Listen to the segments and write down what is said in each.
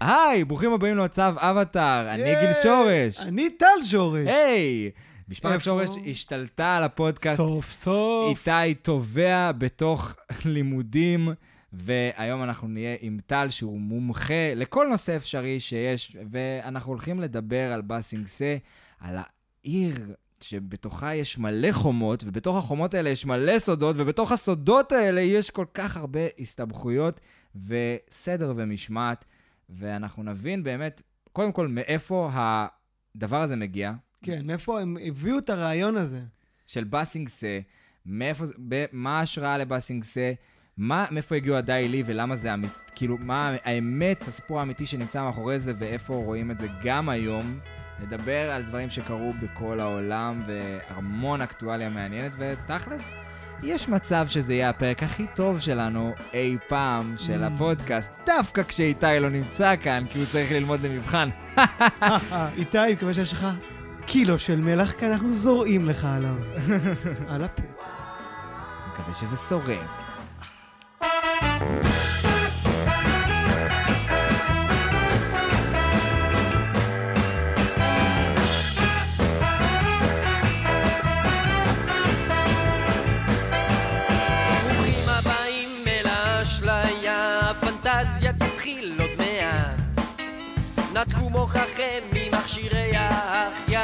היי, ברוכים הבאים להוצב אבטאר, אני גיל שורש. אני טל שורש. היי! משפחת? שורש השתלטה על הפודקאסט. סוף סוף. איתי תובע בתוך לימודים, והיום אנחנו נהיה עם טל, שהוא מומחה לכל נושא אפשרי שיש, ואנחנו הולכים לדבר על באסינגסה, על העיר שבתוכה יש מלא חומות, ובתוך החומות האלה יש מלא סודות, ובתוך הסודות האלה יש כל כך הרבה הסתבכויות וסדר ומשמעת, ואנחנו נבין באמת, קודם כל, מאיפה הדבר הזה מגיע, כן, מאיפה הם הביאו את הרעיון הזה? של באסינגסה, מאיפה ב- מה ההשראה לבאסינגסה, מה, מאיפה הגיעו הדי לי ולמה זה אמית, כאילו, מה האמת, הסיפור האמיתי שנמצא מאחורי זה ואיפה רואים את זה גם היום. נדבר על דברים שקרו בכל העולם והמון אקטואליה מעניינת, ותכלס, יש מצב שזה יהיה הפרק הכי טוב שלנו אי פעם של Mm. הפודקאסט, דווקא כשאיתי לא נמצא כאן, כי הוא צריך ללמוד למבחן. איתי, אני מקווה שיש לך קילו של מלח, כי אנחנו זורעים לך עליו. על הפצע. מקווה שזה שורף. נתקו מוחכם ממכשירי ההחייאה.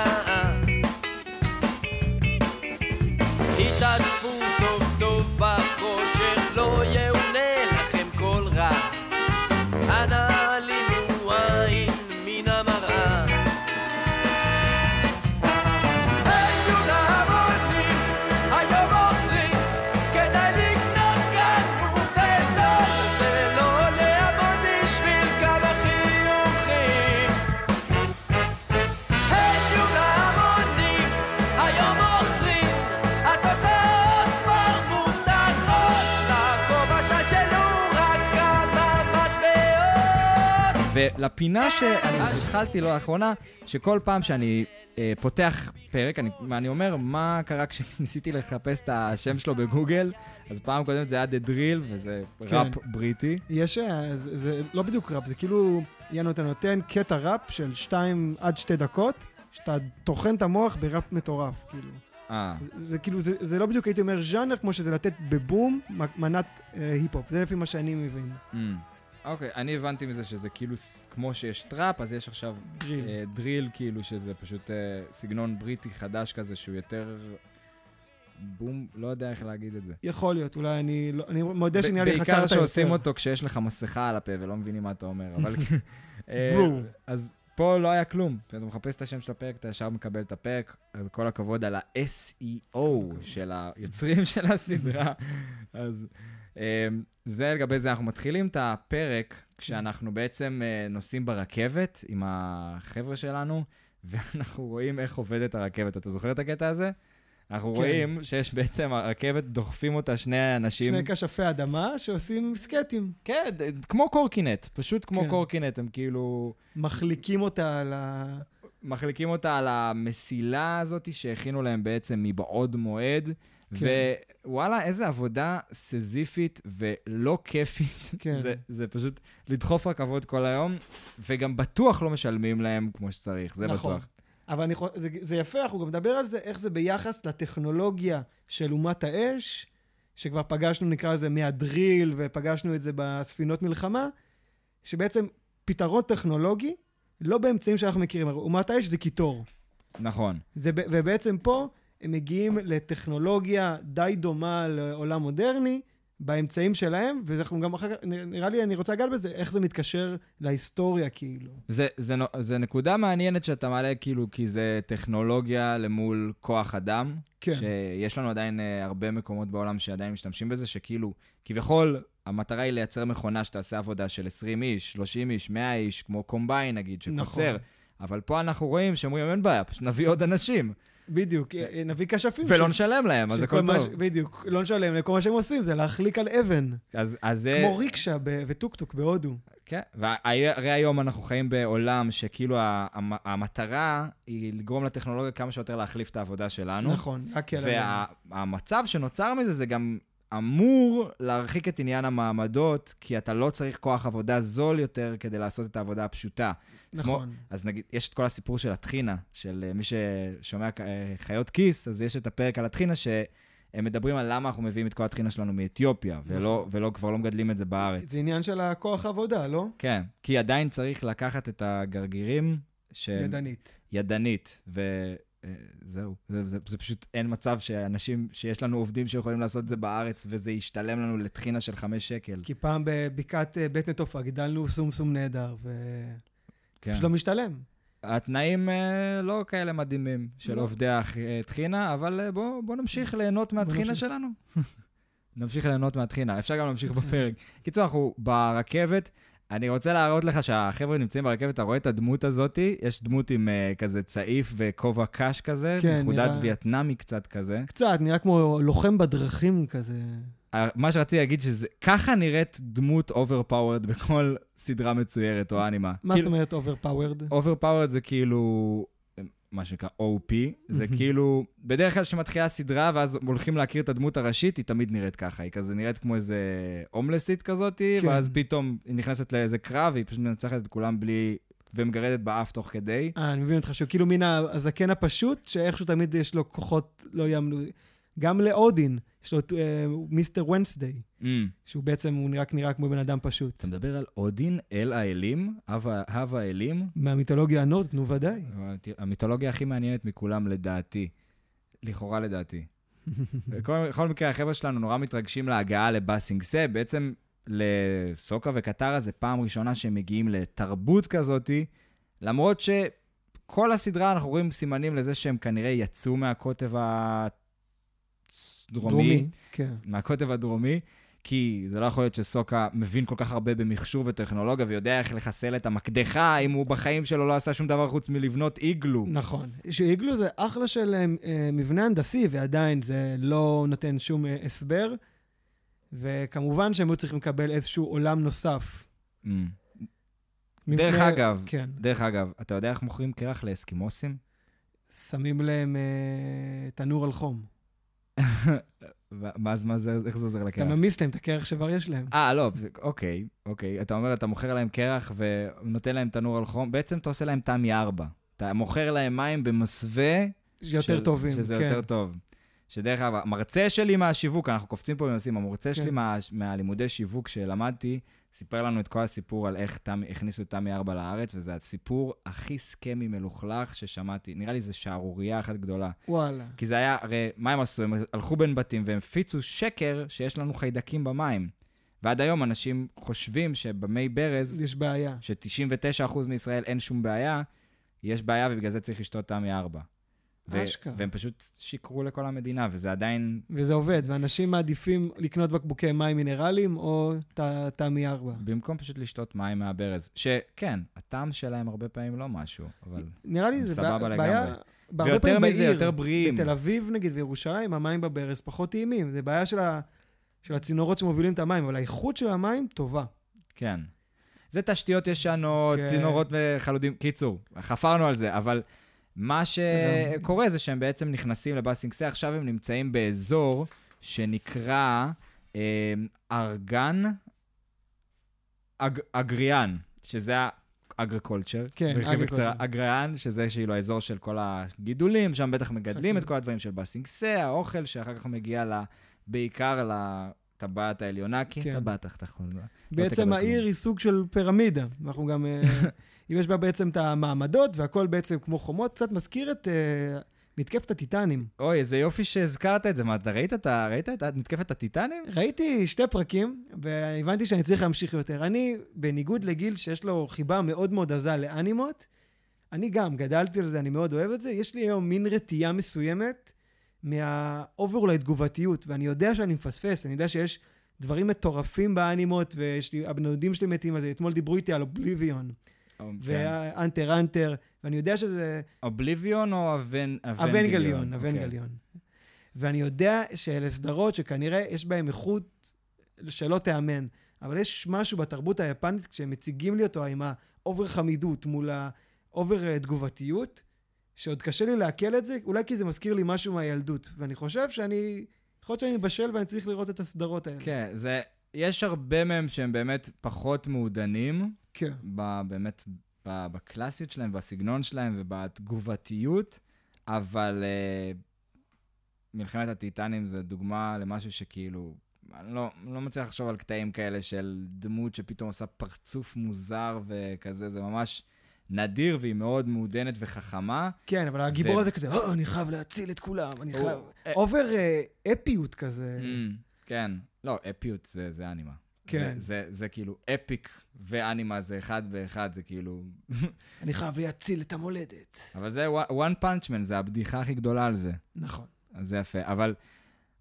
ולפינה שאני התחלתי לו לאחרונה, שכל פעם שאני אה, פותח פרק, אני, אני אומר מה קרה כשניסיתי לחפש את השם שלו בגוגל, אז פעם קודמת זה היה The Drill, וזה כן. ראפ בריטי. יש, אה, זה, זה לא בדיוק ראפ, זה כאילו, יאנו, אתה נותן קטע ראפ של 2 עד 2 דקות, שאתה טוחן את המוח בראפ מטורף, כאילו. אה, זה, זה כאילו, זה, זה לא בדיוק, הייתי אומר, ז'אנר כמו שזה לתת בבום מנת אה, היפ-הופ. זה לפי מה שאני מבין. אממ. אוקיי, אני הבנתי מזה שזה כאילו, ס- כמו שיש trap, אז יש עכשיו drill. אה, drill, כאילו שזה פשוט אה, סגנון בריטי חדש כזה, שהוא יותר בום, לא יודע איך להגיד את זה. יכול להיות, אולי אני, לא, אני מודה ב- שנראה לי חקרת יותר. בעיקר שעושים אותו כשיש לך מסכה על הפה ולא מבינים מה אתה אומר, אבל... אה, bro. אז פה לא היה כלום. כשאתה מחפש את השם של הפרק, אתה ישר מקבל את הפרק. אז כל הכבוד על ה-SEO של היוצרים של הסדרה. אז זה לגבי זה. אנחנו מתחילים את הפרק כשאנחנו בעצם אה, נוסעים ברכבת עם החבר'ה שלנו, ואנחנו רואים איך עובדת הרכבת. אתה זוכר את הקטע הזה? אנחנו כן. רואים שיש בעצם, הרכבת, דוחפים אותה שני אנשים. שני כשפי אדמה שעושים סקטים. כן, כמו קורקינט, פשוט כמו כן. קורקינט, הם כאילו מחליקים אותה על ה... מחליקים אותה על המסילה הזאת שהכינו להם בעצם מבעוד מועד, כן. ווואלה, איזה עבודה סזיפית ולא כיפית. כן. זה, זה פשוט לדחוף רכבות כל היום, וגם בטוח לא משלמים להם כמו שצריך, זה נכון. בטוח. אבל אני, זה, זה יפה, אנחנו גם נדבר על זה, איך זה ביחס לטכנולוגיה של אומת האש, שכבר פגשנו, נקרא לזה, מהדריל, ופגשנו את זה בספינות מלחמה, שבעצם פתרון טכנולוגי, לא באמצעים שאנחנו מכירים. אומת האש זה קיטור. נכון. זה, ובעצם פה הם מגיעים לטכנולוגיה די דומה לעולם מודרני, באמצעים שלהם, ואנחנו גם אחר כך, נראה לי, אני רוצה לגעת בזה, איך זה מתקשר להיסטוריה, כאילו. זה, זה, זה נקודה מעניינת שאתה מעלה, כאילו, כי זה טכנולוגיה למול כוח אדם. כן. שיש לנו עדיין uh, הרבה מקומות בעולם שעדיין משתמשים בזה, שכאילו, כביכול, המטרה היא לייצר מכונה שתעשה עבודה של 20 איש, 30 איש, 100 איש, כמו קומביין נגיד, שקוצר. נכון. אבל פה אנחנו רואים שאומרים, אין בעיה, פשוט נביא עוד אנשים. בדיוק, אה, נביא כשפים. ולא נשלם להם, אז הכל טוב. בדיוק, לא נשלם להם, כל מה שהם עושים זה להחליק על אבן. אז זה... כמו ריקשה וטוקטוק בהודו. כן, והרי היום אנחנו חיים בעולם שכאילו המטרה היא לגרום לטכנולוגיה כמה שיותר להחליף את העבודה שלנו. נכון, להקל עליהם. והמצב שנוצר מזה זה גם אמור להרחיק את עניין המעמדות, כי אתה לא צריך כוח עבודה זול יותר כדי לעשות את העבודה הפשוטה. נכון. אז נגיד, יש את כל הסיפור של הטחינה, של אה, מי ששומע אה, חיות כיס, אז יש את הפרק על הטחינה, שהם מדברים על למה אנחנו מביאים את כל הטחינה שלנו מאתיופיה, ולא, ולא, כבר לא מגדלים את זה בארץ. זה עניין של הכוח עבודה, לא? כן, כי עדיין צריך לקחת את הגרגירים, שהם ידנית. ידנית, וזהו, זה, זה, זה פשוט אין מצב שאנשים, שיש לנו עובדים שיכולים לעשות את זה בארץ, וזה ישתלם לנו לטחינה של חמש שקל. כי פעם בבקעת אה, בית נטופה גידלנו סום סום נהדר, כן. ופשוט לא משתלם. התנאים אה, לא כאלה מדהימים של לא. עובדי הטחינה, אבל אה, בואו בוא נמשיך ליהנות מהטחינה. שלנו. נמשיך ליהנות מהטחינה, אפשר גם להמשיך בפרק. קיצור, אנחנו ברכבת, אני רוצה להראות לך שהחבר'ה נמצאים ברכבת, אתה רואה את הדמות הזאתי, יש דמות עם uh, כזה צעיף וכובע קש כזה, כן, מחודד נראה- וייטנאמי קצת כזה. קצת, נראה כמו לוחם בדרכים כזה. מה שרציתי להגיד שזה, ככה נראית דמות overpowered בכל סדרה מצוירת או אנימה. מה זאת אומרת overpowered? overpowered זה כאילו, מה שנקרא OP, זה כאילו, בדרך כלל כשמתחילה הסדרה ואז הולכים להכיר את הדמות הראשית, היא תמיד נראית ככה, היא כזה נראית כמו איזה הומלסית כזאת, כן. ואז פתאום היא נכנסת לאיזה קרב, והיא פשוט מנצחת את כולם בלי, ומגרדת באף תוך כדי. אה, אני מבין אותך, שהוא כאילו מן הזקן הפשוט, שאיכשהו תמיד יש לו כוחות לא יאמנו. גם לאודין, יש לו את אה, מיסטר ונסדיי, Mm. שהוא בעצם, הוא נראה נראה כמו בן אדם פשוט. אתה מדבר על אודין, אל האלים, אב ה- האלים, מהמיתולוגיה הנורדית, נו ודאי. המיתולוגיה הכי מעניינת מכולם לדעתי. לכאורה לדעתי. בכל, מקרה, החבר'ה שלנו נורא מתרגשים להגעה לבאסינג סה. בעצם לסוקה וקטרה זה פעם ראשונה שהם מגיעים לתרבות כזאתי, למרות שכל הסדרה אנחנו רואים סימנים לזה שהם כנראה יצאו מהקוטב הדרומי, כן. מהקוטב הדרומי, כי זה לא יכול להיות שסוקה מבין כל כך הרבה במכשור וטכנולוגיה ויודע איך לחסל את המקדחה, אם הוא בחיים שלו לא עשה שום דבר חוץ מלבנות איגלו. נכון. שאיגלו זה אחלה של אה, אה, מבנה הנדסי, ועדיין זה לא נותן שום אה, הסבר. וכמובן שהם היו צריכים לקבל איזשהו עולם נוסף. Mm. דרך מבנה- אגב, כן. דרך אגב, אתה יודע איך מוכרים קרח לאסקימוסים? שמים להם אה, תנור על חום. ו- מה זה, איך זה עוזר אתה לקרח? ממיס להם את הקרח שכבר יש להם. אה, לא, אוקיי, אוקיי. אתה אומר, אתה מוכר להם קרח ונותן להם תנור על חום, בעצם אתה עושה להם תמי 4. אתה מוכר להם מים במסווה... יותר של- טובים, שזה כן. יותר טוב. שדרך אגב, המרצה שלי מהשיווק, אנחנו קופצים פה בנושאים, המרצה שלי כן. מה, מהלימודי שיווק שלמדתי, סיפר לנו את כל הסיפור על איך תמי, הכניסו את תמי 4 לארץ, וזה הסיפור הכי סכמי מלוכלך ששמעתי. נראה לי זה שערורייה אחת גדולה. וואלה. כי זה היה, הרי, מה הם עשו? הם הלכו בין בתים והם הפיצו שקר שיש לנו חיידקים במים. ועד היום אנשים חושבים שבמי ברז, יש בעיה. ש-99% מישראל אין שום בעיה, יש בעיה ובגלל זה צריך לשתות תמי 4. ו- אשכרה. והם פשוט שיקרו לכל המדינה, וזה עדיין... וזה עובד, ואנשים מעדיפים לקנות בקבוקי מים מינרליים או ת- תמי 4. במקום פשוט לשתות מים מהברז, שכן, הטעם שלהם הרבה פעמים לא משהו, אבל... נראה לי זה בעיה- לגמרי. בעיה, בהרבה ויותר פעמים מזה, בעיר, יותר בריאים. בתל אביב נגיד וירושלים, המים בברז פחות טעימים. זה בעיה של, ה... של הצינורות שמובילים את המים, אבל האיכות של המים טובה. כן. זה תשתיות ישנות, כן. צינורות וחלודים, קיצור, חפרנו על זה, אבל מה שקורה זה שהם בעצם נכנסים לבאסינגסה, עכשיו הם נמצאים באזור שנקרא אה, ארגן, אג, אגריאן, שזה האגריקולצ'ר. כן, אגריקולצ'ר. אגריאן, שזה כאילו האזור של כל הגידולים, שם בטח מגדלים את. כל הדברים של באסינגסה, האוכל, שאחר כך מגיע ל, בעיקר לטבעת העליונה, כי כן. טבעת תחתונה. בעצם תקבל העיר. היא סוג של פירמידה. אנחנו גם... אה, יש בה בעצם את המעמדות, והכל בעצם כמו חומות, קצת מזכיר את אה, מתקפת הטיטנים. אוי, איזה יופי שהזכרת את זה. מה, אתה ראית את ראית את מתקפת הטיטנים? ראיתי שתי פרקים, והבנתי שאני צריך להמשיך יותר. אני, בניגוד לגיל שיש לו חיבה מאוד מאוד עזה לאנימות, אני גם גדלתי על זה, אני מאוד אוהב את זה. יש לי היום מין רתיעה מסוימת מה over תגובתיות, ואני יודע שאני מפספס, אני יודע שיש דברים מטורפים באנימות, ויש לי, הבני דודים שלי מתים על זה. אתמול דיברו איתי על אובליביון. ו Hunter Hunter, ואני יודע שזה... אובליביון או אבן- אבנגליון, אוקיי. אבנגליון. ואני יודע שאלה סדרות שכנראה יש בהן איכות שלא תיאמן, אבל יש משהו בתרבות היפנית, כשהם מציגים לי אותו עם ה over חמידות מול ה over אה, תגובתיות, שעוד קשה לי לעכל את זה, אולי כי זה מזכיר לי משהו מהילדות. ואני חושב שאני יכול להיות שאני בשל ואני צריך לראות את הסדרות האלה. כן, זה... יש הרבה מהם שהם באמת פחות מעודנים, כן. ב, באמת ב, בקלאסיות שלהם, בסגנון שלהם ובתגובתיות, אבל אה, מלחמת הטיטנים זה דוגמה למשהו שכאילו, אני לא, לא מצליח לחשוב על קטעים כאלה של דמות שפתאום עושה פרצוף מוזר וכזה, זה ממש נדיר והיא מאוד מעודנת וחכמה. כן, אבל הגיבור הזה כזה, "אה, אני חייב להציל את כולם, אני חייב... אה, over אה, אפיות כזה. Mm, כן, לא, אפיות זה, אנימה. כן. זה כאילו epic ואנימה זה אחד ואחד, זה כאילו... אני חייב להציל את המולדת. אבל זה one punch man, זה הבדיחה הכי גדולה על זה. נכון. אז זה יפה. אבל,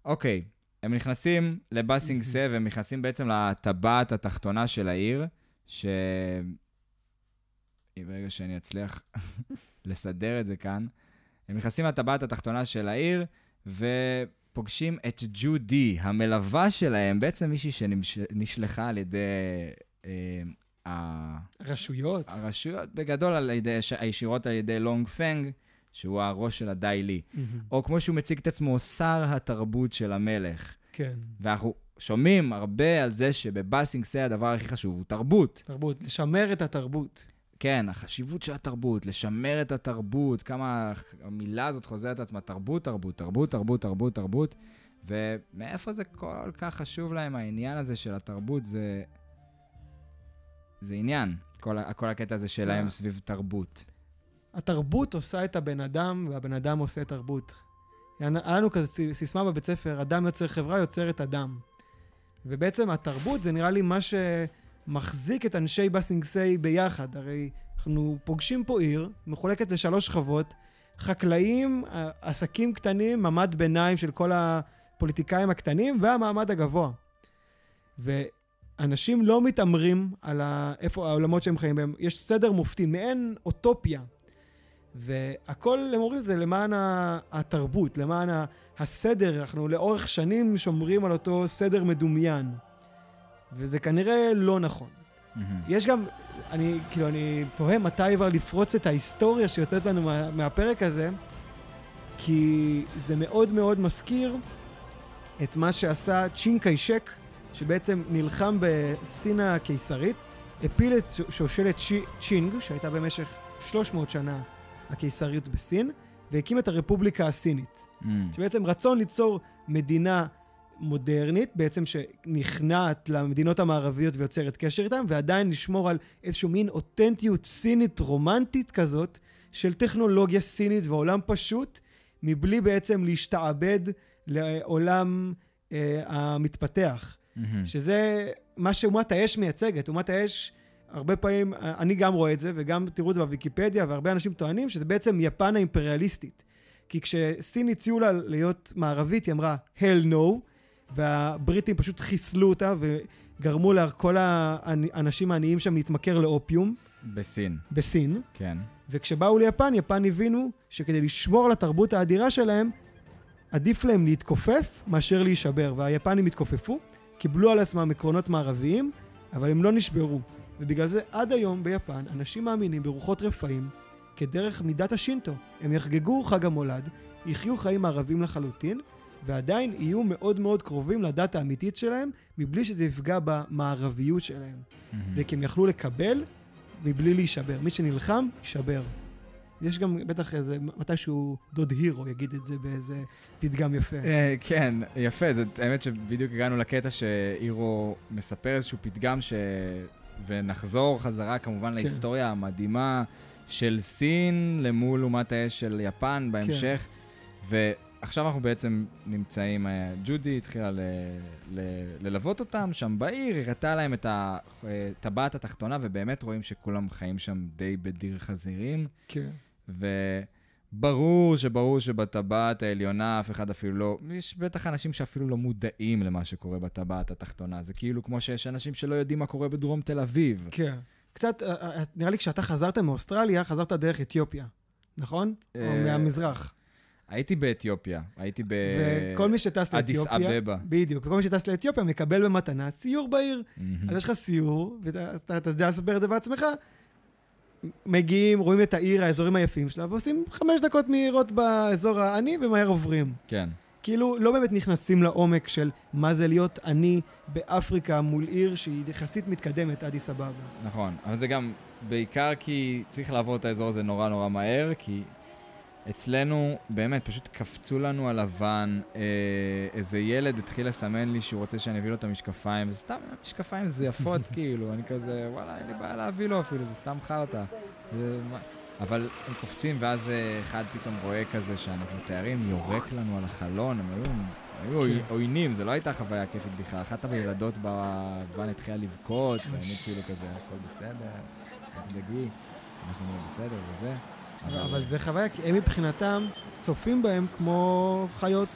אוקיי, הם נכנסים לבאסינג סה, והם נכנסים בעצם לטבעת התחתונה של העיר, ש... ברגע שאני אצליח לסדר את זה כאן, הם נכנסים לטבעת התחתונה של העיר, ופוגשים את ג'ודי, המלווה שלהם, בעצם מישהי שנשלחה על ידי אה, ה- רשויות. הרשויות, בגדול על ידי, הישירות על ידי לונג פנג, שהוא הראש של הדאי לי. מהמם. או כמו שהוא מציג את עצמו, שר התרבות של המלך. כן. ואנחנו שומעים הרבה על זה שבבאסינג סי הדבר הכי חשוב הוא תרבות. תרבות, לשמר את התרבות. כן, החשיבות של התרבות, לשמר את התרבות, כמה המילה הזאת חוזרת על עצמה, תרבות, תרבות, תרבות, תרבות, תרבות, תרבות. ומאיפה זה כל כך חשוב להם, העניין הזה של התרבות, זה... זה עניין, כל, כל הקטע הזה שלהם אה. סביב תרבות. התרבות עושה את הבן אדם, והבן אדם עושה תרבות. היה לנו כזה סיס- סיסמה בבית ספר, אדם יוצר חברה, יוצרת אדם. ובעצם התרבות זה נראה לי מה שמחזיק את אנשי בסינגסיי ביחד. הרי אנחנו פוגשים פה עיר, מחולקת לשלוש שכבות, חקלאים, עסקים קטנים, מעמד ביניים של כל הפוליטיקאים הקטנים, והמעמד הגבוה. ואנשים לא מתעמרים על ה... איפה העולמות שהם חיים בהם. יש סדר מופתי, מעין אוטופיה. והכל, הם אומרים, זה למען התרבות, למען הסדר. אנחנו לאורך שנים שומרים על אותו סדר מדומיין. וזה כנראה לא נכון. יש גם, אני, כאילו, אני תוהה מתי כבר לפרוץ את ההיסטוריה שיוצאת לנו מה, מהפרק הזה, כי זה מאוד מאוד מזכיר את מה שעשה צ'ין קיישק, שבעצם נלחם בסין הקיסרית, הפיל את שושלת צ'י- צ'ינג, שהייתה במשך 300 שנה הקיסריות בסין, והקים את הרפובליקה הסינית. שבעצם רצון ליצור מדינה מודרנית, בעצם שנכנעת למדינות המערביות ויוצרת קשר איתן, ועדיין לשמור על איזשהו מין אותנטיות סינית רומנטית כזאת, של טכנולוגיה סינית ועולם פשוט, מבלי בעצם להשתעבד לעולם אה, המתפתח. שזה מה שאומת האש מייצגת. אומת האש, הרבה פעמים, אני גם רואה את זה, וגם תראו את זה בוויקיפדיה, והרבה אנשים טוענים שזה בעצם יפן האימפריאליסטית. כי כשסין הציעו לה להיות מערבית, היא אמרה, hell no, והבריטים פשוט חיסלו אותה וגרמו לכל האנשים העניים שם להתמכר לאופיום בסין, בסין. כן. וכשבאו ליפן, יפן הבינו שכדי לשמור על התרבות האדירה שלהם, עדיף להם להתכופף מאשר להישבר. והיפנים התכופפו, קיבלו על עצמם עקרונות מערביים, אבל הם לא נשברו. ובגלל זה עד היום ביפן אנשים מאמינים ברוחות רפאים כדרך מידת השינטו. הם יחגגו חג המולד, יחיו חיים מערבים לחלוטין, ועדיין יהיו מאוד מאוד קרובים לדת האמיתית שלהם, מבלי שזה יפגע במערביות שלהם. זה כי הם יכלו לקבל מבלי להישבר. מי שנלחם, יישבר. יש גם בטח איזה, מתישהו דוד הירו יגיד את זה באיזה פתגם יפה. אה, כן, יפה, זאת האמת שבדיוק הגענו לקטע שאירו מספר איזשהו פתגם ש... ונחזור חזרה כמובן כן. להיסטוריה המדהימה של סין למול אומת האש של יפן בהמשך. ועכשיו אנחנו בעצם נמצאים, אה, ג'ודי התחילה ל... ל... ללוות אותם שם בעיר, הראתה להם את הטבעת התחתונה, ובאמת רואים שכולם חיים שם די בדיר חזירים. כן. וברור שברור שבטבעת העליונה אף אחד אפילו לא... יש בטח אנשים שאפילו לא מודעים למה שקורה בטבעת התחתונה. זה כאילו כמו שיש אנשים שלא יודעים מה קורה בדרום תל אביב. כן. קצת, אה, אה, נראה לי כשאתה חזרת מאוסטרליה, חזרת דרך אתיופיה, נכון? או אה, מהמזרח. הייתי באתיופיה, הייתי ב... וכל מי שטס אדיס לאתיופיה, אבבה. בדיוק, וכל מי שטס לאתיופיה מקבל במתנה סיור בעיר. אז יש לך סיור, ואתה אתה- אתה יודע לספר את זה בעצמך. מגיעים, רואים את העיר, האזורים היפים שלה, ועושים חמש דקות מהירות באזור העני, ומהר עוברים. כן. כאילו לא באמת נכנסים לעומק של מה זה להיות עני באפריקה מול עיר שהיא יחסית מתקדמת, אדיס אבבה. נכון, אבל זה גם בעיקר כי צריך לעבור את האזור הזה נורא נורא מהר, כי אצלנו באמת פשוט קפצו לנו על לבן, אה, איזה ילד התחיל לסמן לי שהוא רוצה שאני אביא לו את המשקפיים, זה סתם משקפיים זה יפות כאילו, אני כזה, וואלה, אין לי בעיה להביא לו אפילו, זה סתם חרטא. זה אבל הם קופצים, ואז אה, אחד פתאום רואה כזה שאנחנו תיירים, יורק לנו על החלון, הם היו, היו כן. עוינים, זה לא הייתה חוויה כיפית בכלל. אחת הילדות בוואן התחילה לבכות, ואני כאילו כזה, הכל בסדר, תדאגי, אנחנו בסדר וזה. אבל זה חוויה, כי הם מבחינתם צופים בהם כמו חיות,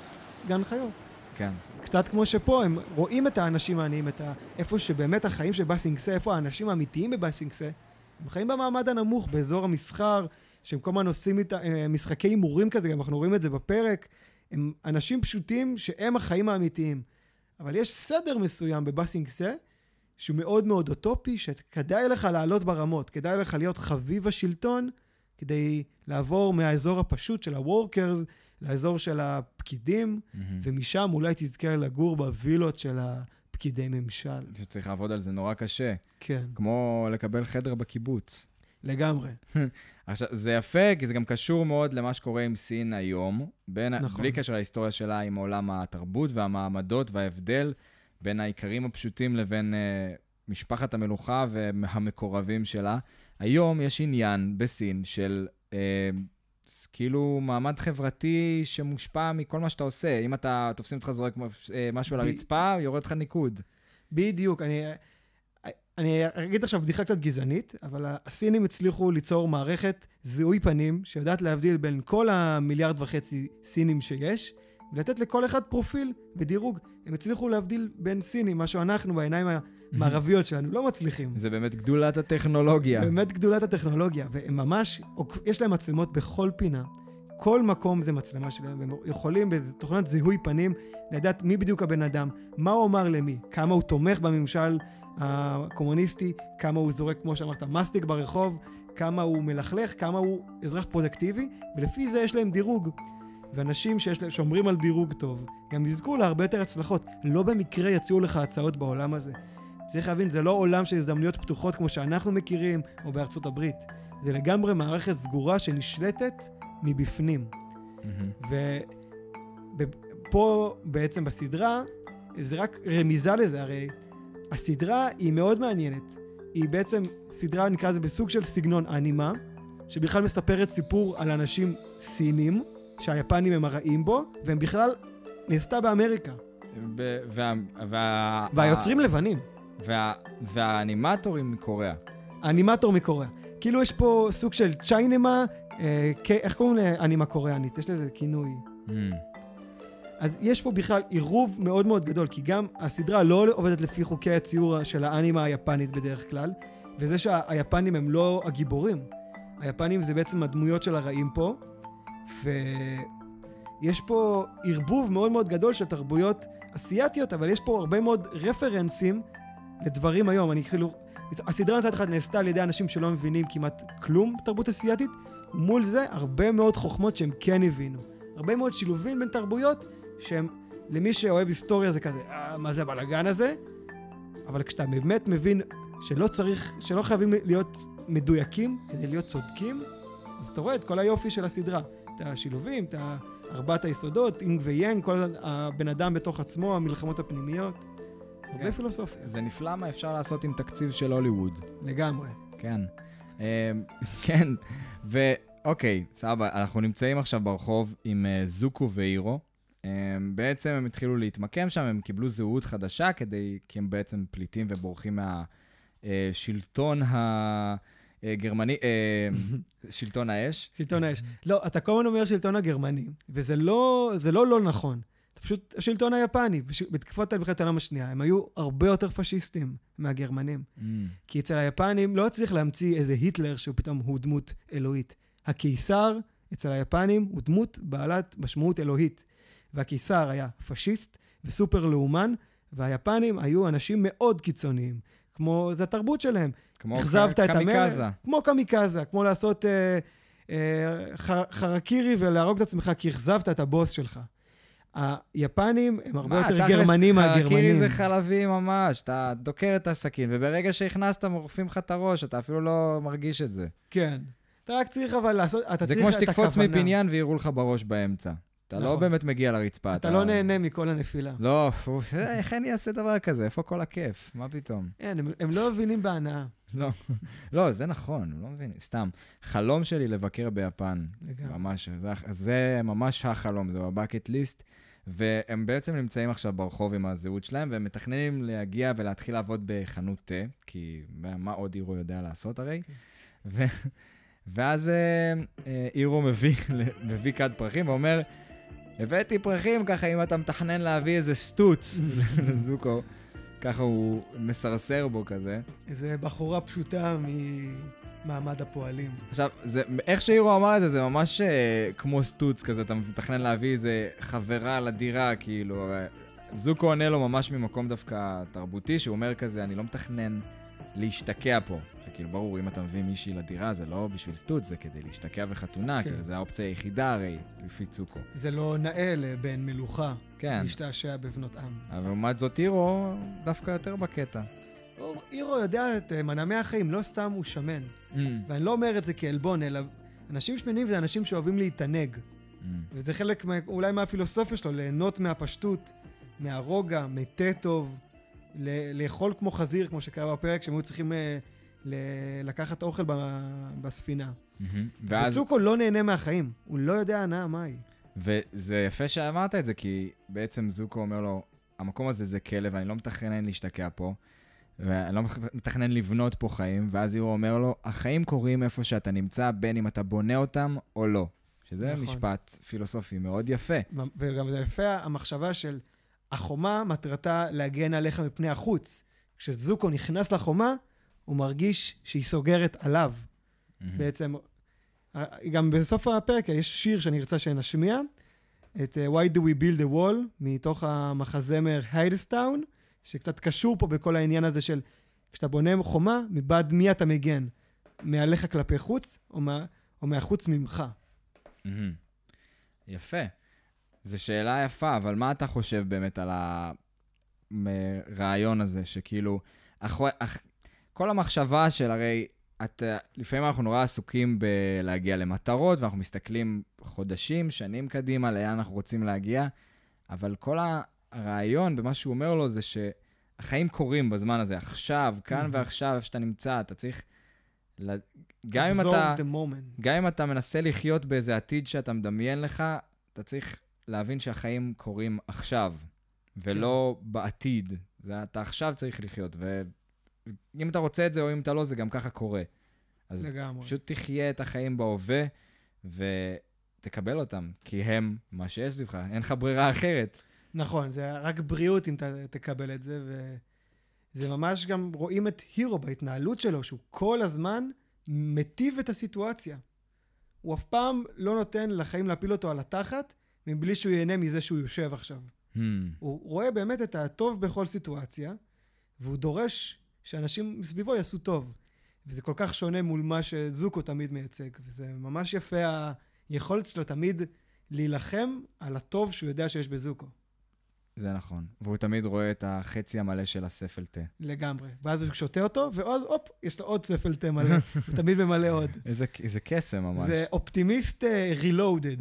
גן חיות. כן, קצת כמו שפה, הם רואים את האנשים העניים, את ה... איפה שבאמת החיים של בסינגסה, איפה האנשים האמיתיים בבסינגסה, הם חיים במעמד הנמוך, באזור המסחר, שהם כל הזמן עושים איתה, אה, משחקי הימורים כזה, גם אנחנו רואים את זה בפרק. הם אנשים פשוטים שהם החיים האמיתיים. אבל יש סדר מסוים בבסינגסה, שהוא מאוד מאוד אוטופי, שכדאי לך לעלות ברמות, כדאי לך להיות חביב השלטון, כדי לעבור מהאזור הפשוט של ה-workers לאזור של הפקידים, מהמם. ומשם אולי תזכה לגור בווילות של הפקידי ממשל. שצריך לעבוד על זה נורא קשה, כן, כמו לקבל חדר בקיבוץ. לגמרי. עכשיו, זה יפה, כי זה גם קשור מאוד למה שקורה עם סין היום, בין. נכון. בלי קשר להיסטוריה שלה עם עולם התרבות והמעמדות וההבדל בין האיכרים הפשוטים לבין uh, משפחת המלוכה והמקורבים שלה. היום יש עניין בסין של ס- כאילו מעמד חברתי שמושפע מכל מה שאתה עושה. אם אתה תופסים אותך זורק uh, משהו על הרצפה, יורד לך ניקוד. בדיוק, אני, אני אגיד עכשיו בדיחה קצת גזענית, אבל הסינים הצליחו ליצור מערכת זיהוי פנים שיודעת להבדיל בין כל המיליארד וחצי סינים שיש, ולתת לכל אחד פרופיל ודירוג. הם הצליחו להבדיל בין סינים, מה שאנחנו בעיניים המערביות שלנו לא מצליחים. זה באמת גדולת הטכנולוגיה. באמת גדולת הטכנולוגיה, והם ממש, יש להם מצלמות בכל פינה. כל מקום זה מצלמה שלהם, והם יכולים בתוכנת זיהוי פנים לדעת מי בדיוק הבן אדם, מה הוא אמר למי, כמה הוא תומך בממשל הקומוניסטי, כמה הוא זורק, כמו שאמרת, מסטיק ברחוב, כמה הוא מלכלך, כמה הוא אזרח פרודקטיבי, ולפי זה יש להם דירוג. ואנשים שיש להם, שומרים על דירוג טוב, גם יזכו להרבה יותר הצלחות. לא במקרה יציעו לך הצעות בעולם הזה. צריך להבין, זה לא עולם של הזדמנויות פתוחות כמו שאנחנו מכירים, או בארצות הברית. זה לגמרי מערכת סגורה שנשלטת מבפנים. מהמם. ופה בעצם בסדרה, זה רק רמיזה לזה, הרי הסדרה היא מאוד מעניינת. היא בעצם סדרה, נקרא לזה בסוג של סגנון אנימה, שבכלל מספרת סיפור על אנשים סינים, שהיפנים הם הרעים בו, והם בכלל נעשתה באמריקה. וה, והיוצרים לבנים. וה, והאנימטורים מקוריאה. האנימטור מקוריאה. כאילו יש פה סוג של צ'יינמה, אה, כ- איך קוראים לאנימה קוריאנית? יש לזה כינוי. Mm. אז יש פה בכלל עירוב מאוד מאוד גדול, כי גם הסדרה לא עובדת לפי חוקי הציור של האנימה היפנית בדרך כלל, וזה שהיפנים הם לא הגיבורים. היפנים זה בעצם הדמויות של הרעים פה, ויש פה ערבוב מאוד מאוד גדול של תרבויות אסיאתיות, אבל יש פה הרבה מאוד רפרנסים לדברים היום. אני כאילו... הסדרה מצד אחד נעשתה על ידי אנשים שלא מבינים כמעט כלום בתרבות אסיאתית, ומול זה הרבה מאוד חוכמות שהם כן הבינו. הרבה מאוד שילובים בין תרבויות שהם, למי שאוהב היסטוריה זה כזה, אה, מה זה הבלאגן הזה? אבל כשאתה באמת מבין שלא צריך, שלא חייבים להיות מדויקים כדי להיות צודקים, אז אתה רואה את כל היופי של הסדרה. את השילובים, את ארבעת היסודות, אינג ויאנג, כל הבן אדם בתוך עצמו, המלחמות הפנימיות. הרבה כן. פילוסופיה, זה נפלא מה אפשר לעשות עם תקציב של הוליווד. לגמרי. כן. אמ, כן, ואוקיי, סבבה, אנחנו נמצאים עכשיו ברחוב עם אה, זוקו ואירו. אמ, בעצם הם התחילו להתמקם שם, הם קיבלו זהות חדשה כדי, כי הם בעצם פליטים ובורחים מהשלטון הגרמני, אה, שלטון האש. שלטון האש. לא, אתה כל הזמן אומר שלטון הגרמני, וזה לא, זה לא לא נכון. זה פשוט השלטון היפני. בש- בתקופת מלחמת העולם השנייה, הם היו הרבה יותר פשיסטים מהגרמנים. אמ, כי אצל היפנים לא צריך להמציא איזה היטלר שהוא פתאום הוא דמות אלוהית. הקיסר אצל היפנים הוא דמות בעלת משמעות אלוהית. והקיסר היה פשיסט וסופר לאומן, והיפנים היו אנשים מאוד קיצוניים. כמו, זה התרבות שלהם. כמו אכזבת את המלך. כמו קמיקזה, כמו לעשות אה, אה, ח, חרקירי ולהרוג את עצמך כי אכזבת את הבוס שלך. היפנים הם הרבה מה, יותר גרמנים חרקירי מהגרמנים. זה חלבי ממש, אתה דוקר את הסכין, וברגע שהכנסת מורפים לך את הראש, אתה אפילו לא מרגיש את זה. כן. אתה רק צריך אבל לעשות, אתה זה צריך כמו את הכוונה. שתקפוץ מבניין ויראו לך בראש באמצע. אתה לא נכון. באמת מגיע לרצפה. אתה לא נהנה מכל הנפילה. לא, פו, איך אני אעשה דבר כזה? איפה כל הכיף? מה פתאום? אין, הם, הם לא מבינים בהנאה. לא, לא, זה נכון, לא מבין, סתם. חלום שלי לבקר ביפן. לגמרי. ממש, זה, זה ממש החלום, זה בבקט ליסט. והם בעצם נמצאים עכשיו ברחוב עם הזהות שלהם, והם מתכננים להגיע ולהתחיל לעבוד בחנות תה, כי מה עוד אירו יודע לעשות הרי? ו, ואז אה, אה, אירו מביא, מביא כד פרחים ואומר, הבאתי פרחים ככה, אם אתה מתכנן להביא איזה סטוץ לזוקו, ככה הוא מסרסר בו כזה. איזה בחורה פשוטה ממעמד הפועלים. עכשיו, זה, איך שאירו אמר את זה, זה ממש uh, כמו סטוץ כזה, אתה מתכנן להביא איזה חברה לדירה, כאילו. אה, זוקו עונה לו ממש ממקום דווקא תרבותי, שהוא אומר כזה, אני לא מתכנן להשתקע פה. זה כאילו ברור, אם אתה מביא מישהי לדירה, זה לא בשביל סטוץ, זה כדי להשתקע בחתונה, כן. כאילו, זה האופציה היחידה הרי, לפי צוקו. זה לא נאה לבן מלוכה כן, להשתעשע בבנות עם. אבל לעומת זאת אירו דווקא יותר בקטע. אירו יודע את אה, מנעמי החיים, לא סתם הוא שמן. Mm, ואני לא אומר את זה כעלבון, אלא אנשים שמנים זה אנשים שאוהבים להתענג. mm. וזה חלק מה, אולי מהפילוסופיה שלו, ליהנות מהפשטות, מהרוגע, מתה טוב, ל- לאכול כמו חזיר, כמו שקרה בפרק, שהם היו צריכים אה, ל- לקחת אוכל ב- בספינה. מהמם. ואז... וצוקו לא נהנה מהחיים, הוא לא יודע הנאה מהי. וזה יפה שאמרת את זה, כי בעצם זוקו אומר לו, המקום הזה זה כלא, ואני לא מתכנן להשתקע פה, ואני לא מתכנן לבנות פה חיים, ואז אירו אומר לו, החיים קורים איפה שאתה נמצא, בין אם אתה בונה אותם או לא. שזה נכון. משפט פילוסופי מאוד יפה. וגם זה יפה המחשבה של החומה מטרתה להגן עליך מפני החוץ. כשזוקו נכנס לחומה, הוא מרגיש שהיא סוגרת עליו. בעצם, אה, גם בסוף הפרק יש שיר שאני ארצה שנשמיע, את אה, Why Do We Build a Wall, מתוך המחזמר היידסטאון, שקצת קשור פה בכל העניין הזה של כשאתה בונה חומה, מבעד מי אתה מגן? מעליך כלפי חוץ, או, מה, או מהחוץ ממך? מהמם. יפה. זו שאלה יפה, אבל מה אתה חושב באמת על הרעיון הזה, שכאילו, אחו... אח... כל המחשבה של הרי, את... לפעמים אנחנו נורא עסוקים בלהגיע למטרות, ואנחנו מסתכלים חודשים, שנים קדימה, לאן אנחנו רוצים להגיע, אבל כל הרעיון במה שהוא אומר לו זה שהחיים קורים בזמן הזה, עכשיו, כאן Mhm. ועכשיו, איפה שאתה נמצא, אתה צריך... גם אם אתה... גם אם אתה מנסה לחיות באיזה עתיד שאתה מדמיין לך, אתה צריך להבין שהחיים קורים עכשיו, ולא בעתיד. זה, אתה עכשיו צריך לחיות, ואם אתה רוצה את זה או אם אתה לא, זה גם ככה קורה. אז לגמרי. פשוט תחיה את החיים בהווה, ותקבל אותם, כי הם מה שיש סביבך, אין לך ברירה אחרת. נכון, זה רק בריאות אם אתה תקבל את זה, וזה ממש גם רואים את הירו בהתנהלות שלו, שהוא כל הזמן מטיב את הסיטואציה. הוא אף פעם לא נותן לחיים להפיל אותו על התחת, מבלי שהוא ייהנה מזה שהוא יושב עכשיו. Hmm. הוא רואה באמת את הטוב בכל סיטואציה, והוא דורש שאנשים מסביבו יעשו טוב. וזה כל כך שונה מול מה שזוקו תמיד מייצג, וזה ממש יפה היכולת שלו תמיד להילחם על הטוב שהוא יודע שיש בזוקו. זה נכון. והוא תמיד רואה את החצי המלא של הספל תה. לגמרי. ואז הוא שותה אותו, ואז הופ, יש לו עוד ספל תה מלא. הוא תמיד ממלא עוד. איזה, איזה קסם ממש. זה אופטימיסט רילודד.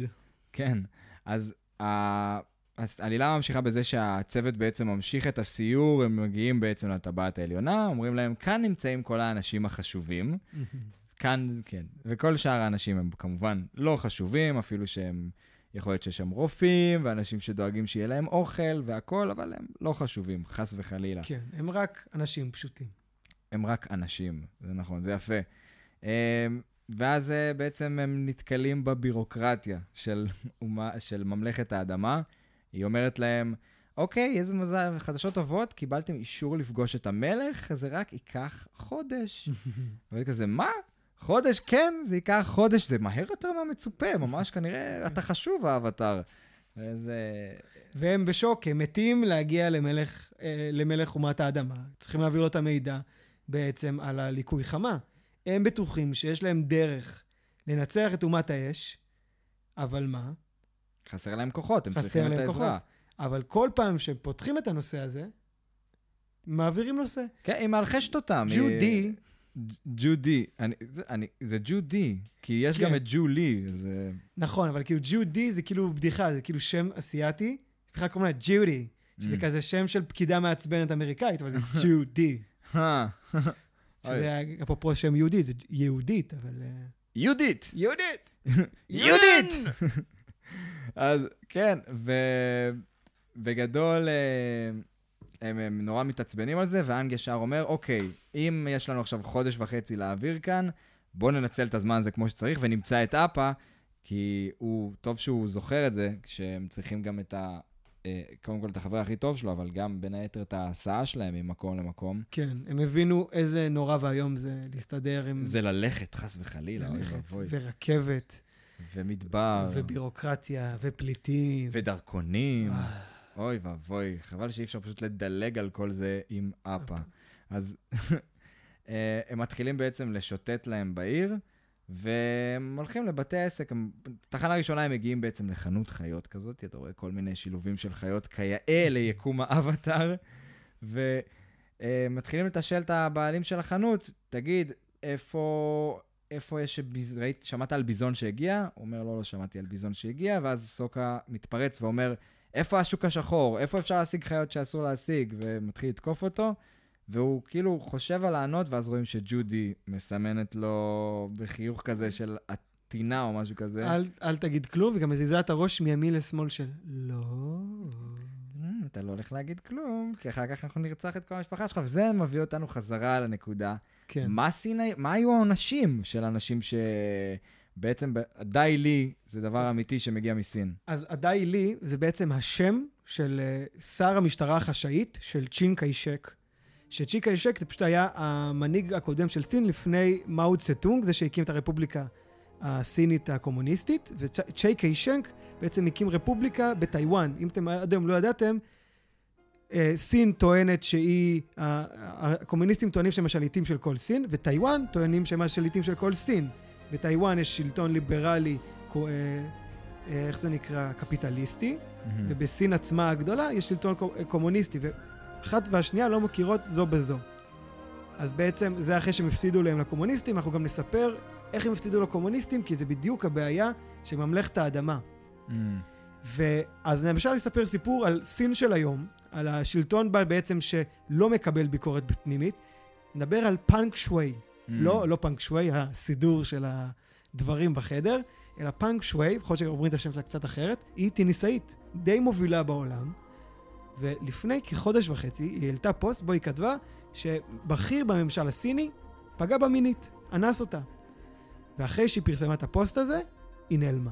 כן, אז ה- אז העלילה ממשיכה בזה שהצוות בעצם ממשיך את הסיור, הם מגיעים בעצם לטבעת העליונה, אומרים להם, כאן נמצאים כל האנשים החשובים. כאן, כן. וכל שאר האנשים הם כמובן לא חשובים, אפילו שהם, יכול להיות שיש שם רופאים, ואנשים שדואגים שיהיה להם אוכל והכול, אבל הם לא חשובים, חס וחלילה. כן, הם רק אנשים פשוטים. הם רק אנשים, זה נכון, זה יפה. אמ, ואז אה, בעצם הם נתקלים בבירוקרטיה של, אומה, של ממלכת האדמה. היא אומרת להם, אוקיי, איזה מזל, חדשות טובות, קיבלתם אישור לפגוש את המלך, זה רק ייקח חודש. ואני כזה, מה? חודש? כן, זה ייקח חודש, זה מהר יותר מהמצופה, ממש כנראה אתה חשוב, האבטר. וזה... והם בשוק, הם מתים להגיע למלך, אה, למלך אומת האדמה. צריכים להעביר לו את המידע בעצם על הליקוי חמה. הם בטוחים שיש להם דרך לנצח את אומת האש, אבל מה? חסר להם כוחות, הם צריכים את העזרה. כוחות. אבל כל פעם שהם פותחים את הנושא הזה, מעבירים נושא. כן, היא מאלחשת אותם. היא- ג'ודי, ג'ודי. זה- זה ג'ודי, כי יש גם כן. את ג'ולי, זה... נכון, אבל כאילו ג'ודי זה כאילו בדיחה, זה כאילו שם אסיאתי, בכלל קוראים לה ג'ודי, שזה Mm. כזה שם של פקידה מעצבנת אמריקאית, אבל זה ג'ודי. אה, שזה אפרופו שם יהודי, זה יהודית, אבל... אה, יהודית! יהודית! יהודית! אז כן, ובגדול אה, הם, הם נורא מתעצבנים על זה, ואנג ישר אומר, אוקיי, אם יש לנו עכשיו חודש וחצי להעביר כאן, בואו ננצל את הזמן הזה כמו שצריך ונמצא את אפה, כי הוא, טוב שהוא זוכר את זה, כשהם צריכים גם את ה... אה, קודם כל את החבר הכי טוב שלו, אבל גם בין היתר את ההסעה שלהם ממקום למקום. כן, הם הבינו איזה נורא ואיום זה להסתדר עם זה ללכת, חס וחלילה, אוי ואבוי. ורכבת, ומדבר, ובירוקרטיה, ופליטים. ודרכונים. אה, אוי ואבוי, חבל שאי אפשר פשוט לדלג על כל זה עם אפה. אז אה, הם מתחילים בעצם לשוטט להם בעיר, והם הולכים לבתי עסק. תחנה ראשונה הם מגיעים בעצם לחנות חיות כזאת, אתה רואה כל מיני שילובים של חיות כיאה ליקום האבטאר, ומתחילים לתשאל את הבעלים של החנות, תגיד, איפה... איפה יש, ביז... ראית, שמעת על ביזון שהגיע? הוא אומר, לא, לא שמעתי על ביזון שהגיע, ואז סוקה מתפרץ ואומר, איפה השוק השחור? איפה אפשר להשיג חיות שאסור להשיג? ומתחיל לתקוף אותו, והוא כאילו חושב על לענות, ואז רואים שג'ודי מסמנת לו בחיוך כזה של עטינה או משהו כזה. אל, אל תגיד כלום, וגם מזיזה את הראש מימין לשמאל של לא. "אמ, אתה לא הולך להגיד כלום, כי אחר כך אנחנו נרצח את כל המשפחה שלך, וזה מביא אותנו חזרה לנקודה. כן. מה סין, הי- מה היו העונשים של אנשים שבעצם, ב- די לי, זה דבר אמיתי שמגיע מסין. אז הדאי לי זה בעצם השם של אה, שר המשטרה החשאית של צ'ין קיישק. שצ'י קיישק זה פשוט היה המנהיג הקודם של סין לפני מאו צטונג, זה שהקים את הרפובליקה הסינית הקומוניסטית, וצ'י קיישק בעצם הקים רפובליקה בטיוואן. אם אתם עד היום לא ידעתם, אה, סין טוענת שהיא, הקומוניסטים טוענים שהם השליטים של כל סין, וטיוואן טוענים שהם השליטים של כל סין. בטיוואן יש שלטון ליברלי, אה, אה, איך זה נקרא? קפיטליסטי, ובסין עצמה הגדולה יש שלטון קו- קומוניסטי, ואחת והשנייה לא מכירות זו בזו. אז בעצם זה אחרי שהם הפסידו להם לקומוניסטים, אנחנו גם נספר איך הם הפסידו לקומוניסטים, כי זה בדיוק הבעיה של ממלכת האדמה. אמ, ואז למשל לספר סיפור על סין של היום, על השלטון בה בעצם שלא מקבל ביקורת פנימית. נדבר על פנג שוואי. אמ. לא, לא פנג שווי, הסידור של הדברים בחדר, אלא פנג שוואי, יכול להיות שאומרים את השם שלה קצת אחרת, היא טניסאית, די מובילה בעולם, ולפני כחודש וחצי היא העלתה פוסט בו היא כתבה שבכיר בממשל הסיני פגע בה מינית, אנס אותה. ואחרי שהיא פרסמה את הפוסט הזה, היא נעלמה.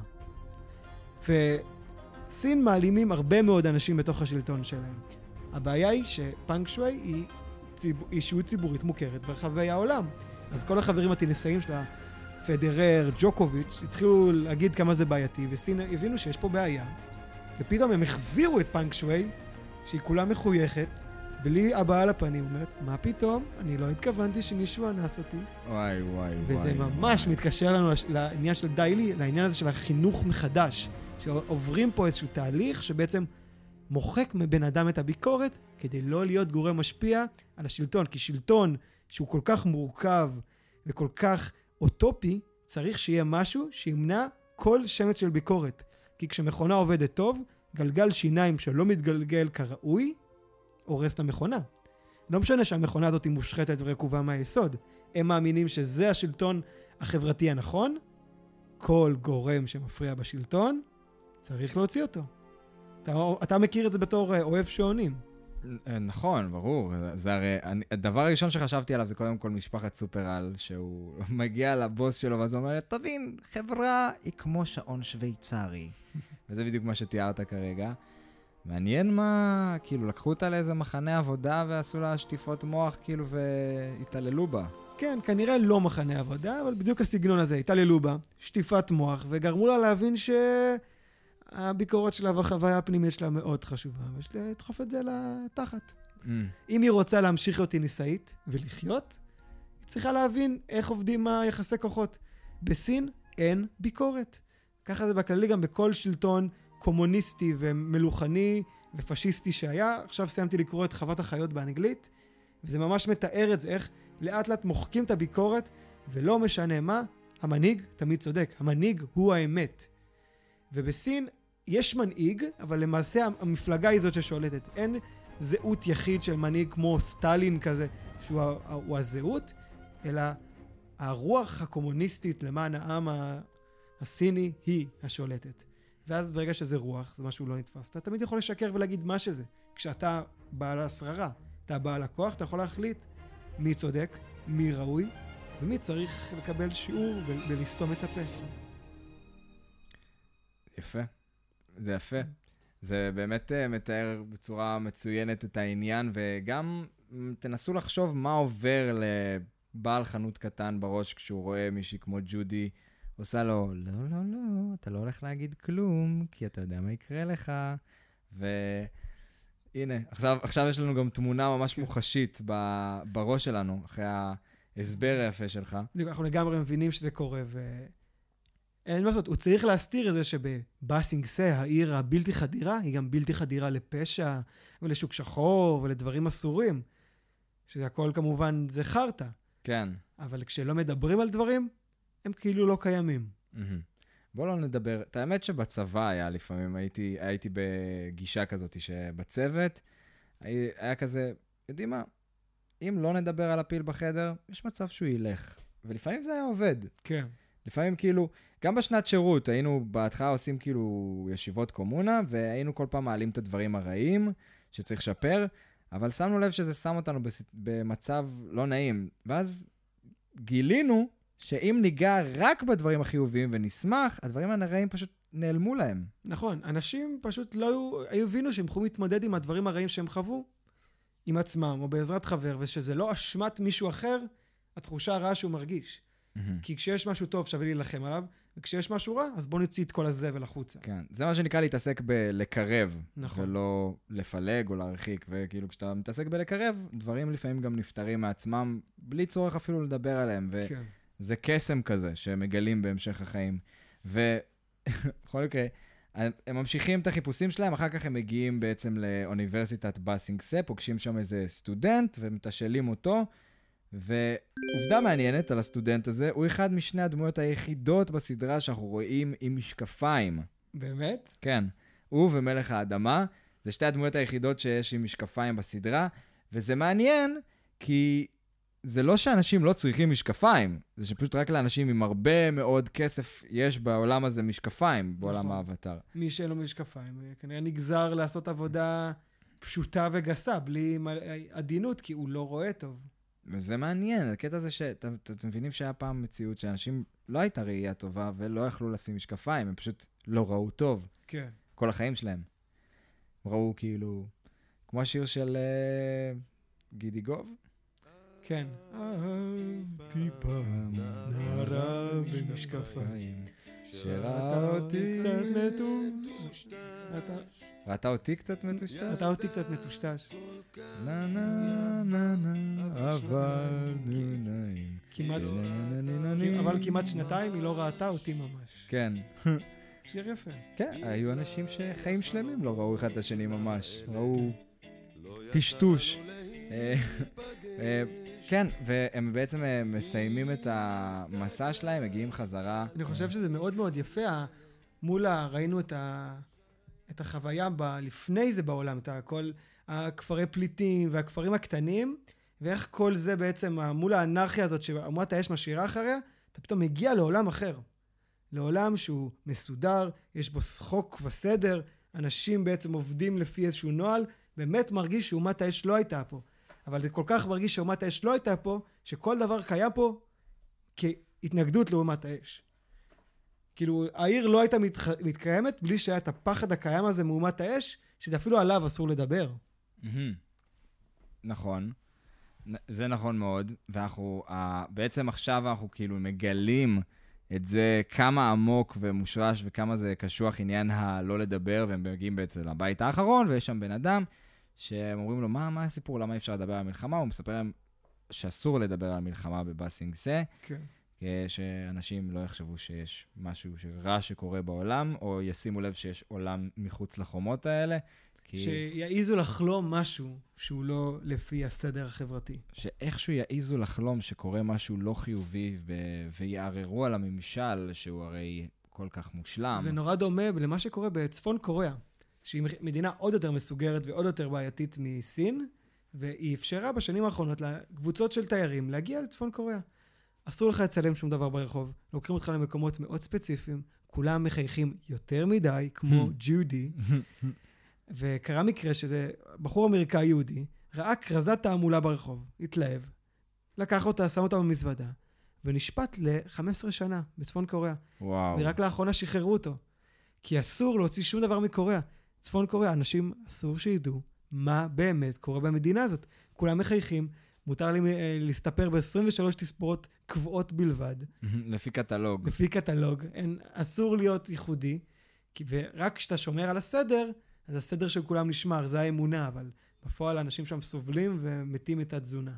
וסין מעלימים הרבה מאוד אנשים בתוך השלטון שלהם. הבעיה היא שפנג שוואי היא ציב... אישיות ציבורית מוכרת ברחבי העולם. אז כל החברים הטניסאים שלה, פדרר, ג'וקוביץ', התחילו להגיד כמה זה בעייתי, וסין הבינו שיש פה בעיה. ופתאום הם החזירו את פנג שוואי, שהיא כולה מחויכת, בלי הבעה לפנים, אומרת, מה פתאום? אני לא התכוונתי שמישהו אנס אותי. וואי, וואי, וואי. וזה ממש וואי. מתקשר לנו לש- לעניין של דיילי, לעניין הזה של החינוך מחדש. שעוברים פה איזשהו תהליך שבעצם מוחק מבן אדם את הביקורת כדי לא להיות גורם משפיע על השלטון. כי שלטון שהוא כל כך מורכב וכל כך אוטופי, צריך שיהיה משהו שימנע כל שמץ של ביקורת. כי כשמכונה עובדת טוב, גלגל שיניים שלא מתגלגל כראוי, הורס את המכונה. לא משנה שהמכונה הזאת מושחתת ורקובה מהיסוד. הם מאמינים שזה השלטון החברתי הנכון, כל גורם שמפריע בשלטון, צריך להוציא אותו. אתה, אתה מכיר את זה בתור אה, אוהב שעונים. אה, נכון, ברור. זה הרי, אני, הדבר הראשון שחשבתי עליו זה קודם כל משפחת סופרל, שהוא מגיע לבוס שלו ואז הוא אומר, תבין, חברה היא כמו שעון שוויצרי. וזה בדיוק מה שתיארת כרגע. מעניין מה, כאילו, לקחו אותה לאיזה מחנה עבודה ועשו לה שטיפות מוח, כאילו, והתעללו בה. כן, כנראה לא מחנה עבודה, אבל בדיוק הסגנון הזה. התעללו בה, שטיפת מוח, וגרמו לה להבין שהביקורת שלה והחוויה הפנימית שלה מאוד חשובה, ויש לדחוף את זה לתחת. אם היא רוצה להמשיך להיות טניסאית ולחיות, היא צריכה להבין איך עובדים היחסי כוחות. בסין אין ביקורת. ככה זה בכללי גם בכל שלטון קומוניסטי ומלוכני ופשיסטי שהיה. עכשיו סיימתי לקרוא את חוות החיות באנגלית, וזה ממש מתאר את זה, איך לאט לאט מוחקים את הביקורת, ולא משנה מה, המנהיג תמיד צודק. המנהיג הוא האמת. ובסין יש מנהיג, אבל למעשה המפלגה היא זאת ששולטת. אין זהות יחיד של מנהיג כמו סטלין כזה, שהוא הוא הזהות, אלא הרוח הקומוניסטית למען העם הסיני היא השולטת. ואז ברגע שזה רוח, זה משהו לא נתפס. אתה תמיד יכול לשקר ולהגיד מה שזה. כשאתה בעל השררה, אתה בעל הכוח, אתה יכול להחליט מי צודק, מי ראוי, ומי צריך לקבל שיעור ולסתום את הפה. יפה. זה יפה. זה באמת uh, מתאר בצורה מצוינת את העניין, וגם תנסו לחשוב מה עובר לבעל חנות קטן בראש כשהוא רואה מישהי כמו ג'ודי עושה לו, לא, לא, לא, אתה לא הולך להגיד כלום, כי אתה יודע מה יקרה לך. והנה, עכשיו, עכשיו יש לנו גם תמונה ממש מוחשית ב- בראש שלנו, אחרי ההסבר היפה שלך. אנחנו לגמרי מבינים שזה קורה, ו... אין מה לעשות, הוא צריך להסתיר את זה שבבאסינגסה, העיר הבלתי חדירה, היא גם בלתי חדירה לפשע ולשוק שחור ולדברים אסורים. שזה הכל כמובן, זה חרטא. כן. אבל כשלא מדברים על דברים, הם כאילו לא קיימים. מהמם. בוא לא נדבר, את האמת שבצבא היה לפעמים, הייתי, הייתי בגישה כזאת שבצוות, היה כזה, יודעים מה, אם לא נדבר על הפיל בחדר, יש מצב שהוא ילך. ולפעמים זה היה עובד. כן. לפעמים כאילו, גם בשנת שירות, היינו בהתחלה עושים כאילו ישיבות קומונה, והיינו כל פעם מעלים את הדברים הרעים שצריך לשפר, אבל שמנו לב שזה שם אותנו בס... במצב לא נעים. ואז גילינו שאם ניגע רק בדברים החיוביים ונשמח, הדברים הרעים פשוט נעלמו להם. נכון, אנשים פשוט לא היו, הבינו שהם יכולים להתמודד עם הדברים הרעים שהם חוו עם עצמם, או בעזרת חבר, ושזה לא אשמת מישהו אחר, התחושה הרעה שהוא מרגיש. כי כשיש משהו טוב שווה להילחם עליו, וכשיש משהו רע, אז בוא נוציא את כל הזבל החוצה. כן, זה מה שנקרא להתעסק בלקרב, נכון. ולא לפלג או להרחיק, וכאילו כשאתה מתעסק בלקרב, דברים לפעמים גם נפתרים מעצמם, בלי צורך אפילו לדבר עליהם, ו... כן. זה קסם כזה שהם מגלים בהמשך החיים. ובכל מקרה, הם ממשיכים את החיפושים שלהם, אחר כך הם מגיעים בעצם לאוניברסיטת באסינגסה, פוגשים שם איזה סטודנט ומתשאלים אותו. ועובדה מעניינת על הסטודנט הזה, הוא אחד משני הדמויות היחידות בסדרה שאנחנו רואים עם משקפיים. באמת? כן, הוא ומלך האדמה, זה שתי הדמויות היחידות שיש עם משקפיים בסדרה, וזה מעניין, כי זה לא שאנשים לא צריכים משקפיים, זה שפשוט רק לאנשים עם הרבה מאוד כסף יש בעולם הזה משקפיים, בעולם נכון. האבטר. מי שאין לו משקפיים, אה, כנראה נגזר לעשות עבודה פשוטה וגסה, בלי עדינות, כי הוא לא רואה טוב. וזה מעניין, הקטע הזה שאתם אתם מבינים שהיה פעם מציאות שאנשים לא הייתה ראייה טובה ולא יכלו לשים משקפיים, הם פשוט לא ראו טוב כן. כל החיים שלהם. הם ראו כאילו, כמו השיר של uh, גידי גוב. כן. אהבתי פעם נערה במשקפיים. שראה אותי, קצת מטושטש. אתה- ראתה אותי קצת מטושטש? אתה אותי קצת מטושטש. נה נה נה נה, אבל נו נעים. כמעט. אבל כמעט שנתיים היא לא ראתה אותי ממש. כן. שיר יפה. כן, היו אנשים שחיים שלמים לא ראו אחד את השני ממש. ראו טשטוש. אה, אה, כן, והם בעצם אה, מסיימים את המסע שלהם, מגיעים חזרה. אני חושב שזה מאוד מאוד יפה, מול ה... ראינו את, ה, את החוויה ב, לפני זה בעולם, את כל הכפרי פליטים והכפרים הקטנים, ואיך כל זה בעצם, מול האנרכיה הזאת שאומת האש משאירה אחריה, אתה פתאום מגיע לעולם אחר. לעולם שהוא מסודר, יש בו חוק וסדר, אנשים בעצם עובדים לפי איזשהו נוהל, באמת מרגיש שאומת האש לא הייתה פה. אבל זה כל כך מרגיש שאומת האש לא הייתה פה, שכל דבר קיים פה כהתנגדות לאומת האש. כאילו, העיר לא הייתה מתח... מתקיימת בלי שהיה את הפחד הקיים הזה מאומת האש, שזה אפילו עליו אסור לדבר. מהמם. נכון. זה נכון מאוד, ואנחנו, בעצם עכשיו אנחנו כאילו מגלים את זה כמה עמוק ומושרש וכמה זה קשוח עניין הלא לדבר, והם מגיעים בעצם לבית האחרון, ויש שם בן אדם שהם אומרים לו, מה, מה הסיפור, למה אי אפשר לדבר על מלחמה? הוא מספר להם שאסור לדבר על מלחמה בבאסינג סה, כן. שאנשים לא יחשבו שיש משהו רע שקורה בעולם, או ישימו לב שיש עולם מחוץ לחומות האלה. כי שיעזו לחלום משהו שהוא לא לפי הסדר החברתי. שאיכשהו יעזו לחלום שקורה משהו לא חיובי ו... ויערערו על הממשל, שהוא הרי כל כך מושלם. זה נורא דומה למה שקורה בצפון קוריאה, שהיא מדינה עוד יותר מסוגרת ועוד יותר בעייתית מסין, והיא אפשרה בשנים האחרונות לקבוצות של תיירים להגיע לצפון קוריאה. אסור לך לצלם שום דבר ברחוב, לוקחים אותך למקומות מאוד ספציפיים, כולם מחייכים יותר מדי, כמו ג'ודי, וקרה מקרה שזה בחור אמריקאי יהודי, ראה כרזת תעמולה ברחוב, התלהב, לקח אותה, שם אותה במזוודה, ונשפט ל-15 שנה בצפון קוריאה. וואו. ורק לאחרונה שחררו אותו. כי אסור להוציא שום דבר מקוריאה. צפון קוריאה, אנשים אסור שידעו מה באמת קורה במדינה הזאת. כולם מחייכים, מותר לי אה, להסתפר ב-23 תספורות קבועות בלבד, לפי קטלוג. לפי קטלוג. אין, אסור להיות ייחודי, כי, ורק כשאתה שומר על הסדר, אז הסדר של כולם נשמר, זה האמונה, אבל בפועל האנשים שם סובלים ומתים את התזונה.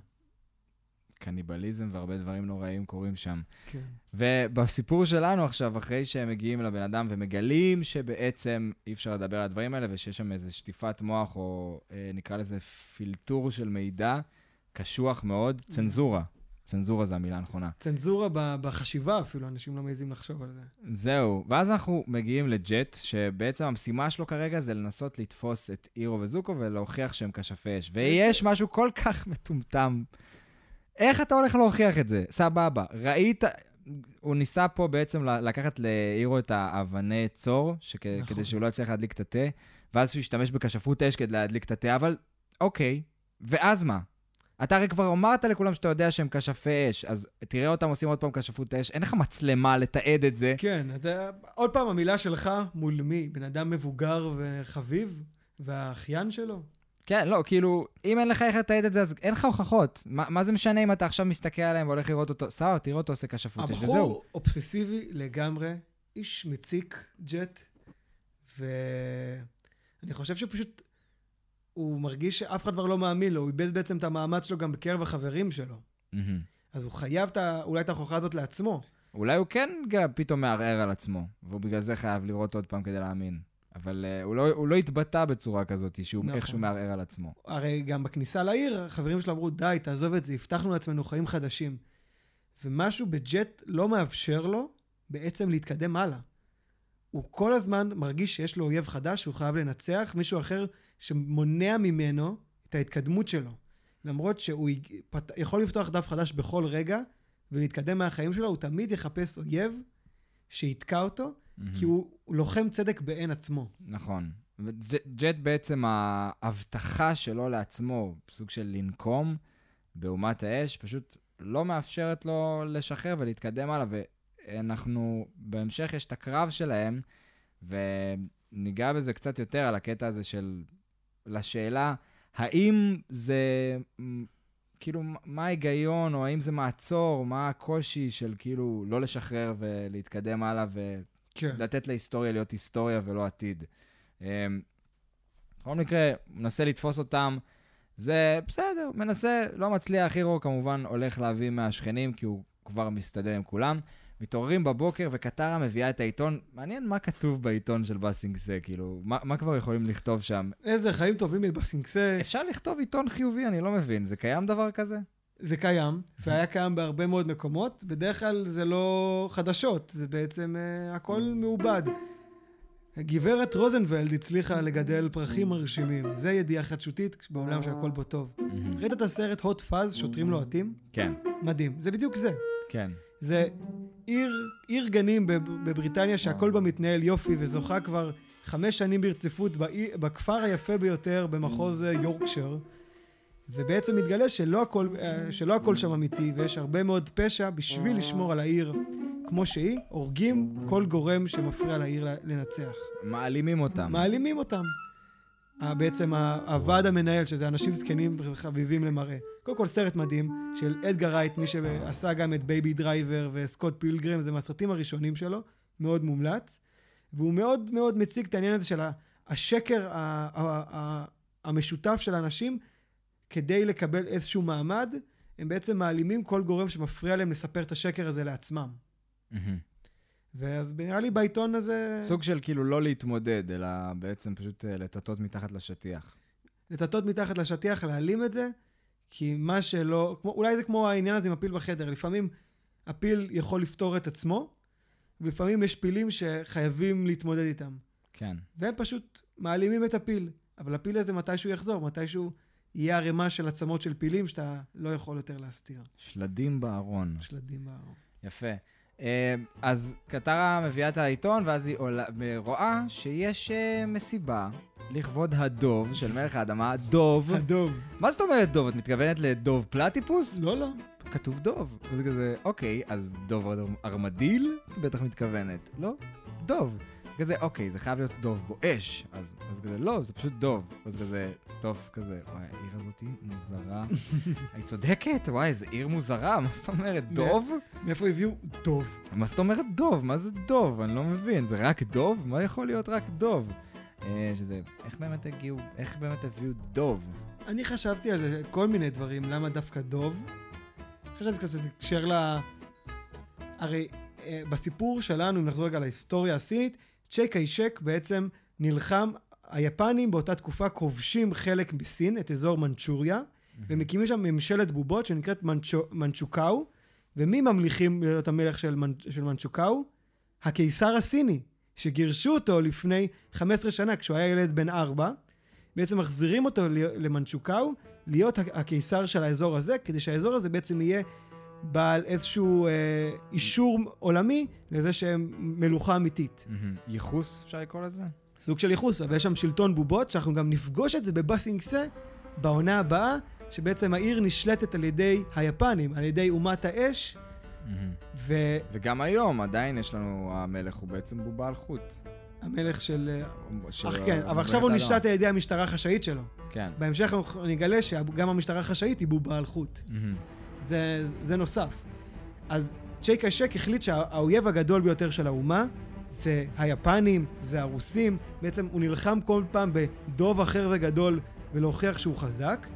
קניבליזם והרבה דברים נוראים קורים שם. כן. ובסיפור שלנו עכשיו, אחרי שהם מגיעים לבן אדם ומגלים שבעצם אי אפשר לדבר על הדברים האלה ושיש שם איזו שטיפת מוח, או אה, נקרא לזה פילטור של מידע, קשוח מאוד, צנזורה. צנזורה זה המילה הנכונה. צנזורה בחשיבה אפילו, אנשים לא מעזים לחשוב על זה. זהו, ואז אנחנו מגיעים לג'ט, שבעצם המשימה שלו כרגע זה לנסות לתפוס את אירו וזוקו ולהוכיח שהם כשפי אש. ויש משהו כל כך מטומטם. איך אתה הולך להוכיח את זה? סבבה, ראית... הוא ניסה פה בעצם לקחת לאירו את האבני צור, שכ- נכון. כדי שהוא לא יצליח להדליק את התה, ואז שהוא ישתמש בכשפות אש כדי להדליק את התה, אבל אוקיי, ואז מה? אתה הרי כבר אמרת לכולם שאתה יודע שהם כשפי אש, אז תראה אותם עושים עוד פעם כשפות אש, אין לך מצלמה לתעד את זה. כן, אתה, עוד פעם, המילה שלך מול מי? בן אדם מבוגר וחביב? והאחיין שלו? כן, לא, כאילו, אם אין לך איך לתעד את זה, אז אין לך הוכחות. מה, מה זה משנה אם אתה עכשיו מסתכל עליהם והולך לראות אותו? סבבה, תראה אותו עושה כשפות אש, וזהו. הבחור אובססיבי לגמרי, איש מציק, ג'ט, ואני חושב שפשוט הוא מרגיש שאף אחד כבר לא מאמין לו, הוא איבד בעצם את המאמץ שלו גם בקרב החברים שלו. מהמם. אז הוא חייב את ה- אולי את ההוכחה הזאת לעצמו. אולי הוא כן גם פתאום מערער על עצמו, והוא בגלל זה חייב לראות עוד פעם כדי להאמין. אבל uh, הוא, לא, הוא לא התבטא בצורה כזאת, שהוא נכון. איכשהו מערער על עצמו. הרי גם בכניסה לעיר, החברים שלו אמרו, די, תעזוב את זה, הבטחנו לעצמנו חיים חדשים. ומשהו בג'ט לא מאפשר לו בעצם להתקדם הלאה. הוא כל הזמן מרגיש שיש לו אויב חדש, שהוא חייב לנצח, מישהו אחר שמונע ממנו את ההתקדמות שלו. למרות שהוא פת- יכול לפתוח דף חדש בכל רגע ולהתקדם מהחיים שלו, הוא תמיד יחפש אויב שיתקע אותו, כי הוא הוא לוחם צדק בעין עצמו. נכון. וג'ט בעצם ההבטחה שלו לעצמו, סוג של לנקום באומת האש, פשוט לא מאפשרת לו לשחרר ולהתקדם הלאה, ואנחנו, בהמשך יש את הקרב שלהם, וניגע בזה קצת יותר על הקטע הזה של, לשאלה, האם זה, כאילו, מה ההיגיון, או האם זה מעצור, מה הקושי של כאילו לא לשחרר ולהתקדם הלאה, ו... כן. להיסטוריה להיות היסטוריה ולא עתיד. אמ, בכל מקרה, מנסה לתפוס אותם, זה בסדר, מנסה, לא מצליח, הירו כמובן הולך להביא מהשכנים, כי הוא כבר מסתדר עם כולם. מתעוררים בבוקר וקטרה מביאה את העיתון, מעניין מה כתוב בעיתון של בסינגסה, כאילו, מה, מה כבר יכולים לכתוב שם? איזה חיים טובים מבסינגסה. אפשר לכתוב עיתון חיובי, אני לא מבין, זה קיים דבר כזה? זה קיים, והיה קיים בהרבה מאוד מקומות. בדרך כלל זה לא חדשות, זה בעצם uh, הכל מעובד. גברת רוזנבלד הצליחה לגדל פרחים מרשימים. זה ידיעה חדשותית בעולם שהכל בו טוב. ראית את הסרט הוט פאז, שוטרים לוהטים? כן, מדהים. זה בדיוק זה. כן. זה עיר, עיר גנים בב- בבריטניה שהכל בה מתנהל יופי וזוכה כבר חמש שנים ברציפות באי, בכפר היפה ביותר במחוז אה, יורקשר. ובעצם מתגלה שלא הכל, אה, שלא הכל שם אמיתי ויש הרבה מאוד פשע בשביל לשמור על העיר כמו שהיא, הורגים כל גורם שמפריע לעיר לנצח. מעלימים אותם. מעלימים אותם. ה- בעצם ה- הוועד המנהל, שזה אנשים זקנים וחביבים למראה. קודם כל סרט מדהים של אדגר רייט, מי שעשה גם את בייבי דרייבר וסקוט פילגרם, זה מהסרטים הראשונים שלו, מאוד מומלץ. והוא מאוד מאוד מציג את העניין הזה של ה- השקר ה- ה- ה- המשותף של האנשים כדי לקבל איזשהו מעמד, הם בעצם מעלימים כל גורם שמפריע להם לספר את השקר הזה לעצמם. מהמם. ואז נראה לי בעיתון הזה... סוג של כאילו לא להתמודד, אלא בעצם פשוט אה, לטאטות מתחת לשטיח. לטטות מתחת לשטיח, להעלים את זה, כי מה שלא... כמו, אולי זה כמו העניין הזה עם הפיל בחדר. לפעמים הפיל יכול לפתור את עצמו, ולפעמים יש פילים שחייבים להתמודד איתם. כן. והם פשוט מעלימים את הפיל. אבל הפיל הזה מתישהו יחזור, מתישהו יהיה ערימה של עצמות של פילים שאתה לא יכול יותר להסתיר. שלדים בארון. שלדים בארון. יפה. אה, אז קטרה מביאה את העיתון, ואז היא עולה, רואה שיש אה, מסיבה לכבוד הדוב של מלך האדמה, דוב. הדוב. מה זאת אומרת דוב? את מתכוונת לדוב פלטיפוס? לא, לא. כתוב דוב. וזה כזה, אוקיי, אז דוב אר- ארמדיל? את בטח מתכוונת. לא, דוב. כזה, אוקיי, זה חייב להיות דוב בואש. אז, אז כזה, לא, זה פשוט דוב. אז כזה, טוב, כזה, וואי, העיר הזאת מוזרה. היא צודקת, וואי, איזה עיר מוזרה, מה זאת אומרת, דוב? מאיפה הביאו? דוב. מה זאת אומרת דוב? מה זה דוב? אני לא מבין. זה רק דוב? מה יכול להיות רק דוב? אה, שזה, איך באמת הגיעו, איך באמת הביאו דוב? אני חשבתי על זה, כל מיני דברים, למה דווקא דוב? חשבתי קצת לקשר ל... הרי אה, בסיפור שלנו, אם נחזור רגע להיסטוריה הסינית, צ'יי קיישק בעצם נלחם, היפנים באותה תקופה כובשים חלק מסין, את אזור מנצ'וריה, ומקימים שם ממשלת בובות שנקראת מנצ'ו, מנצ'וקאו, ומי ממליכים להיות המלך של, מנ, של מנצ'וקאו? הקיסר הסיני, שגירשו אותו לפני 15 שנה, כשהוא היה ילד בן 4. בעצם מחזירים אותו למנצ'וקאו, להיות הקיסר של האזור הזה, כדי שהאזור הזה בעצם יהיה בעל איזשהו אה, אישור עולמי לזה שהם מלוכה אמיתית. מהמם. ייחוס, אפשר לקרוא לזה? סוג של ייחוס, אבל יש שם שלטון בובות, שאנחנו גם נפגוש את זה בבאסינגסה בעונה הבאה, שבעצם העיר נשלטת על ידי היפנים, על ידי אומת האש, מהמם. והמלך וגם היום עדיין יש לנו, המלך הוא בעצם בובה על חוט. של... של- אך כן, אבל עכשיו הוא נשלט על ידי המשטרה החשאית שלו. כן. בהמשך אנחנו נגלה שגם המשטרה החשאית היא בובה על חוט. מהמם. זה, זה נוסף. אז צ'יי קיישק החליט שהאויב הגדול ביותר של האומה זה היפנים, זה הרוסים. בעצם הוא נלחם כל פעם בדוב אחר וגדול ולהוכיח שהוא חזק.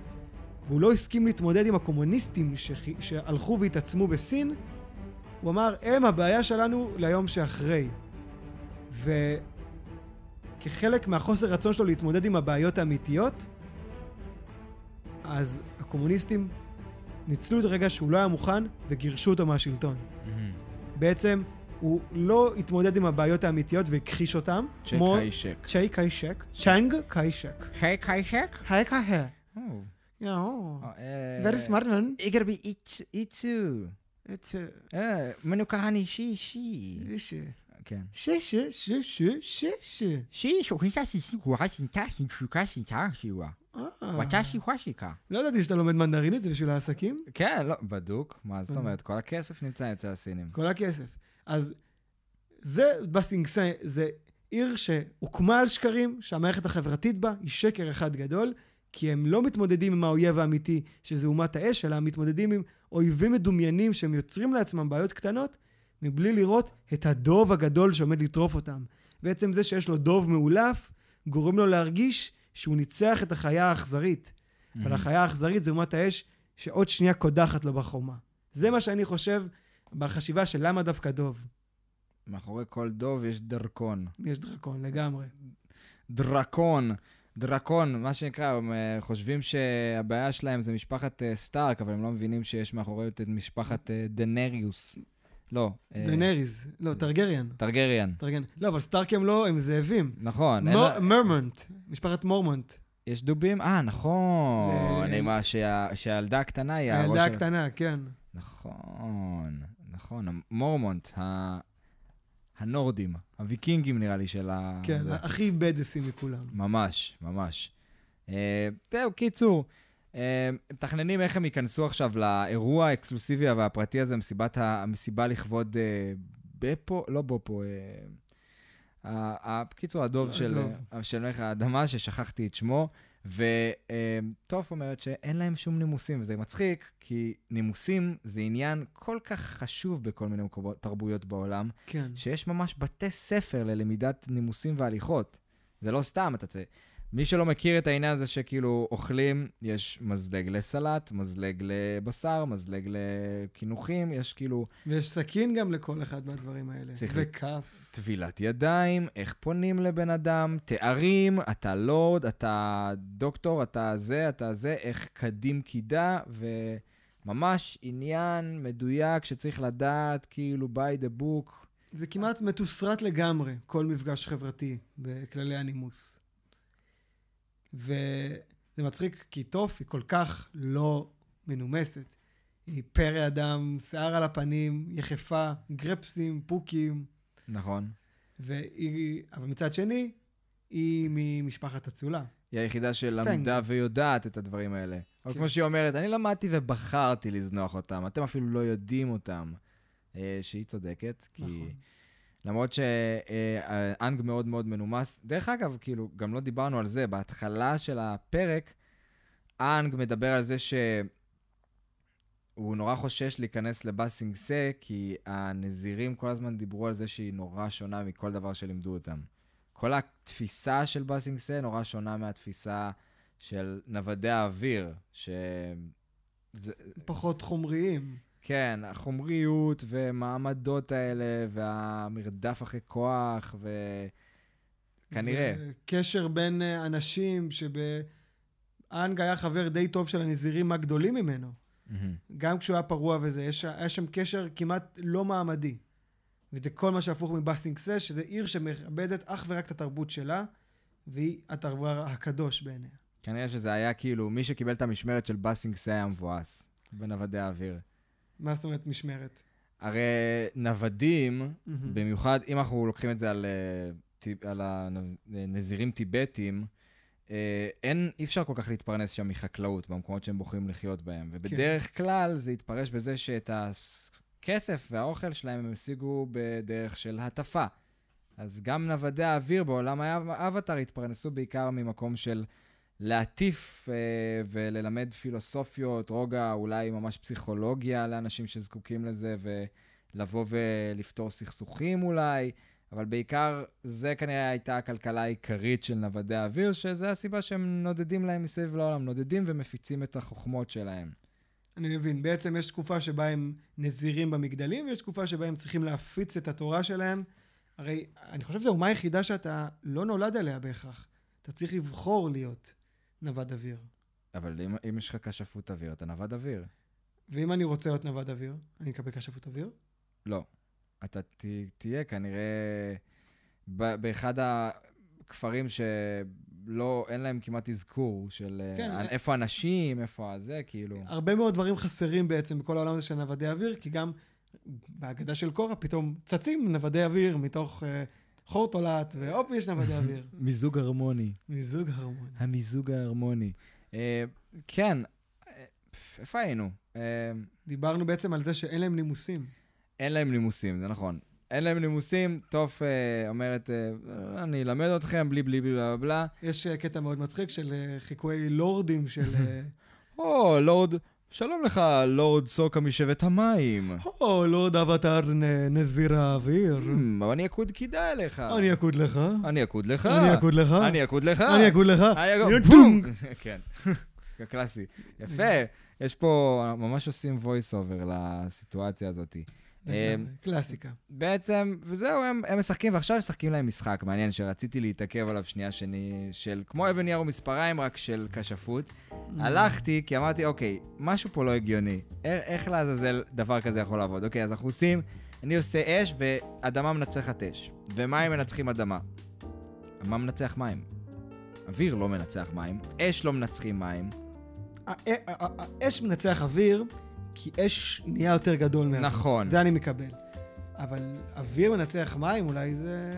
והוא לא הסכים להתמודד עם הקומוניסטים שח... שהלכו והתעצמו בסין. הוא אמר, הם הבעיה שלנו ליום שאחרי. וכחלק מהחוסר רצון שלו להתמודד עם הבעיות האמיתיות, אז הקומוניסטים ניצלו את הרגע שהוא לא היה מוכן וגירשו אותו מהשלטון. בעצם הוא לא התמודד עם הבעיות האמיתיות והכחיש אותן. כמו... צ'י קיישק. צ'י קיישק. צ'אנג קיישק. היי קיישק? היי קיישק. Oh. אה, Very smart man. Igar bi itsu. Itsu. מנוקהני שי שי. שי. כן. שי שי שי שי שי שי. שי שוכנסה שישי גועה שינצה שינצוקה שינצה שיווה. אה. וואצ'אשי וואשי וואשיקה. לא ידעתי שאתה לומד מנדרינית, זה בשביל העסקים? כן, לא, בדוק. מה זאת אה. אומרת? כל הכסף נמצא אצל הסינים. כל הכסף. אז זה בסינגסי, זה עיר שהוקמה על שקרים, שהמערכת החברתית בה היא שקר אחד גדול, כי הם לא מתמודדים עם האויב האמיתי, שזה אומת האש, אלא מתמודדים עם אויבים מדומיינים שהם יוצרים לעצמם בעיות קטנות, מבלי לראות את הדוב הגדול שעומד לטרוף אותם. בעצם זה שיש לו דוב מאולף, גורם לו להרגיש שהוא ניצח את החיה האכזרית. אבל החיה האכזרית זה אומת האש שעוד שנייה קודחת לו בחומה. זה מה שאני חושב בחשיבה של למה דווקא דוב. מאחורי כל דוב יש דרקון. יש דרקון, לגמרי. דרקון. דרקון, מה שנקרא, הם אה, חושבים שהבעיה שלהם זה משפחת אה, סטארק, אבל הם לא מבינים שיש מאחורי את משפחת אה, דנריוס. לא. אה, דנריז. לא, טרגריאן. טרגריאן. טרגריאן. לא, אבל סטארק הם לא, הם זאבים. נכון. מורמונט. משפחת מורמונט. יש דובים? אה, נכון. אה, עם ה- שה- שהילדה הקטנה היא הראש... הילדה הקטנה, כן. נכון, נכון, המורמונט. הנורדים, הוויקינגים נראה לי של ה... כן. הכי badass ים מכולם. ממש, ממש. אה, זהו, קיצור, אה, מתכננים איך הם ייכנסו עכשיו לאירוע האקסקלוסיבי והפרטי הזה, מסיבת ה... המסיבה לכבוד אה, בפו, לא בופו, אה, בקיצור, הדוב של, הדוב. אה, של מלך האדמה, ששכחתי את שמו, וטוב אומרת שאין להם שום נימוסים, וזה מצחיק, כי נימוסים זה עניין כל כך חשוב בכל מיני מקומות, תרבויות בעולם, כן. שיש ממש בתי ספר ללמידת נימוסים והליכות. זה לא סתם, אתה צריך... מי שלא מכיר את העניין הזה שכאילו אוכלים, יש מזלג לסלט, מזלג לבשר, מזלג לקינוחים, יש כאילו ויש סכין גם לכל אחד מהדברים האלה. צריך וכף. טבילת ידיים, איך פונים לבן אדם, תארים, אתה לורד, אתה דוקטור, אתה זה, אתה זה, איך קדים קידה, וממש עניין מדויק שצריך לדעת, כאילו, by the book. זה כמעט מתוסרט לגמרי, כל מפגש חברתי בכללי הנימוס. וזה מצחיק, כי טוף היא כל כך לא מנומסת. היא פרא אדם, שיער על הפנים, יחפה, גרפסים, פוקים, נכון. והיא, אבל מצד שני, היא ממשפחת אצולה. היא היחידה שלמדה ויודעת את הדברים האלה. אבל כן. כמו שהיא אומרת, אני למדתי ובחרתי לזנוח אותם, אתם אפילו לא יודעים אותם. אה, שהיא צודקת, כי... נכון. למרות שאנג מאוד מאוד מנומס. דרך אגב, כאילו, גם לא דיברנו על זה. בהתחלה של הפרק, אנג מדבר על זה שהוא נורא חושש להיכנס לבאסינג סה, כי הנזירים כל הזמן דיברו על זה שהיא נורא שונה מכל דבר שלימדו אותם. כל התפיסה של באסינג סה נורא שונה מהתפיסה של נוודי האוויר, ש... זה, פחות חומריים. כן, החומריות ומעמדות האלה, והמרדף אחרי כוח, וכנראה. קשר בין אה, אנשים שבאנג היה חבר די טוב של הנזירים הגדולים ממנו. גם כשהוא היה פרוע וזה, יש, היה שם קשר כמעט לא מעמדי. וזה כל מה שהפוך מבאסינג סה, שזה עיר שמכבדת אך ורק את התרבות שלה, והיא הדבר הקדוש בעיניה. כנראה שזה היה כאילו, מי שקיבל את המשמרת של באסינג סה היה מבואס, בנוודי האוויר. מה זאת אומרת משמרת? הרי נוודים, מהמם. במיוחד אם אנחנו לוקחים את זה על, אה, על הנזירים טיבטים, אה, אין, אי אפשר כל כך להתפרנס שם מחקלאות במקומות שהם בוחרים לחיות בהם. ובדרך כלל זה יתפרש בזה שאת הכסף והאוכל שלהם הם השיגו בדרך של הטפה. אז גם נוודי האוויר בעולם האבטאר התפרנסו בעיקר ממקום של להטיף אה, וללמד פילוסופיות, רוגע, אולי ממש פסיכולוגיה לאנשים שזקוקים לזה, ולבוא ולפתור סכסוכים אולי, אבל בעיקר זה כנראה הייתה הכלכלה העיקרית של נוודי האוויר, שזה הסיבה שהם נודדים להם מסביב לעולם, נודדים ומפיצים את החוכמות שלהם. אני מבין. בעצם יש תקופה שבה הם נזירים במגדלים, ויש תקופה שבה הם צריכים להפיץ את התורה שלהם. הרי אני חושב שזו אומה היחידה שאתה לא נולד עליה בהכרח. אתה צריך לבחור להיות נווד אוויר. אבל אם, אם יש לך כשפות אוויר, אתה נווד אוויר. ואם אני רוצה להיות נווד אוויר, אני אקבל כשפות אוויר? לא. אתה ת, תהיה כנראה ב, באחד הכפרים שלא, אין להם כמעט אזכור של כן, כן, אה- איפה אנשים, איפה הזה, כאילו. הרבה מאוד דברים חסרים בעצם בכל העולם הזה של נוודי אוויר, כי גם בהגדה של קורה פתאום צצים נוודי אוויר מתוך אה, חור תולעת, והופ, יש נוודי אוויר. מיזוג הרמוני. מיזוג הרמוני. המיזוג ההרמוני. אה, כן, אה, איפה היינו? אה, דיברנו בעצם על זה שאין להם נימוסים. אין להם נימוסים, זה נכון. אין להם נימוסים, טוף אה, אומרת, אה, אני אלמד אתכם, בלי בלי בלי בלה בלה. יש קטע מאוד מצחיק של אה, חיקויי לורדים של... או, לורד, שלום לך, לורד סוקה משבט המים. או, לורד אבטר נ- נזיר האוויר. "Hmm, אבל אני אקוד קידה אליך. אני אקוד לך. אני אקוד לך. אני אקוד לך. אני אקוד לך. אני אקוד לך. אני אקוד- בום! כן, קלאסי. יפה, יש פה, ממש עושים voice over לסיטואציה הזאת. אה, קלאסיקה. בעצם, וזהו, הם, הם משחקים, ועכשיו משחקים להם משחק מעניין שרציתי להתעכב עליו שנייה שני, של כמו אבן נייר ומספריים, רק של כשפות. הלכתי, כי אמרתי, אוקיי, משהו פה לא הגיוני. איך לעזאזל דבר כזה יכול לעבוד? אוקיי, אז אנחנו עושים, אני עושה אש, ואדמה מנצחת אש. ומים מנצחים אדמה. מה מנצח מים? אוויר לא מנצח מים, אש לא מנצחים מים. האש מנצח אוויר, כי אש נהיה יותר גדול מאוויר. נכון. זה אני מקבל. אבל אוויר מנצח מים, אולי זה...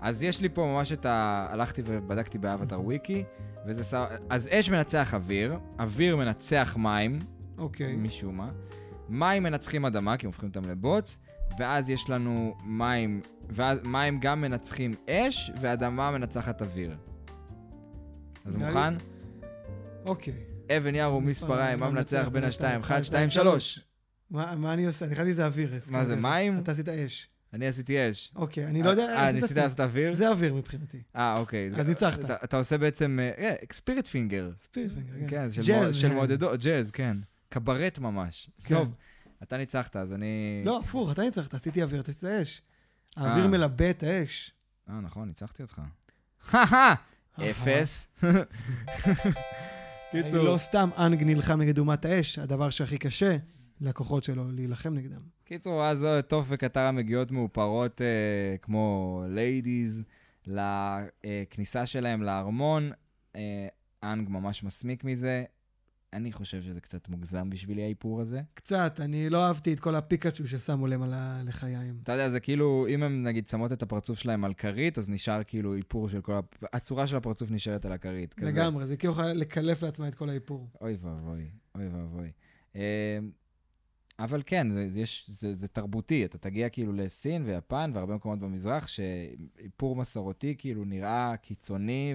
אז יש לי פה ממש את ה... הלכתי ובדקתי באבטר וויקי, וזה ס... אז אש מנצח אוויר, אוויר מנצח מים, אוקיי. משום מה. מים מנצחים אדמה, כי הם הופכים אותם לבוץ, ואז יש לנו מים, ואז מים גם מנצחים אש, ואדמה מנצחת אוויר. אז מוכן? אוקיי. אבן יער ומספריים, מה מנצח בין השתיים? 1, 2, 3. מה אני עושה? אני חשבתי שזה אוויר. מה זה, מים? אתה עשית אש. אני עשיתי אש. אוקיי, אני לא יודע... אה, ניסית. לעשות אוויר? זה אוויר מבחינתי. אה, אוקיי. אז ניצחת. אתה- עושה בעצם ספיריט פינגר. ספיריט פינגר, כן, מוע- של כן. מעודדות, ג'אז, כן. קברט ממש. כן. טוב, אתה ניצחת, אז אני... לא, הפוך, אתה ניצחת, עשיתי אוויר, אתה עשית אש. האוויר אה. מלבה את האש. אה, נכון, ניצחתי אותך. אפס. אני לא סתם אנג נלחם נגד אומת האש, הדבר שהכי קשה לכוחות שלו להילחם נגדם. קיצור, אז אה, טוף וקטרה מגיעות מאופרות אה, כמו ladies, לכניסה שלהם לארמון. אה, אנג ממש מסמיק מזה. אני חושב שזה קצת מוגזם בשבילי האיפור הזה. קצת, אני לא אהבתי את כל הפיקאצ'ו ששמו להם על הלחיים. אתה יודע, זה כאילו, אם הם נגיד שמות את הפרצוף שלהם על כרית, אז נשאר כאילו איפור של כל ה... הצורה של הפרצוף נשארת על הכרית. לגמרי, זה כאילו יכול לקלף לעצמה את כל האיפור. אוי ואבוי, אוי ואבוי. אה, אבל כן, זה, יש, זה, זה תרבותי, אתה תגיע כאילו לסין ויפן והרבה מקומות במזרח, שאיפור מסורתי כאילו נראה קיצוני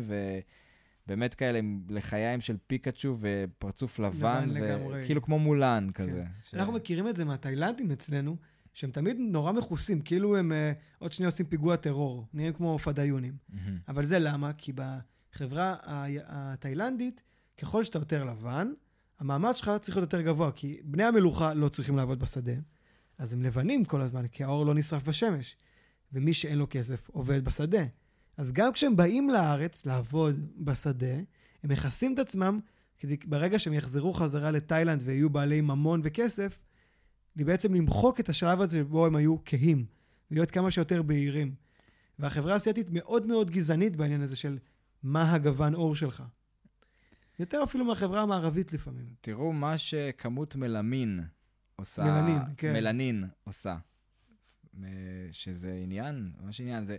ובאמת כאלה לחיים של פיקאצ'ו ופרצוף לבן, לבן לגמרי. כאילו כמו מולן כזה. ש... אנחנו מכירים את זה מהתאילנדים אצלנו, שהם תמיד נורא מכוסים, כאילו הם אה, עוד שנייה עושים פיגוע טרור, נראים כמו פדאיונים. מהמם. אבל זה למה? כי בחברה התאילנדית, ככל שאתה יותר לבן, המעמד שלך צריך להיות יותר גבוה, כי בני המלוכה לא צריכים לעבוד בשדה, אז הם לבנים כל הזמן, כי האור לא נשרף בשמש. ומי שאין לו כסף עובד בשדה. אז גם כשהם באים לארץ לעבוד בשדה, הם מכסים את עצמם, כדי ברגע שהם יחזרו חזרה לתאילנד ויהיו בעלי ממון וכסף, בעצם למחוק את השלב הזה שבו הם היו כהים, להיות כמה שיותר בהירים. והחברה האסייתית מאוד מאוד גזענית בעניין הזה של מה הגוון עור שלך. יותר אפילו מהחברה המערבית לפעמים. תראו מה שכמות מלמין עושה... מלנין, כן. מלנין עושה. אה, שזה עניין, ממש עניין. זה,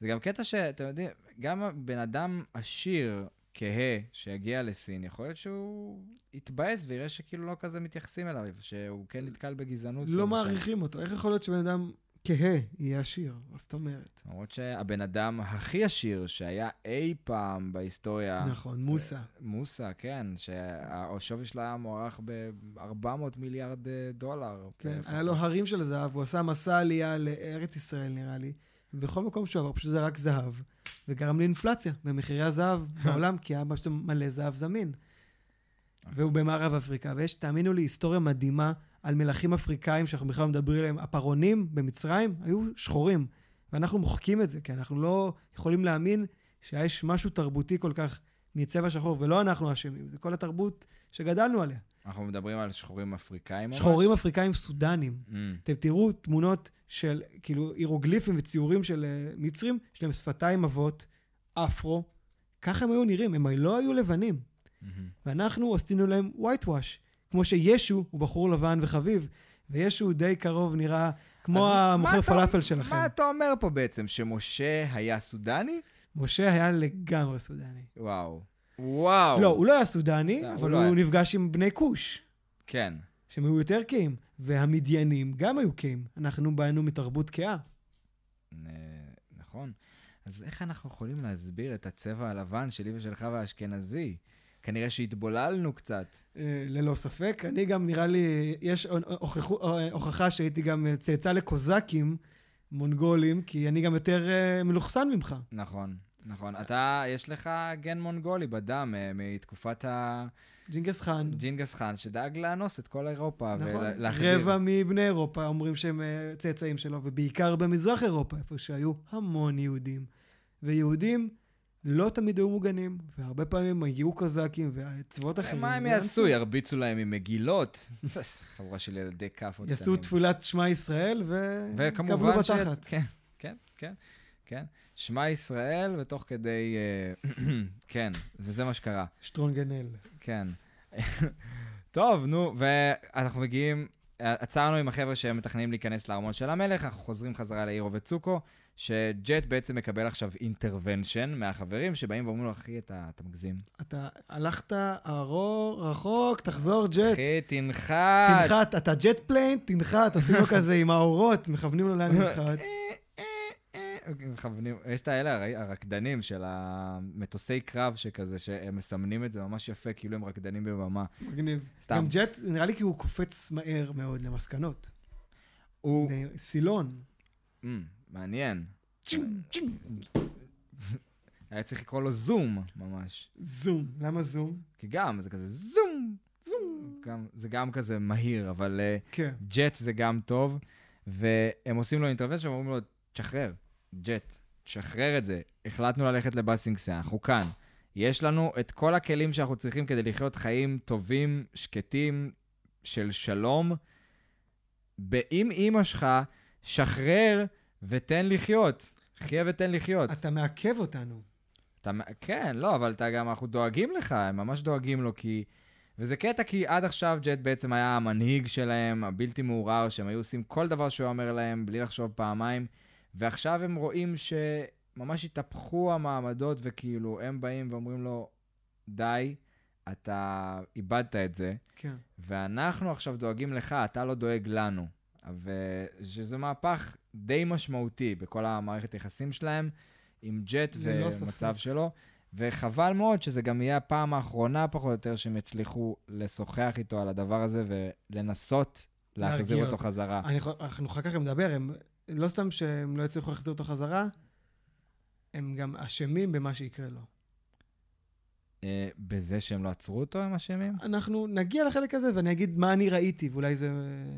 זה גם קטע שאתה יודע, גם בן אדם עשיר, כהה, שיגיע לסין, יכול להיות שהוא יתבאס ויראה שכאילו לא כזה מתייחסים אליו, שהוא כן נתקל בגזענות. לא למשל. מעריכים אותו. איך יכול להיות שבן אדם כהה יהיה עשיר? מה זאת אומרת? למרות שהבן אדם הכי עשיר שהיה אי פעם בהיסטוריה... נכון, מוסה. מוסה, כן, שהשווי שלה היה מוערך ב-400 מיליארד אה, דולר. כן, לפחות. היה לו הרים של זהב, הוא עשה מסע עלייה לארץ ישראל, נראה לי. ובכל מקום שהוא עבר, פשוט זה רק זהב, וגרם לאינפלציה במחירי הזהב בעולם, כי היה פשוט מלא זהב זמין. והוא במערב אפריקה, ויש, תאמינו לי, היסטוריה מדהימה על מלכים אפריקאים שאנחנו בכלל מדברים עליהם. הפרעונים במצרים היו שחורים, ואנחנו מוחקים את זה, כי אנחנו לא יכולים להאמין שיש משהו תרבותי כל כך מצבע שחור, ולא אנחנו אשמים, זה כל התרבות שגדלנו עליה. אנחנו מדברים על שחורים אפריקאים ממש? שחורים אפריקאים סודנים. Mm, אתם תראו תמונות של, כאילו, הירוגליפים וציורים של uh, מצרים, יש להם שפתיים עבות, אפרו, ככה הם היו נראים, הם לא היו לבנים. מהמם. ואנחנו עשינו להם white wash, כמו שישו הוא בחור לבן וחביב, וישו די קרוב נראה כמו המוכר פלאפל שלכם. מה אתה אומר פה בעצם? שמשה היה סודני? משה היה לגמרי סודני. וואו. וואו. לא, הוא לא היה סודני, סתם, אבל הוא הוא לא היה. נפגש עם בני כוש, כן. שהם היו יותר קהים, והמדיינים גם היו קהים. אנחנו באנו מתרבות קהה. אה, נכון. אז איך אנחנו יכולים להסביר את הצבע הלבן שלי ושלך והאשכנזי? כנראה שהתבוללנו קצת. אה, ללא ספק. אני גם, נראה לי, יש הוכחו- אה, הוכחה שהייתי גם צאצא לקוזקים מונגולים, כי אני גם יותר אה, מלוכסן ממך. נכון, נכון. אתה, יש לך גן מונגולי בדם אה, מתקופת ג'ינגס חאן. הג'ינגס חאן, שדאג לאנוס את כל אירופה. נכון, ולהחדיר- רבע מבני אירופה אומרים שהם אה, צאצאים שלו, ובעיקר במזרח אירופה, איפה שהיו המון יהודים. ויהודים לא תמיד היו מוגנים, והרבה פעמים הגיעו קוזקים וצבאות אחרים. מה הם ואנסו. יעשו? ירביצו להם עם מגילות? חבורה של ילדי כאפות יעשו תפילת שמע ישראל וקבלו וכמובן ש... כן, כן, כן, כן. שמע ישראל, ותוך כדי... אה, כן, וזה מה שקרה. שטרונגנל. כן. טוב, נו, ואנחנו מגיעים, עצרנו עם החבר'ה שהם מתכננים להיכנס לארמון של המלך, אנחנו חוזרים חזרה לאירו וצוקו, שג'ט בעצם מקבל עכשיו אינטרוונשן מהחברים, שבאים ואומרים לו, אחי, אתה, אתה מגזים. אתה הלכת ארוך, רחוק, תחזור ג'ט. אחי, תנחת. תנחת, אתה jet plane, תנחת, עושים לו כזה עם האורות, מכוונים לו לאן לנחת. מכוונים, יש את האלה, הרקדנים של המטוסי קרב שכזה, שהם מסמנים את זה ממש יפה, כאילו הם רקדנים בבמה. מגניב. סתם. גם ג'ט, נראה לי כי הוא קופץ מהר מאוד למסקנות. הוא, סילון. אמ, מעניין. היה צריך לקרוא לו זום, ממש. זום. למה זום? כי גם, זה כזה זום. זום. גם, זה גם כזה מהיר, אבל אה, כן. ג'ט זה גם טוב, והם עושים לו אינטרבנציה ואומרים לו, תשחרר, ג'ט, תשחרר את זה. החלטנו ללכת לבאסינגסה, אנחנו כאן. יש לנו את כל הכלים שאנחנו צריכים כדי לחיות חיים טובים, שקטים, של שלום. עם אימא שלך, שחרר ותן לחיות. חיה ותן לחיות. אתה מעכב אותנו. אתה, כן, לא, אבל אתה גם, אנחנו דואגים לך, הם ממש דואגים לו, כי... וזה קטע כי עד עכשיו ג'ט בעצם היה המנהיג שלהם, הבלתי מעורער, שהם היו עושים כל דבר שהוא אומר להם, בלי לחשוב פעמיים, ועכשיו הם רואים שממש התהפכו המעמדות, וכאילו, הם באים ואומרים לו, די, אתה איבדת את זה, כן. ואנחנו עכשיו דואגים לך, אתה לא דואג לנו. ושזה מהפך די משמעותי בכל המערכת היחסים שלהם, עם ג'ט ומצב. שלו. וחבל מאוד שזה גם יהיה הפעם האחרונה פחות או יותר שהם יצליחו לשוחח איתו על הדבר הזה ולנסות להחזיר אותו. חזרה. אני אנחנו אחר כך נדבר, הם לא סתם שהם לא יצליחו להחזיר אותו חזרה, הם גם אשמים במה שיקרה לו. אה, בזה שהם לא עצרו אותו, הם אשמים? אנחנו נגיע לחלק הזה ואני אגיד מה אני ראיתי, ואולי זה,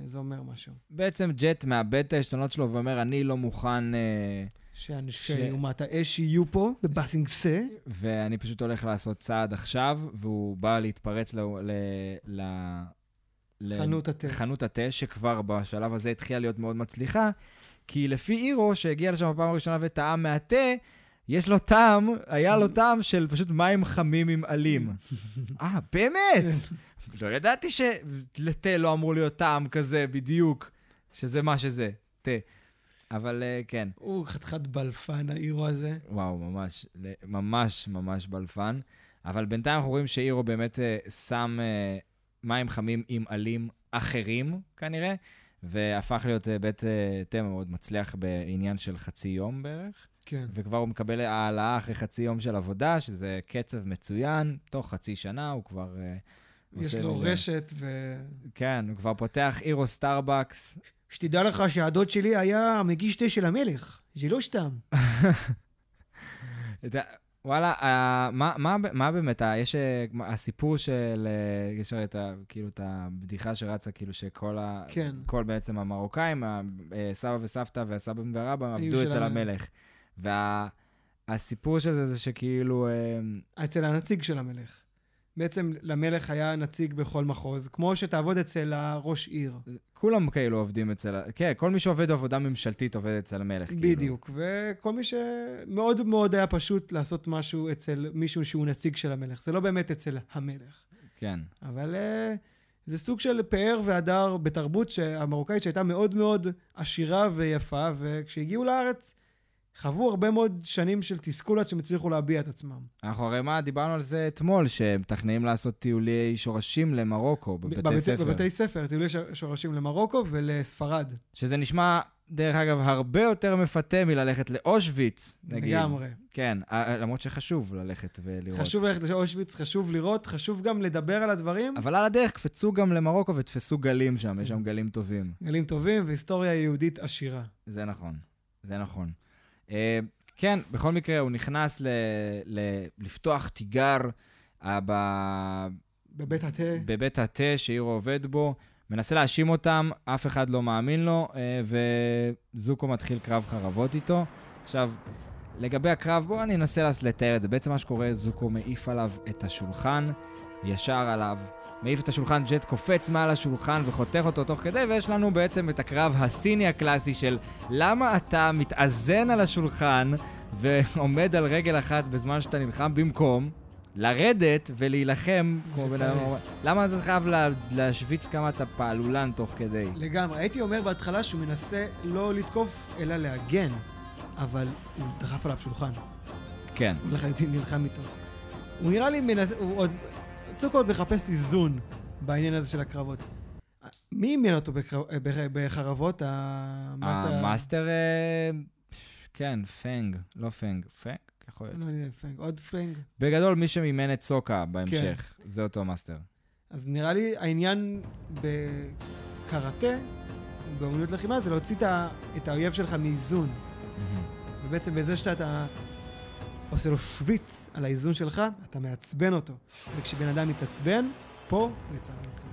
זה אומר משהו. בעצם ג'ט מאבד את העשתונות שלו ואומר, אני לא מוכן, אה, שאנשי ש- אומת האש יהיו פה, בבאסינגסה. ואני פשוט הולך לעשות צעד עכשיו, והוא בא להתפרץ. ל... ל... ל- חנות התה. חנות התה, שכבר בשלב הזה התחילה להיות מאוד מצליחה, כי לפי אירו, שהגיע לשם בפעם הראשונה וטעם מהתה, יש לו טעם, היה לו טעם של פשוט מים חמים עם עלים. אה, באמת? לא ידעתי שלתה לא אמור להיות טעם כזה בדיוק, שזה מה שזה, תה. אבל אה, כן, הוא חתיכת בלפן, האירו הזה. וואו, ממש, ממש ממש בלפן. אבל בינתיים אנחנו רואים שאירו באמת אה, שם אה, מים חמים עם עלים אחרים, כנראה, והפך להיות אה, בית אה, תה מאוד מצליח בעניין של חצי יום בערך, כן. וכבר הוא מקבל העלאה אחרי חצי יום של עבודה, שזה קצב מצוין, תוך חצי שנה הוא כבר... אה, יש לו מזה- רשת, ו... כן, הוא כבר פותח אירו סטארבקס. שתדע לך שהדוד שלי היה מגיש תה של המלך. זה לא סתם. וואלה, אה, מה, מה, מה באמת, אה, יש אה, הסיפור של, יש הרי את ה, כאילו את הבדיחה שרצה, כאילו שכל ה... כן. כל בעצם המרוקאים, סבא וסבתא והסבא והרבא עבדו אצל המלך. המלך. והסיפור של זה זה שכאילו, אצל הנציג של המלך. בעצם למלך היה נציג בכל מחוז, כמו שתעבוד אצל הראש עיר. כולם כאילו עובדים אצל, כן, כל מי שעובד עבודה ממשלתית עובד אצל המלך. כאילו. בדיוק. וכל מי שמאוד מאוד היה פשוט לעשות משהו אצל מישהו שהוא נציג של המלך. זה לא באמת אצל המלך. כן. אבל uh, זה סוג של פאר והדר בתרבות המרוקאית שהייתה מאוד מאוד עשירה ויפה, וכשהגיעו לארץ, חוו הרבה מאוד שנים של תסכול עד שהם הצליחו להביע את עצמם. אנחנו הרי מה, דיברנו על זה אתמול, שמתכננים לעשות טיולי שורשים למרוקו, בבתי בבתי- ספר. בבתי ספר, טיולי שורשים למרוקו ולספרד. שזה נשמע, דרך אגב, הרבה יותר מפתה מללכת לאושוויץ, נגיד. לגמרי. כן, למרות שחשוב ללכת ולראות. חשוב ללכת לאושוויץ, חשוב לראות, חשוב גם לדבר על הדברים. אבל על הדרך, קפצו גם למרוקו ותפסו גלים שם, יש שם גלים טובים. גלים טובים והיסטוריה יהודית עשירה. זה נכון, זה נכון. אה, כן, בכל מקרה, הוא נכנס ל- ל- לפתוח תיגר אה, ב- בבית התה. בבית התה שאירו עובד בו, מנסה להאשים אותם, אף אחד לא מאמין לו, אה, וזוקו מתחיל קרב חרבות איתו. עכשיו, לגבי הקרב, בואו אני אנסה לתאר את זה. בעצם מה שקורה, זוקו מעיף עליו את השולחן, ישר עליו, מעיף את השולחן, ג'ט קופץ מעל השולחן וחותך אותו תוך כדי, ויש לנו בעצם את הקרב הסיני הקלאסי של למה אתה מתאזן על השולחן ועומד על רגל אחת בזמן שאתה נלחם במקום לרדת ולהילחם כמו בן אדם. למה זה חייב לה- להשוויץ כמה אתה פעלולן תוך כדי? לגמרי. הייתי אומר בהתחלה שהוא מנסה לא לתקוף, אלא להגן, אבל הוא דחף עליו שולחן. כן. הוא לחלוטין נלחם איתו. הוא נראה לי מנסה, הוא עוד, עוד מחפש איזון בעניין הזה של הקרבות. מי אימן אותו בקרב, אה, בח- בחרבות? המאסטר... המאסטר, אה, כן, פנג, לא פנג, פנג? יכול להיות. לא יודע, פרנק. עוד פרנק. בגדול, מי שאימן את סוקה בהמשך, זה אותו מאסטר. אז נראה לי העניין בקראטה באומנות לחימה זה להוציא את האויב שלך מאיזון. מהמם. ובעצם בזה שאתה אתה עושה לו שוויץ על האיזון שלך, אתה מעצבן אותו. וכשבן אדם מתעצבן, פה הוא יצא מאיזון.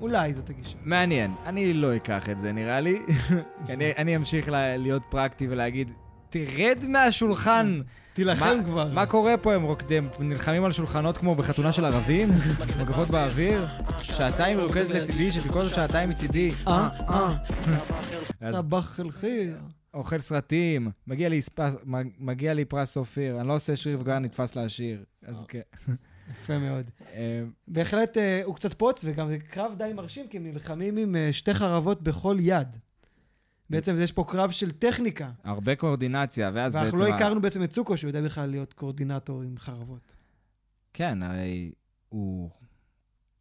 אולי זאת הגישה. מעניין, אני לא אקח את זה נראה לי. אני, אני אמשיך ל- להיות פרקטי ולהגיד, תרד מהשולחן. תילחם מה- כבר. מה קורה פה? הם רוקדים, נלחמים על שולחנות כמו בחתונה של ערבים? מגפות באוויר? שעתיים מרוכזת לצידי, שתרקוד עוד שעתיים מצידי. אה, אה, סבח אל חיר. אוכל סרטים, מגיע לי, ספס, מגיע לי פרס אופיר, אני לא עושה שיר ופגע, נתפס לעשיר. אז כן. יפה מאוד. אה, בהחלט אה, הוא קצת פוץ, וגם זה קרב די מרשים, כי הם נלחמים עם אה, שתי חרבות בכל יד. בעצם יש פה קרב של טכניקה. הרבה קואורדינציה, ואז בעצם... ואנחנו לא הכרנו בעצם את צוקו, שהוא יודע בכלל להיות קואורדינטור עם חרבות. כן, הרי הוא...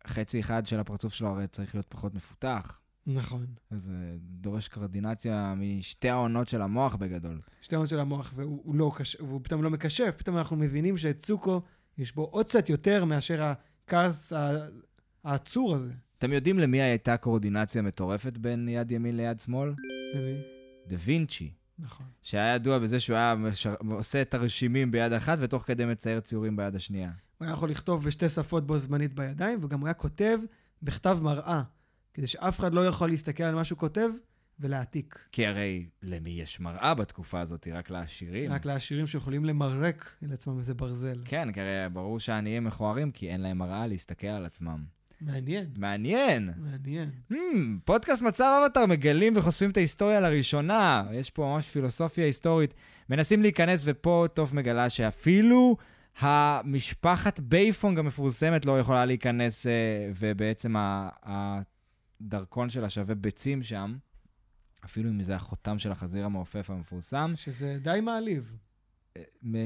חצי אחד של הפרצוף שלו הרי צריך להיות פחות מפותח. נכון. אז זה דורש קואורדינציה משתי העונות של המוח בגדול. שתי עונות של המוח, והוא הוא לא קש... והוא פתאום לא מקשף, פתאום אנחנו מבינים שאת צוקו, יש בו עוד קצת יותר מאשר הכעס העצור הזה. אתם יודעים למי הייתה קואורדינציה מטורפת בין יד ימין ליד שמאל? דה וינצ'י. נכון. שהיה ידוע בזה שהוא היה משר... עושה תרשימים ביד אחת, ותוך כדי מצייר ציורים ביד השנייה. הוא היה יכול לכתוב בשתי שפות בו זמנית בידיים, וגם הוא היה כותב בכתב מראה, כדי שאף אחד לא יכול להסתכל על מה שהוא כותב ולהעתיק. כי הרי למי יש מראה בתקופה הזאת? רק לעשירים. רק לעשירים שיכולים למרק לעצמם איזה ברזל. כן, כי הרי ברור שהעניים מכוערים, כי אין להם מראה להסתכל על עצמם. מעניין, מעניין. מעניין. Hmm, פודקאסט מצב אבטר מגלים וחושפים את ההיסטוריה לראשונה. יש פה ממש פילוסופיה היסטורית. מנסים להיכנס, ופה טוף מגלה שאפילו המשפחת בייפונג המפורסמת לא יכולה להיכנס, אה, ובעצם ה- הדרכון שלה שווה ביצים שם. אפילו אם זה החותם של החזיר המעופף המפורסם. שזה די מעליב. אה,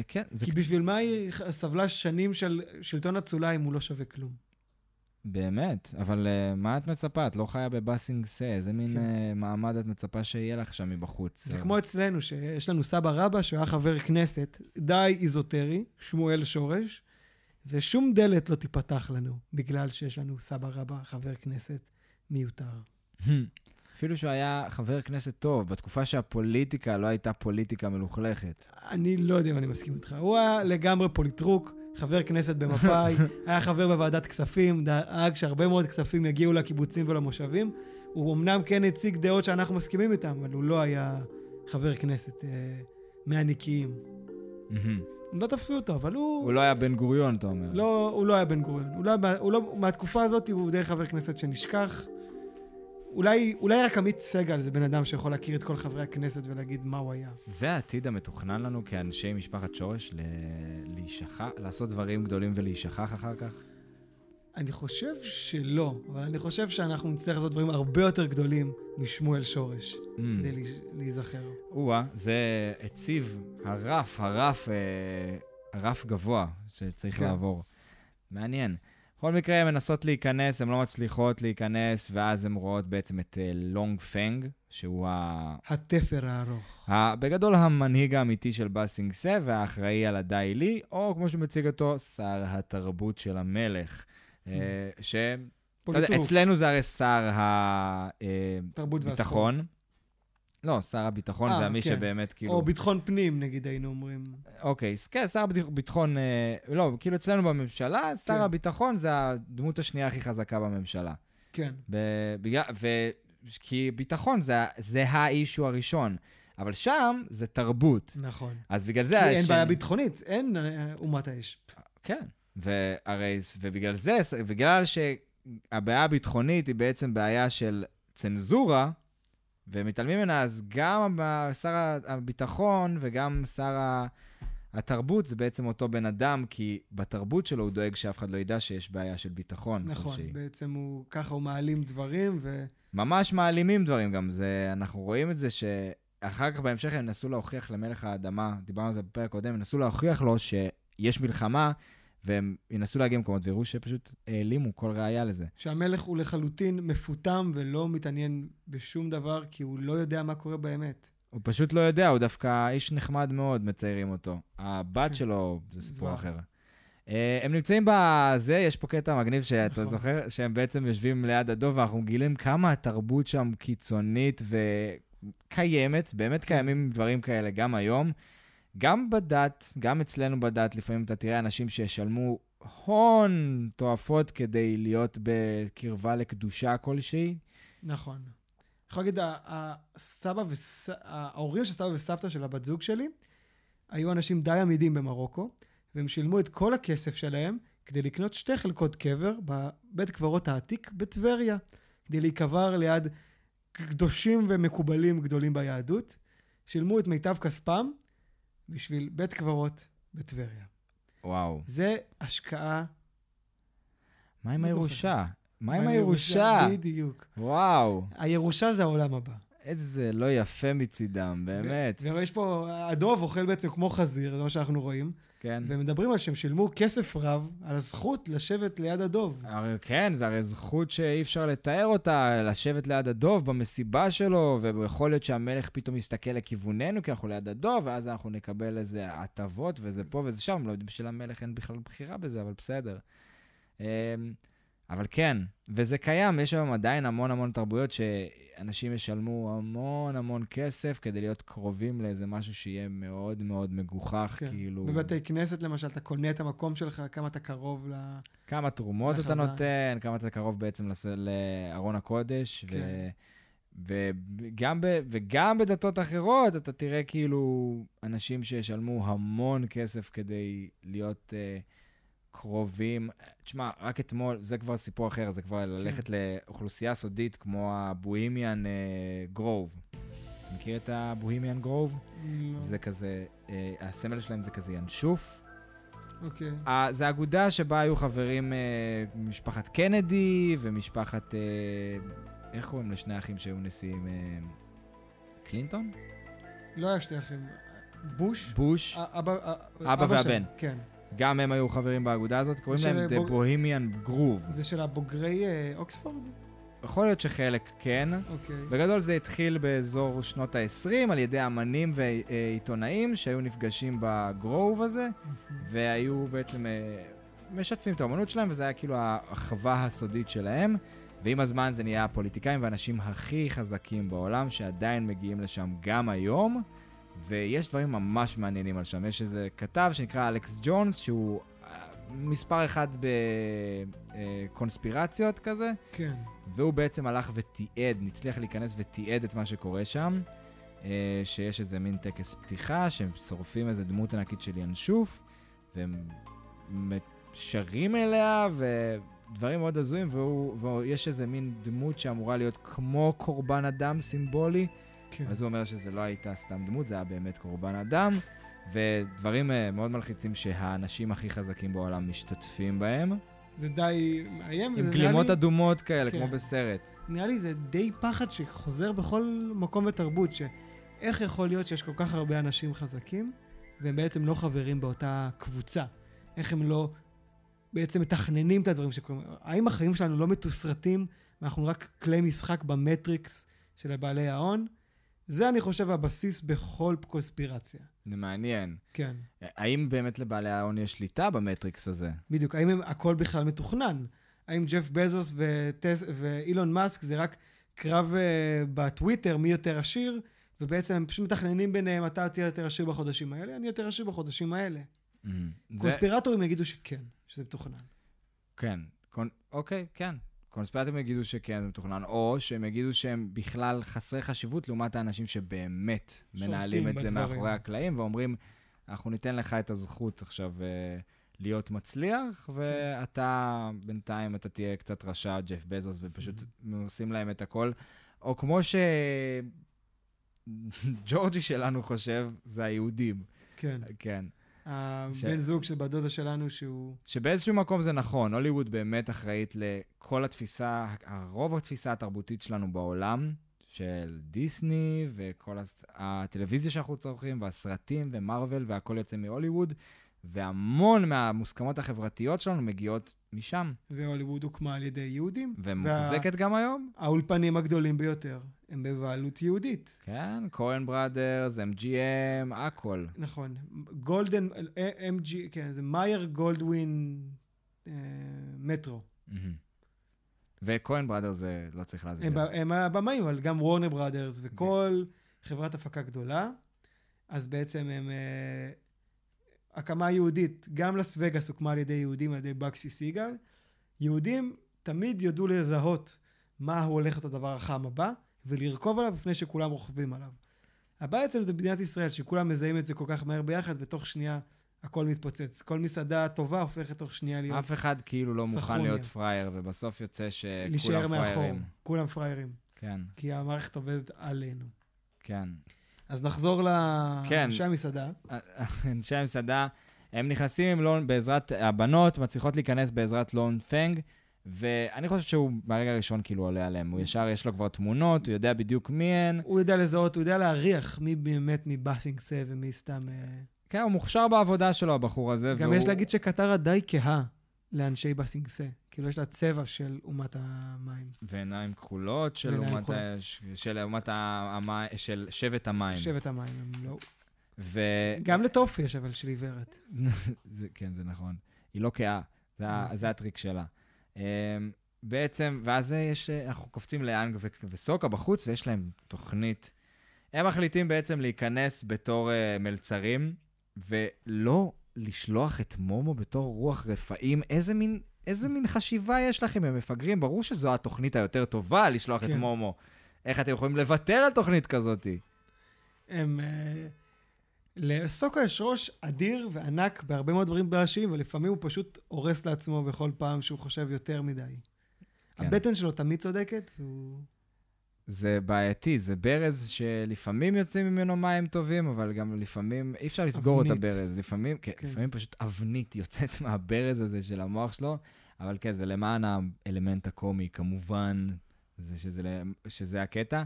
כן, זה כי בשביל מה היא סבלה שנים של שלטון אצולה אם הוא לא שווה כלום? באמת, אבל אה, מה את מצפה? את לא חיה בבאסינג סה, איזה מין כן. אה, מעמד את מצפה שיהיה לך שם מבחוץ? זה כמו אצלנו, שיש לנו סבא רבא שהוא היה חבר כנסת די איזוטרי, שמואל שורש, ושום דלת לא תיפתח לנו בגלל שיש לנו סבא רבא, חבר כנסת מיותר. אפילו שהוא היה חבר כנסת טוב, בתקופה שהפוליטיקה לא הייתה פוליטיקה מלוכלכת. אני לא יודע אם אני מסכים איתך. הוא היה לגמרי פוליטרוק, חבר כנסת במפא"י, היה חבר בוועדת כספים, דאג שהרבה מאוד כספים יגיעו לקיבוצים ולמושבים. הוא אמנם כן הציג דעות שאנחנו מסכימים איתן, אבל הוא לא היה חבר כנסת אה, מהנקיים. מהמם. לא תפסו אותו, אבל הוא... הוא לא היה בן גוריון, אתה אומר. לא, הוא לא היה בן גוריון. הוא לא, הוא לא, מהתקופה הזאת הוא די חבר כנסת שנשכח. אולי, אולי רק עמית סגל זה בן אדם שיכול להכיר את כל חברי הכנסת ולהגיד מה הוא היה. זה העתיד המתוכנן לנו כאנשי משפחת שורש, ל... להישכח, לעשות דברים גדולים ולהישכח אחר כך? אני חושב שלא, אבל אני חושב שאנחנו נצטרך לעשות דברים הרבה יותר גדולים משמואל שורש, Mm. כדי להיזכר. או-אה, זה הציב הרף, הרף, אה, הרף גבוה שצריך כן. לעבור. מעניין. בכל מקרה, הן מנסות להיכנס, הן לא מצליחות להיכנס, ואז הן רואות בעצם את אה, לונג פנג, שהוא ה... התפר הארוך. ה... בגדול המנהיג האמיתי של באסינג סה והאחראי על הדאי לי, או כמו שמציג אותו, שר התרבות של המלך. אה, ש... אתה יודע, אצלנו זה הרי שר. הביטחון. לא, שר הביטחון אה, זה מי כן. שבאמת כאילו... או ביטחון פנים, נגיד היינו אומרים. אוקיי, כן, שר הביטחון, אה, לא, כאילו אצלנו בממשלה, שר כן. הביטחון זה הדמות השנייה הכי חזקה בממשלה. כן. בגלל, ו... כי ביטחון זה, זה האישו הראשון, אבל שם זה תרבות. נכון. אז בגלל כי זה... אין השני- בעיה ביטחונית, אין אה, אומת האש. כן, והרי, ובגלל זה, בגלל שהבעיה הביטחונית היא בעצם בעיה של צנזורה, ומתעלמים ממנה, אז גם שר הביטחון וגם שר ה- התרבות זה בעצם אותו בן אדם, כי בתרבות שלו הוא דואג שאף אחד לא ידע שיש בעיה של ביטחון. נכון, כלשהי. בעצם הוא, ככה הוא מעלים דברים, ו... ממש מעלימים דברים גם, זה, אנחנו רואים את זה שאחר כך בהמשך הם נסו להוכיח למלך האדמה, דיברנו על זה בפרק קודם, הם נסו להוכיח לו שיש מלחמה, והם ינסו להגיע למקומות ויראו שפשוט העלימו כל ראייה לזה. שהמלך הוא לחלוטין מפותם ולא מתעניין בשום דבר, כי הוא לא יודע מה קורה באמת. הוא פשוט לא יודע, הוא דווקא איש נחמד מאוד, מציירים אותו. הבת כן. שלו זה סיפור. אחר. אה, הם נמצאים בזה, יש פה קטע מגניב שאתה נכון. זוכר, שהם בעצם יושבים ליד הדוב, ואנחנו גילים כמה התרבות שם קיצונית וקיימת, באמת קיימים דברים כאלה גם היום. גם בדת, גם אצלנו בדת, לפעמים אתה תראה אנשים שישלמו הון תועפות כדי להיות בקרבה לקדושה כלשהי. נכון. אני יכול להגיד, הסבא וס... ההורים של סבא וסבתא של הבת זוג שלי היו אנשים די עמידים במרוקו, והם שילמו את כל הכסף שלהם כדי לקנות שתי חלקות קבר בבית קברות העתיק בטבריה, כדי להיקבר ליד קדושים ומקובלים גדולים ביהדות. שילמו את מיטב כספם בשביל בית קברות בטבריה. וואו. זה השקעה... מה עם לא הירושה? מה עם הירושה? בדיוק. וואו. הירושה זה העולם הבא. איזה לא יפה מצידם, באמת. ויש פה, הדוב אוכל בעצם כמו חזיר, זה מה שאנחנו רואים, כן. ומדברים על שהם שילמו כסף רב על הזכות לשבת ליד הדוב. הרי כן, זו הרי זכות שאי אפשר לתאר אותה, לשבת ליד הדוב במסיבה שלו, ויכול להיות שהמלך פתאום יסתכל לכיווננו, כי אנחנו ליד הדוב, ואז אנחנו נקבל איזה הטבות, וזה פה וזה שם, לא יודעים שלמלך אין בכלל בחירה בזה, אבל בסדר. אבל כן, וזה קיים, יש היום עדיין המון המון תרבויות שאנשים ישלמו המון המון כסף כדי להיות קרובים לאיזה משהו שיהיה מאוד מאוד מגוחך, כן. כאילו... בבתי כנסת למשל, אתה קונה את המקום שלך, כמה אתה קרוב ל... כמה תרומות אתה לחזן. נותן, כמה אתה קרוב בעצם לס- לארון הקודש, כן. ו... וגם, ב... וגם בדתות אחרות אתה תראה כאילו אנשים שישלמו המון כסף כדי להיות uh, קרובים. תשמע, רק אתמול, זה כבר סיפור אחר, זה כבר ללכת לאוכלוסייה סודית כמו הבוהימיאן uh, גרוב. מכיר את הבוהימיאן גרוב? לא. זה כזה, uh, הסמל שלהם זה כזה ינשוף. אוקיי. אה, זה אגודה שבה היו חברים אה, משפחת קנדי ומשפחת... אה, איך קוראים לשני האחים שהיו נשיאים? אה, קלינטון? לא היה שתי אחים. בוש? בוש? אבא אבא שלהם, והבן. כן. גם הם היו חברים באגודה הזאת, קוראים להם The Bohemian Groove. זה של הבוגרי אה, אוקספורד? יכול להיות שחלק כן. אוקיי. בגדול זה התחיל באזור שנות ה-20 על ידי אמנים ועיתונאים שהיו נפגשים בגרוב הזה, והיו בעצם אה, משתפים את האמנות שלהם, וזה היה כאילו האחווה הסודית שלהם. ועם הזמן זה נהיה הפוליטיקאים והאנשים הכי חזקים בעולם, שעדיין מגיעים לשם גם היום, ויש דברים ממש מעניינים על שם. יש איזה כתב שנקרא אלכס ג'ונס, שהוא אה, מספר אחד בקונספירציות כזה, כן. והוא בעצם הלך ותיעד, הצליח להיכנס ותיעד את מה שקורה שם, אה, שיש איזה מין טקס פתיחה, שהם שורפים איזה דמות ענקית של ינשוף, והם שרים אליה, ודברים מאוד הזויים, ויש איזה מין דמות שאמורה להיות כמו קורבן אדם סימבולי, כן. אז הוא אומר שזה לא הייתה סתם דמות, זה היה באמת קורבן אדם, ודברים אה, מאוד מלחיצים שהאנשים הכי חזקים בעולם משתתפים בהם, זה די מאיים. עם גלימות לי- אדומות כאלה, כן. כמו בסרט. נראה לי זה די פחד שחוזר בכל מקום ותרבות, שאיך יכול להיות שיש כל כך הרבה אנשים חזקים, והם בעצם לא חברים באותה קבוצה? איך הם לא בעצם מתכננים את הדברים שקורים? האם החיים שלנו לא מתוסרטים, ואנחנו רק כלי משחק במטריקס של בעלי ההון? זה, אני חושב, הבסיס בכל קונספירציה. זה מעניין. כן, האם באמת לבעלי ההון יש שליטה במטריקס הזה? בדיוק. האם הם, הכל בכלל מתוכנן? האם ג'ף בזוס וטס, ואילון מאסק זה רק קרב אה, בטוויטר מי יותר עשיר, ובעצם הם פשוט מתכננים ביניהם, אתה תהיה יותר עשיר בחודשים האלה, אני יותר עשיר בחודשים האלה. ממ. זה, קונספירטורים יגידו שכן, שזה מתוכנן. כן. קונ... אוקיי, כן. קונספירטים יגידו שכן, זה מתוכנן, או שהם יגידו שהם בכלל חסרי חשיבות לעומת האנשים שבאמת מנהלים את זה בדברים. מאחורי הקלעים, ואומרים, אנחנו ניתן לך את הזכות עכשיו אה, להיות מצליח, ואתה בינתיים אתה תהיה קצת רשע, ג'ף בזוס, ופשוט עושים להם את הכל. או כמו שג'ורג'י שלנו חושב, זה היהודים. כן. כן. הבן זוג של בת דודה שלנו שהוא... שבאיזשהו מקום זה נכון, הוליווד באמת אחראית לכל התפיסה, הרוב התפיסה התרבותית שלנו בעולם, של דיסני וכל הס... הטלוויזיה שאנחנו צורכים, והסרטים ומרוויל והכל יוצא מהוליווד, והמון מהמוסכמות החברתיות שלנו מגיעות משם, והוליווד הוקמה על ידי יהודים. ומוחזקת גם היום. האולפנים הגדולים ביותר הם בבעלות יהודית. כן, כהן בראדרס, MGM, הכל. נכון. גולדן, MG, כן, זה מאייר גולדווין אה, מטרו. וכהן בראדרס זה לא צריך הם, להסביר. ב- הם הבמאים, אבל גם וורנר בראדרס וכל חברת הפקה גדולה. אז בעצם הם... אה, הקמה יהודית, גם לס וגאס הוקמה על ידי יהודים, על ידי בקסי סיגל. יהודים תמיד ידעו לזהות מה הוא הולך להיות הדבר החם הבא, ולרכוב עליו לפני שכולם רוכבים עליו. הבעיה אצלנו זה מדינת ישראל, שכולם מזהים את זה כל כך מהר ביחד, ותוך שנייה הכל מתפוצץ. כל מסעדה טובה הופכת תוך שנייה להיות... אף אחד כאילו לא מוכן סחרוניה. להיות פראייר, ובסוף יוצא שכולם מאחור. פראיירים. כולם פראיירים. כן, כי המערכת עובדת עלינו. כן. אז נחזור כן. לאנשי המסעדה. אנשי המסעדה, הם נכנסים עם לון בעזרת, הבנות מצליחות להיכנס בעזרת לון פנג, ואני חושב שהוא מהרגע הראשון כאילו עולה עליהם. הוא ישר, יש לו כבר תמונות, הוא יודע בדיוק מי הן. הוא יודע לזהות, הוא יודע להריח מי באמת מבאסינגסה ומי סתם... אה, כן, הוא מוכשר בעבודה שלו, הבחור הזה. גם והוא- יש להגיד שקטרה די כהה לאנשי באסינגסה. כאילו, יש לה צבע של אומת המים. ועיניים כחולות של אומת. ה- של אומת המים, של שבט המים. שבט המים, הם לא... ו... גם לטוף יש, אבל של עיוורת. כן, זה נכון. היא לא כאה, זה, ה- זה הטריק שלה. Um, בעצם, ואז יש, אנחנו קופצים לאנג וסוקה בחוץ, ויש להם תוכנית. הם מחליטים בעצם להיכנס בתור uh, מלצרים, ולא לשלוח את מומו בתור רוח רפאים. איזה מין, איזה מין חשיבה יש לכם, הם מפגרים? ברור שזו התוכנית היותר טובה, לשלוח את כן. מומו. איך אתם יכולים לוותר על תוכנית כזאת? הם... אה, לסוקו יש ראש אדיר וענק בהרבה מאוד דברים בלשים, ולפעמים הוא פשוט הורס לעצמו בכל פעם שהוא חושב יותר מדי. כן. הבטן שלו תמיד צודקת, והוא... זה בעייתי, זה ברז שלפעמים יוצאים ממנו מים טובים, אבל גם לפעמים אי אפשר לסגור את אבנית. הברז. לפעמים, כן, כן. לפעמים פשוט אבנית יוצאת מהברז הזה של המוח שלו, אבל כן, זה למען האלמנט הקומי, כמובן, זה שזה, שזה הקטע.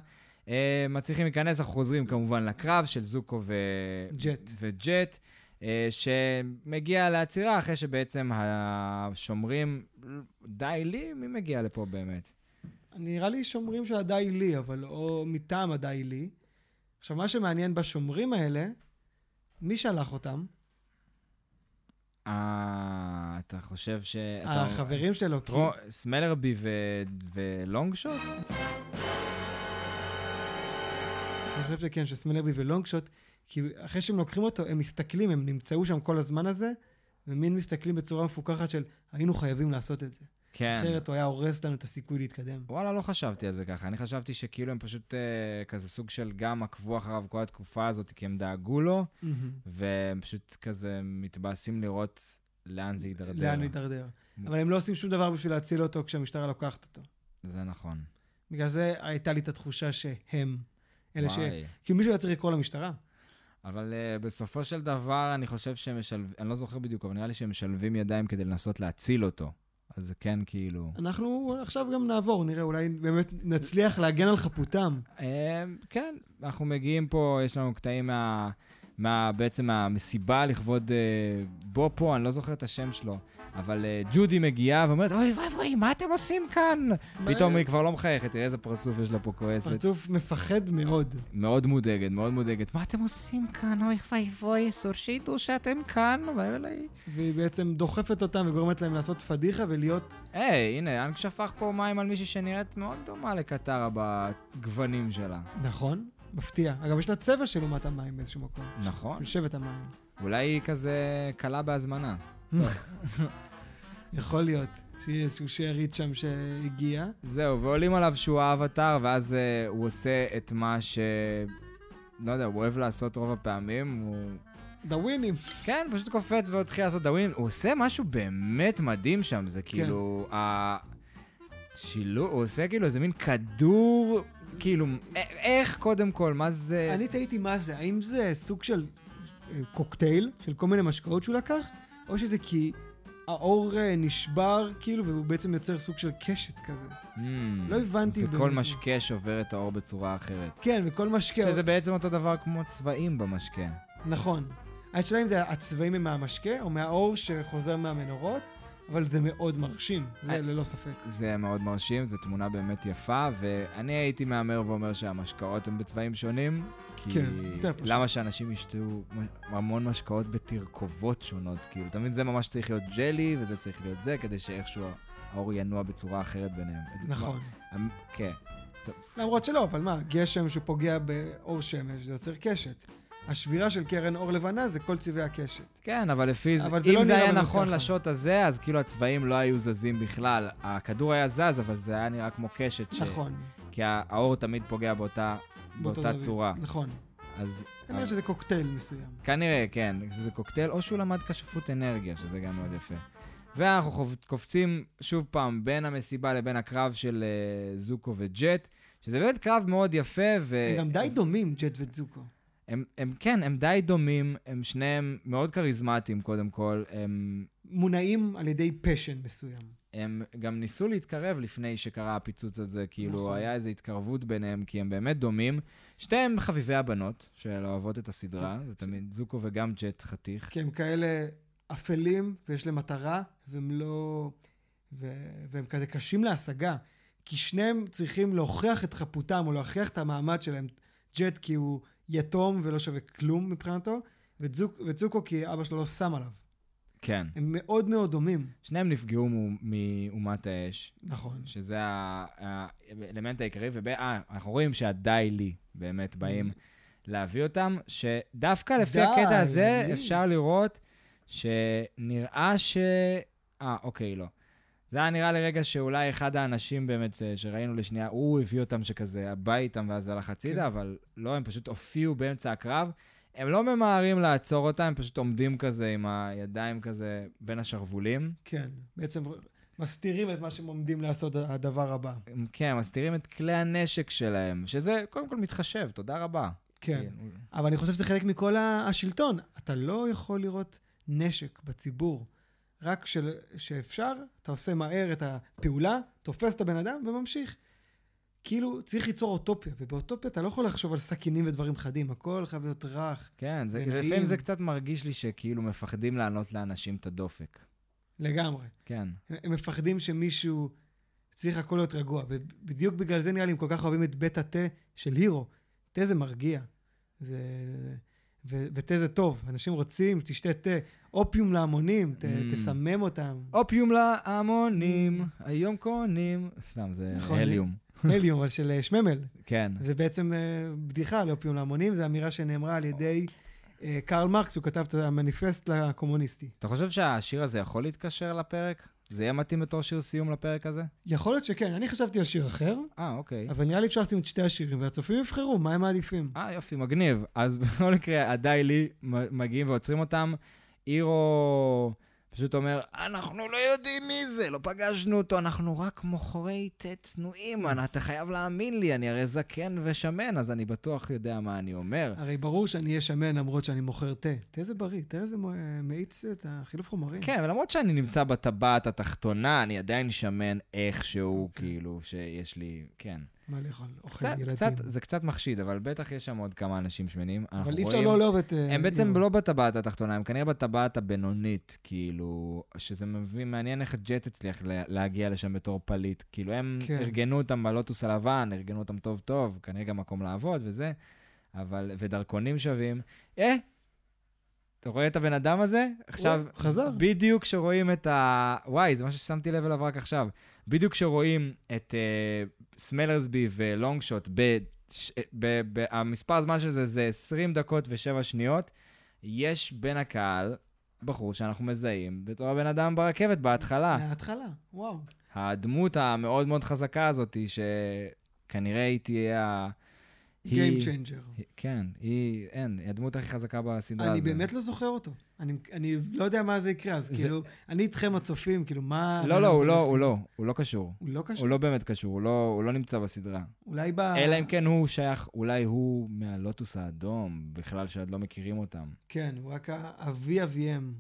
Uh, מצליחים להיכנס, אנחנו חוזרים כמובן לקרב של זוקו ו... ג'ט. וג'ט, uh, שמגיע לעצירה אחרי שבעצם השומרים, די לי, מי מגיע לפה באמת? נראה לי שומרים של הדי לי, אבל או מטעם הדי לי. עכשיו, מה שמעניין בשומרים האלה, מי שלח אותם? אה, אתה חושב ש... החברים שלו, סמלרבי ולונג שוט? אני חושב שכן, שסמלרבי ולונגשוט, כי אחרי שהם לוקחים אותו, הם מסתכלים, הם נמצאו שם כל הזמן הזה, ומין מסתכלים בצורה מפוכחת של היינו חייבים לעשות את זה. כן. אחרת הוא היה הורס לנו את הסיכוי להתקדם. וואלה, לא חשבתי על זה ככה. אני חשבתי שכאילו הם פשוט אה, כזה סוג של גם עקבו אחריו כל התקופה הזאת, כי הם דאגו לו, והם פשוט כזה מתבאסים לראות לאן זה יידרדר. לאן להידרדר. אבל הם לא עושים שום דבר בשביל להציל אותו כשהמשטרה לוקחת אותו. זה נכון. בגלל זה הייתה לי את התחושה שהם, אלה ש... כאילו מישהו היה צריך לקרוא למשטרה. אבל uh, בסופו של דבר, אני חושב שהם משלבים, אני לא זוכר בדיוק, אבל נראה לי שהם משלבים ידיים כדי לנסות להציל אותו. אז זה כן כאילו... אנחנו עכשיו גם נעבור, נראה, אולי באמת נצליח להגן על חפותם. אה, כן, אנחנו מגיעים פה, יש לנו קטעים מה... מה בעצם מהמסיבה לכבוד אה, בופו, אני לא זוכר את השם שלו, אבל אה, ג'ודי מגיעה ואומרת, אוי ואבוי, מה אתם עושים כאן? פתאום היא כבר לא מחייכת, תראה איזה פרצוף יש לה פה כועסת. פרצוף מפחד מאוד. מאוד מודאגת, מאוד מודאגת. מה אתם עושים כאן? אוי ואבוי, אסור שידעו שאתם כאן. והיא בעצם דוחפת אותם וגורמת להם לעשות פדיחה ולהיות... היי, הנה, אנק שפך פה מים על מישהי שנראית מאוד דומה לקטרה בגוונים שלה. נכון, מפתיע. אגב, יש לה צבע של אומת המים באיזשהו מקום. נכון. של שבט המים. אולי היא כזה קלה בהזמנה. יכול להיות שיהיה איזשהו שארית שם שהגיע. זהו, ועולים עליו שהוא האבטר, ואז uh, הוא עושה את מה ש... לא יודע, הוא אוהב לעשות רוב הפעמים, הוא... דווינים. כן, פשוט קופץ והתחיל לעשות דאווין. הוא עושה משהו באמת מדהים שם, זה כאילו... ה... שילוב, הוא עושה כאילו איזה מין כדור, כאילו, איך קודם כל, מה זה... אני תהיתי מה זה, האם זה סוג של אה, קוקטייל, של כל מיני משקאות שהוא לקח, או שזה כי האור אה, נשבר, כאילו, והוא בעצם יוצר סוג של קשת כזה. Mm. לא הבנתי וכל באמת. משקה שובר את האור בצורה אחרת. כן, וכל משקה... שזה בעצם אותו דבר כמו צבעים במשקה. נכון. השאלה אם זה הצבעים הם מהמשקה, או מהאור שחוזר מהמנורות, אבל זה מאוד מרשים, זה ללא ספק. זה מאוד מרשים, זו תמונה באמת יפה, ואני הייתי מהמר ואומר שהמשקאות הם בצבעים שונים, כי כן. למה שאנשים ישתו המון משקאות בתרכובות שונות? כאילו, תמיד זה ממש צריך להיות ג'לי, וזה צריך להיות זה, כדי שאיכשהו האור ינוע בצורה אחרת ביניהם. נכון. מה- כן. למרות שלא, אבל מה, גשם שפוגע באור שמש, זה יוצר קשת. השבירה של קרן אור לבנה זה כל צבעי הקשת. כן, אבל לפי זה, אבל זה אם לא זה היה נכון ככה. לשוט הזה, אז כאילו הצבעים לא היו זזים בכלל. הכדור היה זז, אבל זה היה נראה כמו קשת. ש- נכון. כי הא- האור תמיד פוגע באותה, באותה זווית. צורה. נכון. אז... כנראה שזה קוקטייל מסוים. כנראה, כן, שזה קוקטייל, או שהוא למד כשפות אנרגיה, שזה גם מאוד יפה. ואנחנו קופצים שוב פעם בין המסיבה לבין הקרב של uh, זוקו וג'ט, שזה באמת קרב מאוד יפה, ו... הם גם די דומים, ג'ט וזוקו. הם, הם, כן, הם די דומים, הם שניהם מאוד כריזמטיים קודם כל, הם, מונעים על ידי פשן מסוים. הם גם ניסו להתקרב לפני שקרה הפיצוץ הזה, כאילו נכון. היה איזו התקרבות ביניהם, כי הם באמת דומים. שתיהם חביבי הבנות, של אוהבות את הסדרה, זה תמיד זוקו וגם ג'ט חתיך. כי הם כאלה אפלים, ויש להם מטרה, והם לא... ו... והם כזה קשים להשגה. כי שניהם צריכים להוכיח את חפותם, או להוכיח את המעמד שלהם. ג'ט כי הוא יתום ולא שווה כלום מבחינתו, וצוק... וצוקו כי אבא שלו לא שם עליו. כן. הם מאוד מאוד דומים. שניהם נפגעו מאו- מאומת האש, נכון. שזה האלמנט העיקרי, ואנחנו רואים שהדי לי באמת באים להביא אותם, שדווקא לפי הקטע הזה. אפשר לראות שנראה ש... אה, אוקיי, לא. זה היה נראה לרגע שאולי אחד האנשים באמת אה, שראינו לשנייה, הוא הביא אותם שכזה הבא איתם ואז הלך הצידה, כן. אבל לא, הם פשוט הופיעו באמצע הקרב. הם לא ממהרים לעצור אותם, הם פשוט עומדים כזה עם הידיים כזה בין השרוולים. כן. בעצם מסתירים את מה שהם עומדים לעשות הדבר הבא. כן, מסתירים את כלי הנשק שלהם, שזה קודם כל מתחשב, תודה רבה. כן. כאילו, אבל אני חושב שזה חלק מכל השלטון. אתה לא יכול לראות נשק בציבור. רק של, שאפשר, אתה עושה מהר את הפעולה, תופס את הבן אדם וממשיך. כאילו, צריך ליצור אוטופיה, ובאוטופיה אתה לא יכול לחשוב על סכינים ודברים חדים, הכל חייב להיות רך, כן, זה. לפעמים זה קצת מרגיש לי שכאילו מפחדים לענות לאנשים את הדופק. לגמרי. כן. הם מפחדים שמישהו צריך הכל להיות רגוע, ובדיוק בגלל זה נראה לי הם כל כך אוהבים את בית התה של הירו. תה זה מרגיע. זה... ו- ותה זה טוב, אנשים רוצים, תשתה תה. אופיום להמונים, ת- Mm. תסמם אותם. אופיום להמונים, היום קונים. סתם, זה נכון, הליום. הליום, אבל של אה, שממל. כן. זה בעצם אה, בדיחה על אופיום להמונים, זו אמירה שנאמרה על ידי אה, קרל מרקס, הוא כתב את המניפסט לקומוניסטי. אתה חושב שהשיר הזה יכול להתקשר לפרק? זה יהיה מתאים בתור שיר סיום לפרק הזה? יכול להיות שכן, אני חשבתי על שיר אחר, אה, אוקיי. אבל נראה לי אפשר לשים את שתי השירים, והצופים יבחרו מה הם מעדיפים. אה, יופי, מגניב. אז בכל מקרה, הדי לי מגיעים ועוצרים אותם. אירו פשוט אומר, אנחנו לא יודעים מי זה, לא פגשנו אותו, אנחנו רק מוכרי תה צנועים, אתה חייב להאמין לי, אני הרי זקן ושמן, אז אני בטוח יודע מה אני אומר. הרי ברור שאני אהיה שמן למרות שאני מוכר תה. תה זה בריא, תה זה מאיץ את החילוף חומרים. כן, ולמרות שאני נמצא בטבעת התחתונה, אני עדיין שמן איכשהו, כאילו, שיש לי, כן. מה לאכול? אוכל קצת, ילדים. קצת, זה קצת מחשיד, אבל בטח יש שם עוד כמה אנשים שמנים. אבל אי אפשר לא לאהוב את... אה, הם בעצם. לא בטבעת התחתונה, הם כנראה בטבעת הבינונית, כאילו, שזה מבין, מעניין איך ג'ט הצליח לה- להגיע לשם בתור פליט. כאילו, הם כן. ארגנו אותם בלוטוס הלבן, ארגנו אותם טוב טוב, כנראה גם מקום לעבוד וזה, אבל, ודרכונים שווים. אה, אתה רואה את הבן אדם הזה? עכשיו, חזר. בדיוק כשרואים את ה... וואי, זה מה ששמתי לב אליו רק עכשיו. בדיוק כשרואים את uh, סמלרסבי ולונג שוט. ב... המספר הזמן של זה זה 20 דקות ו-7 שניות, יש בין הקהל בחור שאנחנו מזהים בתור הבן אדם ברכבת בהתחלה. מההתחלה, וואו. הדמות המאוד מאוד חזקה הזאת, שכנראה היא תהיה ה... Game changer. היא- כן, היא, אין, היא הדמות הכי חזקה בסדרה אני הזאת. באמת לא זוכר אותו. אני, אני לא יודע מה זה יקרה, אז זה- כאילו, אני איתכם הצופים, כאילו, מה... לא, לא, זה הוא לא? הוא לא, הוא לא קשור. הוא לא קשור? הוא לא באמת קשור, הוא לא, הוא לא נמצא בסדרה. אולי ב... אלא אם כן הוא שייך, אולי הוא מהלוטוס האדום, בכלל שעוד לא מכירים אותם. כן, הוא רק אבי אביהם.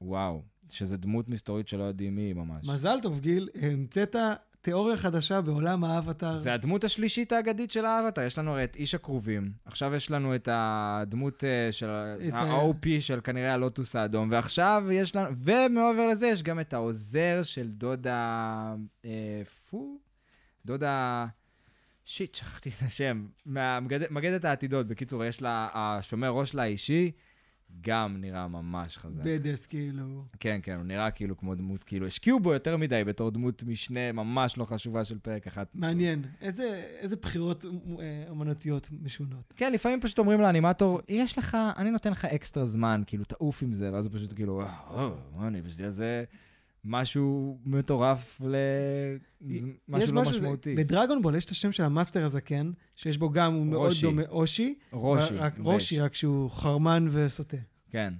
וואו, שזה דמות מסתורית שלא יודעים מי היא ממש. מזל טוב, גיל, המצאת תיאוריה חדשה בעולם האבטר. זה הדמות השלישית האגדית של האבטר. יש לנו הרי את איש הכרובים, עכשיו יש לנו את הדמות אה, של את ה- ה-OP של כנראה הלוטוס האדום, ועכשיו יש לנו, ומעבר לזה יש גם את העוזר של דודה, אה, פו? דודה, שיט, שכחתי את השם, מגדת העתידות. בקיצור, יש לה, השומר ראש לה האישי, גם נראה ממש חזק. בדס, כאילו. כן, כן, הוא נראה כאילו כמו דמות, כאילו השקיעו בו יותר מדי בתור דמות משנה ממש לא חשובה של פרק אחד. מעניין. איזה, איזה בחירות אה, אומנותיות משונות. כן, לפעמים פשוט אומרים לאנימטור, יש לך, אני נותן לך אקסטרה זמן, כאילו, תעוף עם זה, ואז הוא פשוט כאילו, וואו, מה אני, בשביל זה משהו מטורף ל... משהו לא משהו- משמעותי. בדרגון בול יש את השם של המאסטר הזקן, שיש בו גם, הוא מאוד. דומה, אושי. רושי. רק. רושי, רק שהוא חרמן וסוטה. כן,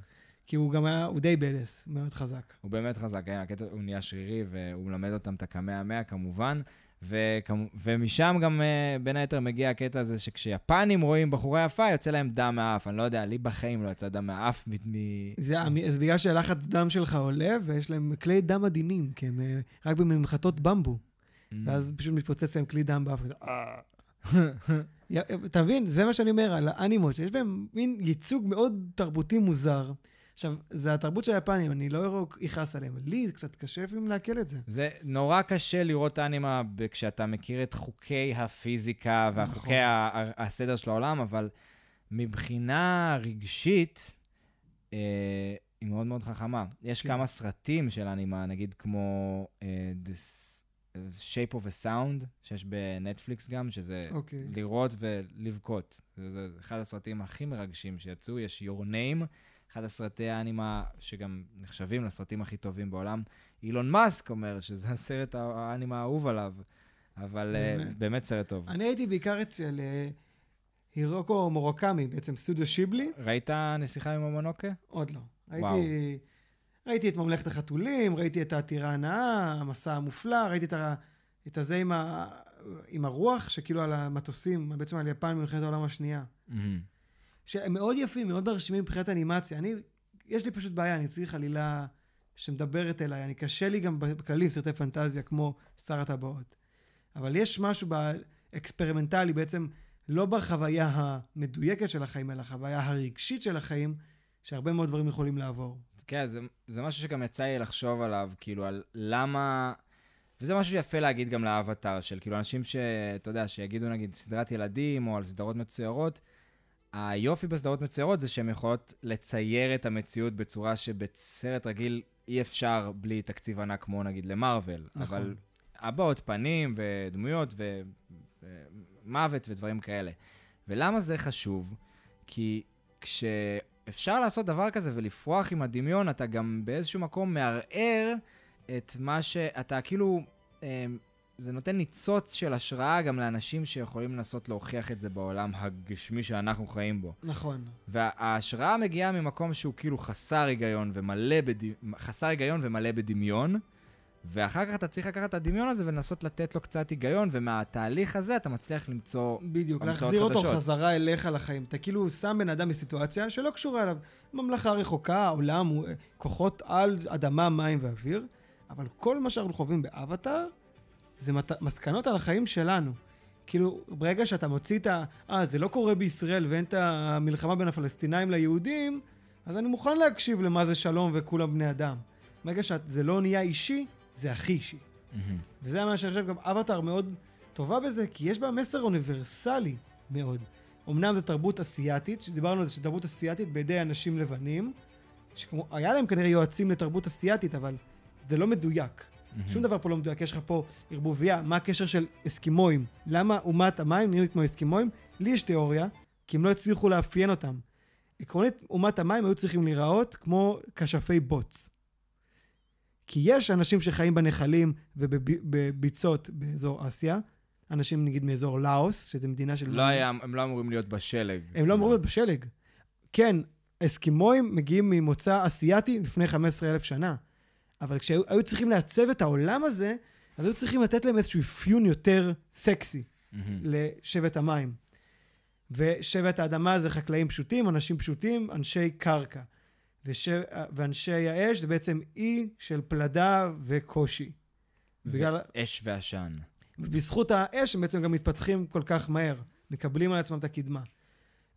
כי הוא גם היה, הוא די badass, מאוד חזק. הוא באמת חזק, כן, הקטע, הוא נהיה שרירי, והוא מלמד אותם את הקמע-מאה כמובן. וכמו, ומשם גם אה, בין היתר מגיע הקטע הזה שכשיפנים רואים בחורה יפה, יוצא להם דם מהאף. אני לא יודע, לי בחיים לא יצא דם מהאף מ... מ- זה, המ- זה בגלל שהלחץ דם שלך עולה, ויש להם כלי דם עדינים, כי הם אה, רק בממחטות במבו. Mm. ואז פשוט מתפוצץ להם כלי דם באף. אתה מבין? זה מה שאני אומר על האנימות, שיש בהם מין ייצוג מאוד תרבותי מוזר. עכשיו, זה התרבות של היפנים, אני לא אכעס עליהם. לי זה קצת קשה לפעמים לעכל את זה. זה נורא קשה לראות אנימה כשאתה מכיר את חוקי הפיזיקה נכון. והחוקי ה- הסדר של העולם, אבל מבחינה רגשית, אה, היא מאוד מאוד חכמה. יש כן. כמה סרטים של אנימה, נגיד כמו אה, The Shape of a Sound, שיש בנטפליקס גם, שזה אוקיי. לראות ולבכות. זה, זה, זה אחד הסרטים הכי מרגשים שיצאו, יש Your Name, אחד הסרטי האנימה שגם נחשבים לסרטים הכי טובים בעולם. אילון מאסק אומר שזה הסרט הא- האנימה האהוב עליו, אבל אה, באמת? באמת סרט טוב. אני ראיתי בעיקר אצל אה, הירוקו מורוקמי, בעצם סטודיו שיבלי, ראית נסיכה עם המונוקה? עוד לא. וואו. ראיתי, את ממלכת החתולים, ראיתי את העתירה הנאה, המסע המופלא, ראיתי את, ה, את הזה עם, ה, עם הרוח, שכאילו על המטוסים, בעצם על יפן במלחמת העולם השנייה. מהמם. שהם מאוד יפים, מאוד מרשימים מבחינת אנימציה. אני, יש לי פשוט בעיה, אני צריך עלילה שמדברת אליי. אני קשה לי גם בכללי סרטי פנטזיה כמו שר הטבעות. אבל יש משהו באקספרימנטלי, בעצם לא בחוויה המדויקת של החיים, אלא החוויה הרגשית של החיים, שהרבה מאוד דברים יכולים לעבור. כן, זה, זה משהו שגם יצא לי לחשוב עליו, כאילו, על למה... וזה משהו שיפה להגיד גם לאבטר, של כאילו אנשים שאתה יודע, שיגידו נגיד סדרת ילדים או על סדרות מצוירות, היופי בסדרות מצוירות זה שהן יכולות לצייר את המציאות בצורה שבסרט רגיל אי אפשר בלי תקציב ענק כמו נגיד למרוויל. נכון. אבל הבעות פנים ודמויות ו- ומוות ודברים כאלה. ולמה זה חשוב? כי כשאפשר לעשות דבר כזה ולפרוח עם הדמיון, אתה גם באיזשהו מקום מערער את מה שאתה כאילו... זה נותן ניצוץ של השראה גם לאנשים שיכולים לנסות להוכיח את זה בעולם הגשמי שאנחנו חיים בו. נכון. וההשראה מגיעה ממקום שהוא כאילו חסר היגיון ומלא, בד... חסר היגיון ומלא בדמיון, ואחר כך אתה צריך לקחת את הדמיון הזה ולנסות לתת לו קצת היגיון, ומהתהליך הזה אתה מצליח למצוא... בדיוק, להחזיר אותו חדשות. חזרה אליך לחיים. אתה כאילו שם בן אדם בסיטואציה שלא קשורה אליו. ממלכה רחוקה, עולם, כוחות על אדמה, מים ואוויר, אבל כל מה שאנחנו חווים באבטאר, זה מת... מסקנות על החיים שלנו. כאילו, ברגע שאתה מוציא את ה... אה, זה לא קורה בישראל ואין את המלחמה בין הפלסטינאים ליהודים, אז אני מוכן להקשיב למה זה שלום וכולם בני אדם. ברגע שזה לא נהיה אישי, זה הכי אישי. מהמם. וזה מה שאני חושב, גם אבטאר מאוד טובה בזה, כי יש בה מסר אוניברסלי מאוד. אמנם זו תרבות אסיאתית, שדיברנו על זה שתרבות אסיאתית בידי אנשים לבנים, שכמו, היה להם כנראה יועצים לתרבות אסיאתית, אבל זה לא מדויק. שום דבר פה לא מדויק, יש לך פה ערבוביה, מה הקשר של אסקימואים? למה אומת המים נהיו כמו אסקימואים? לי יש תיאוריה, כי הם לא הצליחו לאפיין אותם. עקרונית, אומת המים היו צריכים להיראות כמו כשפי בוץ. כי יש אנשים שחיים בנחלים ובביצות באזור אסיה, אנשים נגיד מאזור לאוס, שזו מדינה של... לא היה, הם לא אמורים להיות בשלג. הם לא אמורים להיות בשלג. כן, אסקימואים מגיעים ממוצא אסיאתי לפני 15,000 שנה, אבל כשהיו היו צריכים לעצב את העולם הזה, אז היו צריכים לתת להם איזשהו אפיון יותר סקסי מהמם. לשבט המים. ושבט האדמה זה חקלאים פשוטים, אנשים פשוטים, אנשי קרקע. וש... ואנשי האש זה בעצם אי של פלדה וקושי. בגלל... אש ועשן. בזכות האש הם בעצם גם מתפתחים כל כך מהר, מקבלים על עצמם את הקדמה.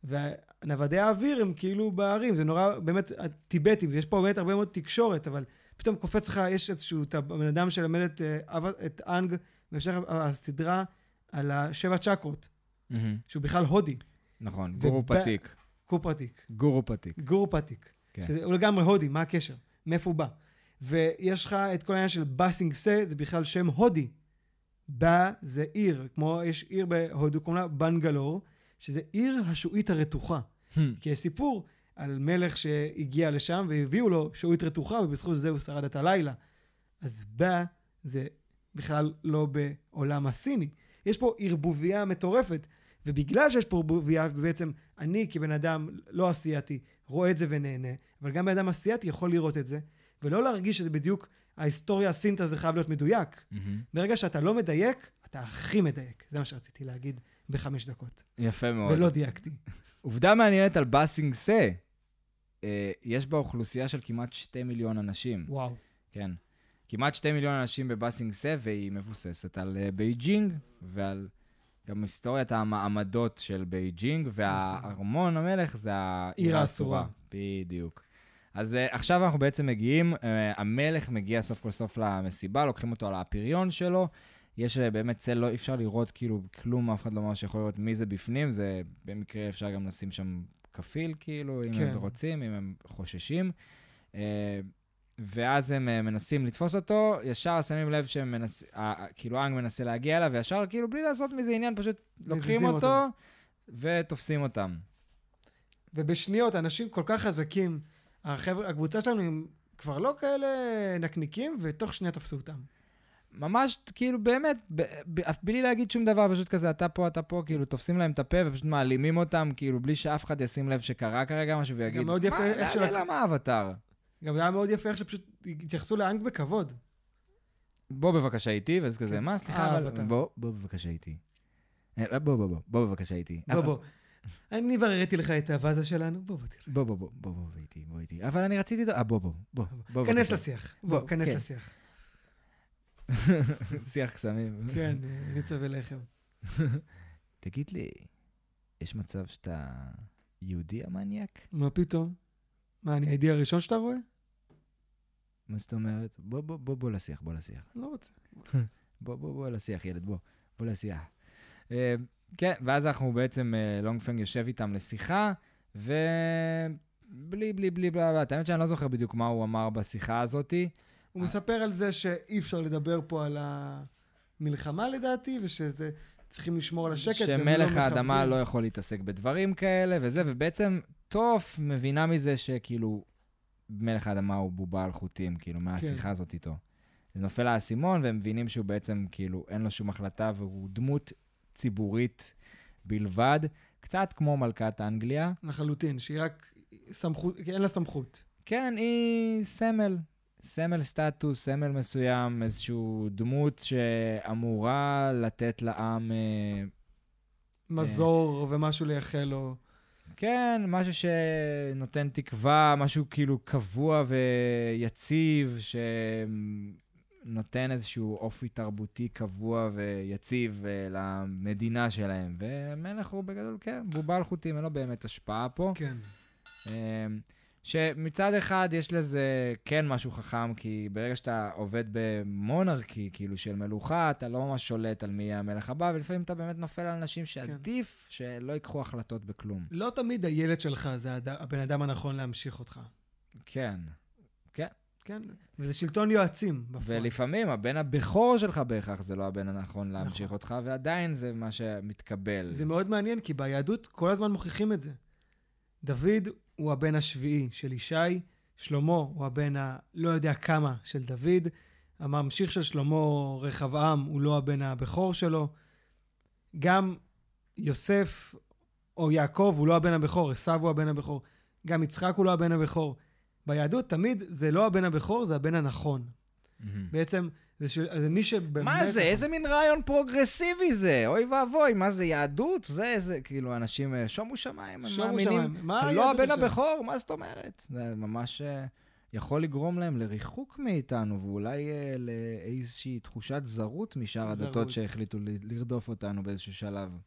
ונוודי האוויר הם כאילו בערים, זה נורא, באמת, הטיבטים, ויש פה באמת הרבה מאוד תקשורת, אבל פתאום קופץ לך, יש איזשהו, את הבן אדם שלמד את, אה, את אנג, בהמשך הסדרה על השבע צ'קרות, מהמם. שהוא בכלל הודי, נכון, גורו פתיק. קופרטיק, גורו פתיק. גורו פתיק. כן. הוא לגמרי הודי, מה הקשר? מאיפה הוא בא? ויש לך את כל העניין של באסינג סה, זה בכלל שם הודי. בא זה עיר, כמו יש עיר בהודו, קוראים לה בנגלור, שזה עיר השעועית הרתוחה. כי יש סיפור על מלך שהגיע לשם והביאו לו שעועית רתוחה, ובזכות זה הוא שרד את הלילה. אז בא זה בכלל לא בעולם הסיני. יש פה ערבוביה מטורפת, ובגלל שיש פה ערבוביה, ובעצם אני כבן אדם לא אסייתי רואה את זה ונהנה, אבל גם בן אדם אסייתי יכול לראות את זה, ולא להרגיש שזה בדיוק, ההיסטוריה הסינית הזה חייב להיות מדויק. מהמם. ברגע שאתה לא מדייק, אתה הכי מדייק. זה מה שרציתי להגיד בחמש דקות. יפה מאוד. ולא דייקתי. עובדה מעניינת על באסינג סה. אה, יש בה אוכלוסייה של כמעט שתי מיליון אנשים. וואו. כן. כמעט שתי מיליון אנשים בבאסינג סה, והיא מבוססת על אה, בייג'ינג, ועל גם היסטוריית המעמדות של בייג'ינג, והארמון המלך זה העיר עיר האסורה. בדיוק. אז אה, עכשיו אנחנו בעצם מגיעים, אה, המלך מגיע סוף כל סוף למסיבה, לוקחים אותו על האפריון שלו. יש uh, באמת צל, לא, אפשר לראות כאילו כלום, אף אחד לא ממש יכול לראות מי זה בפנים, זה במקרה אפשר גם לשים שם כפיל, כאילו, אם כן. הם רוצים, אם הם חוששים. Uh, ואז הם uh, מנסים לתפוס אותו, ישר שמים לב שהם מנסים, כאילו אנג מנסה להגיע אליו, וישר כאילו בלי לעשות מזה עניין, פשוט לוקחים מזיזים אותו ותופסים אותם. ובשניות, אנשים כל כך חזקים, החבר'ה, הקבוצה שלנו הם כבר לא כאלה נקניקים, ותוך שנייה תפסו אותם. ממש, כאילו, באמת, ב- בלי להגיד שום דבר, פשוט כזה, אתה פה, אתה פה, כאילו, תופסים להם את הפה ופשוט מעלימים אותם, כאילו, בלי שאף אחד ישים לב שקרה כרגע משהו ויגיד, גם מאוד יפה מה, איך של- למה האבטר? גם זה היה מאוד יפה איך שפשוט התייחסו לאנג בכבוד. בוא בבקשה איתי, וזה כזה, כן. מה, סליחה, אה, אבל... בוא, בוא בבקשה איתי. אה, בוא, בוא, בוא, בוא בבקשה איתי. בוא, בוא. אני כבר הראיתי לך את הוואזה שלנו, בוא, בוא, תראה. בוא, בוא, בוא, בוא, בוא איתי, בוא איתי. אבל אני רציתי... אה, בוא, בוא, בוא, בוא. כנס. לשיח. בוא, כנס כן. לשיח. שיח קסמים. כן, ניצה ולחם. תגיד לי, יש מצב שאתה יהודי המניאק? מה פתאום? מה, אני הייתי הראשון שאתה רואה? מה זאת אומרת? בוא, בוא, בוא, בוא לשיח, בוא לשיח. לא רוצה. בוא, בוא, בוא לשיח, ילד, בוא. בוא לשיח. אה, כן, ואז אנחנו בעצם, אה, לונגפנג יושב איתם לשיחה, ובלי, בלי, בלי, בלה. את האמת שאני לא זוכר בדיוק מה הוא אמר בשיחה הזאתי. הוא. מספר על זה שאי אפשר לדבר פה על המלחמה לדעתי, ושזה... צריכים לשמור על השקט. והם שמלך לא האדמה. לא יכול להתעסק בדברים כאלה וזה, ובעצם טוף מבינה מזה שכאילו מלך האדמה הוא בובה על חוטים, כאילו, מהשיחה כן. הזאת איתו. זה נופל האסימון, והם מבינים שהוא בעצם, כאילו, אין לו שום החלטה, והוא דמות ציבורית בלבד, קצת כמו מלכת אנגליה. לחלוטין, שהיא רק סמכות, אין לה סמכות. כן, היא סמל. סמל סטטוס, סמל מסוים, איזושהי דמות שאמורה לתת לעם אה, מזור ומשהו לייחל לו. כן, משהו שנותן תקווה, משהו כאילו קבוע ויציב, שנותן איזשהו אופי תרבותי קבוע ויציב אה, למדינה שלהם. ומלך הוא בגדול, כן, בובה על חוטים, אין לו באמת השפעה פה. כן. שמצד אחד יש לזה כן משהו חכם, כי ברגע שאתה עובד במונרכי, כאילו של מלוכה, אתה לא ממש שולט על מי יהיה המלך הבא, ולפעמים אתה באמת נופל על אנשים שעדיף שלא ייקחו החלטות בכלום. לא תמיד הילד שלך זה הד- הבן אדם הנכון להמשיך אותך. כן. כן? וזה שלטון יועצים בפועל. ולפעמים הבן הבכור שלך בהכרח זה לא הבן הנכון להמשיך נכון. אותך, ועדיין זה מה שמתקבל. זה מאוד מעניין, כי ביהדות כל הזמן מוכיחים את זה. דוד הוא הבן השביעי של ישי, שלמה הוא הבן הלא יודע כמה של דוד, הממשיך של שלמה, רחבעם, הוא לא הבן הבכור שלו. גם יוסף או יעקב הוא לא הבן הבכור, עשו הוא הבן הבכור. גם יצחק הוא לא הבן הבכור. ביהדות תמיד זה לא הבן הבכור, זה הבן הנכון. מהמם. בעצם זה, ש... זה מי שבאמת... מה זה? איזה מין רעיון פרוגרסיבי זה? אוי ואבוי, מה זה יהדות? זה איזה, כאילו, אנשים, אה, שומו שמיים, הם שומו מאמינים. שמיים. מה לא הבן? הבכור, מה זאת אומרת? זה ממש... אה, יכול לגרום להם לריחוק מאיתנו, ואולי אה, לאיזושהי תחושת זרות משאר זרות. הדתות שהחליטו לרדוף אותנו באיזשהו שלב.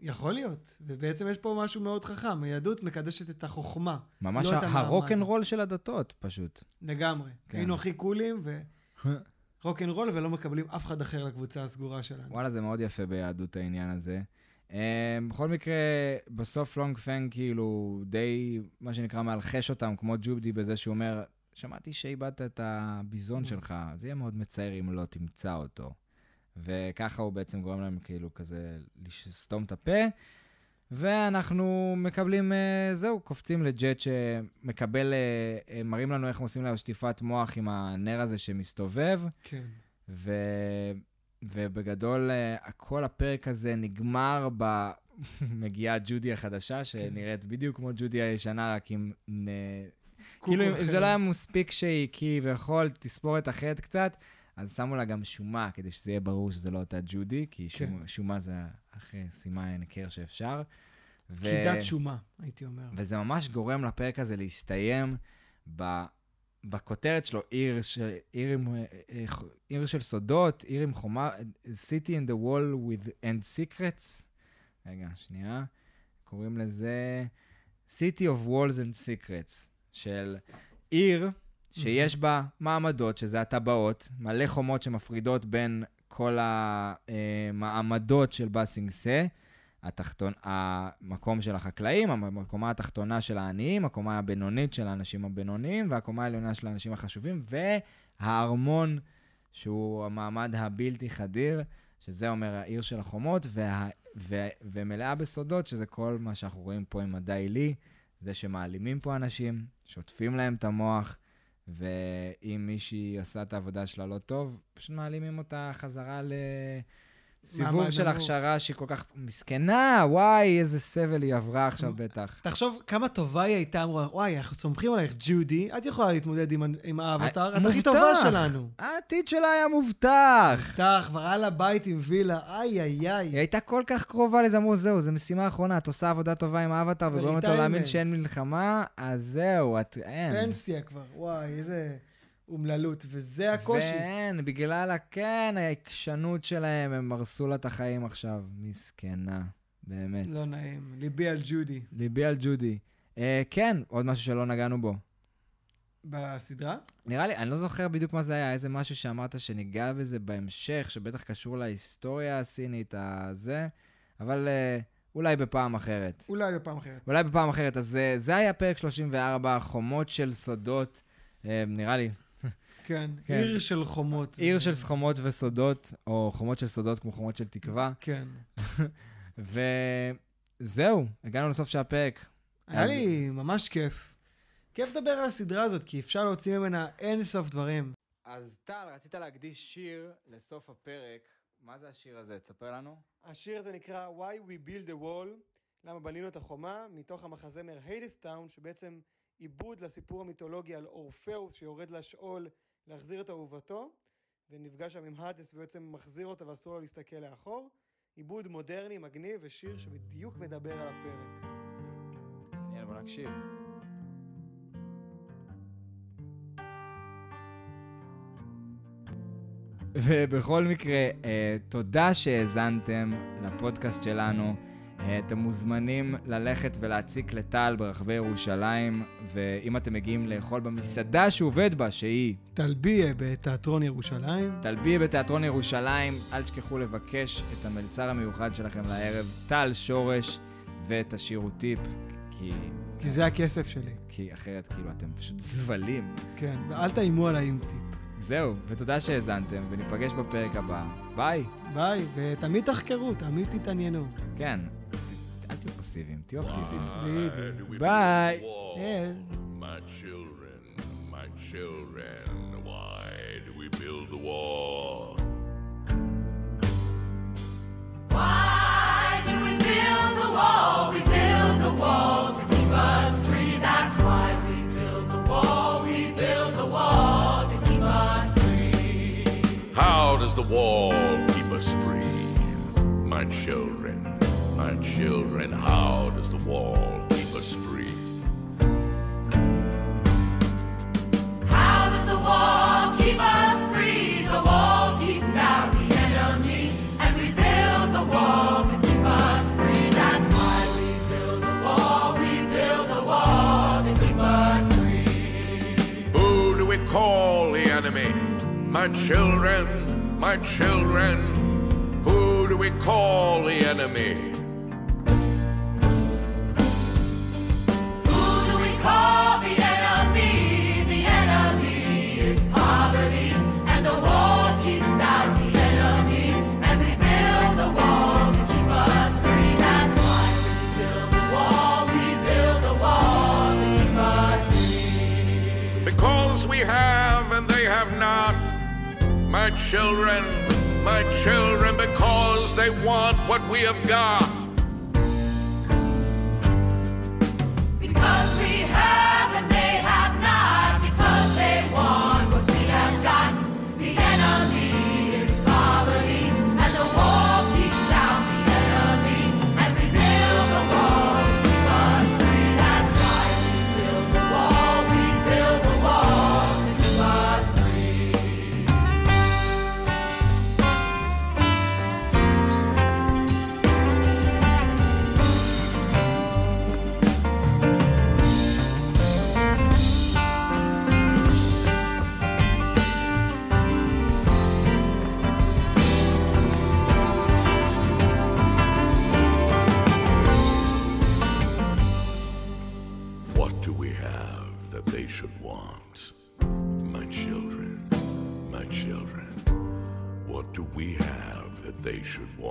יכול להיות, ובעצם יש פה משהו מאוד חכם. היהדות מקדשת את החוכמה, ממש לא. הרוקנרול של הדתות, פשוט. לגמרי. כן. היינו הכי קולים, ורוקנרול, ולא מקבלים אף אחד אחר לקבוצה הסגורה שלנו. וואלה, זה מאוד יפה ביהדות העניין הזה. אה, בכל מקרה, בסוף לונג פנג כאילו די, מה שנקרא, מאלחש אותם, כמו ג'ובדי בזה שהוא אומר, שמעתי שאיבדת את הביזון שלך, זה יהיה מאוד מצער אם לא תמצא אותו. וככה הוא בעצם גורם להם כאילו כזה לסתום את הפה. ואנחנו מקבלים, אה, זהו, קופצים לג'ט שמקבל, אה, אה, מראים לנו איך עושים לה שטיפת מוח עם הנר הזה שמסתובב. כן. ו... ובגדול, כל הפרק הזה נגמר ב... מגיעה ג'ודי החדשה, שנראית בדיוק כמו ג'ודי הישנה, רק עם... נ... כאילו, אם. זה לא היה מספיק שהיא כביכול תספור את החטא קצת, אז שמו לה גם שומה, כדי שזה יהיה ברור שזה לא אותה ג'ודי, כי כן. שומה, שומה זה הכי סימן ניכר שאפשר. ו... קידת שומה, הייתי אומר. וזה ממש גורם לפרק הזה להסתיים ב, בכותרת שלו, עיר, ש, עיר, עם, אה, אה, עיר של סודות, עיר עם חומה, City in the wall with and secrets. רגע, שנייה. קוראים לזה City of walls and secrets, של עיר שיש בה מעמדות, שזה הטבעות, מלא חומות שמפרידות בין כל המעמדות של בסינגסה. התחתון, המקום של החקלאים, הקומה התחתונה של העניים, הקומה הבינונית של האנשים הבינוניים, והקומה העליונה של האנשים החשובים, והארמון, שהוא המעמד הבלתי חדיר, שזה אומר העיר של החומות, וה, ו, ומלאה בסודות, שזה כל מה שאנחנו רואים פה עם הדיילי, זה שמעלימים פה אנשים, שוטפים להם את המוח, ואם מישהי עושה את העבודה שלה לא טוב, פשוט מעלימים אותה חזרה ל... סיבוב של. הכשרה שהיא כל כך מסכנה, וואי, איזה סבל היא עברה עכשיו בטח. תחשוב כמה טובה היא הייתה, אמרה, וואי, אנחנו סומכים עלייך, ג'ודי, את יכולה להתמודד עם, עם האבטר, את הכי מובטח. טובה שלנו. העתיד שלה היה מובטח. פתח, כבר היה לה בית עם וילה, איי איי היא איי. הייתה כל כך קרובה לזה, אמרו, זהו, זו משימה אחרונה, את עושה עבודה טובה עם האבטר וגורמת לו להאמין. שאין מלחמה, אז זהו, את... אין. פנסיה כבר, וואי, איזה אומללות, וזה הקושי. ואין, בגלל, כן, העקשנות שלהם, הם הרסו לה את החיים עכשיו. מסכנה, באמת. לא נעים, ליבי על ג'ודי. ליבי על ג'ודי. אה, כן, עוד משהו שלא נגענו בו. בסדרה? נראה לי, אני לא זוכר בדיוק מה זה היה, איזה משהו שאמרת שניגע בזה בהמשך, שבטח קשור להיסטוריה הסינית, הזה, אבל אה, אולי בפעם אחרת. אולי בפעם אחרת. אולי בפעם אחרת. אז אה, זה היה פרק 34, חומות של סודות, אה, נראה לי, כן, כן. עיר של חומות. עיר של חומות וסודות, או חומות של סודות כמו חומות של תקווה. כן. וזהו, הגענו לסוף של הפרק. היה אז- לי ממש כיף. כיף לדבר על הסדרה הזאת, כי אפשר להוציא ממנה אין סוף דברים. אז טל, רצית להקדיש שיר לסוף הפרק. מה זה השיר הזה? תספר לנו. השיר הזה נקרא Why We Build a Wall, למה בנינו את החומה, מתוך המחזמר היידסטאון, שבעצם עיבוד לסיפור המיתולוגי על אורפאוס שיורד לשאול להחזיר את אהובתו, ונפגש שם עם האדס ובעצם מחזיר אותה ואסור לו להסתכל לאחור. עיבוד מודרני, מגניב, ושיר שבדיוק מדבר על הפרק. מעניין, בוא נקשיב. ובכל מקרה, אה, תודה שהאזנתם לפודקאסט שלנו. אה, אתם מוזמנים ללכת ולהציק לטל ברחבי ירושלים, ואם אתם מגיעים לאכול במסעדה שהוא עובד בה, שהיא טלביה בתיאטרון ירושלים. טלביה בתיאטרון ירושלים, אל תשכחו לבקש את המלצר המיוחד שלכם לערב, טל שורש, ותשאירו טיפ, כי, כי זה הכסף שלי. כי אחרת כאילו אתם פשוט זבלים. כן, ואל תאיימו עליי עם טיפ. זהו, ותודה שהאזנתם, וניפגש בפרק הבא. ביי. ביי, ותמיד תחקרו, תמיד תתעניינו. כן, You're perceiving. You're pleading. Bye. Yeah. My children, my children, why do we build the wall? Why do we build the wall? We build the wall to keep us free. That's why we build the wall. We build the wall to keep us free. How does the wall keep us free, my children? my children, how does the wall keep us free? How does the wall keep us free? The wall keeps out the enemy, and we build the wall to keep us free. That's why we build the wall, we build the wall. Who do we call the enemy? My children, my children, who do we call the enemy? my children, my children, because they want what we have got.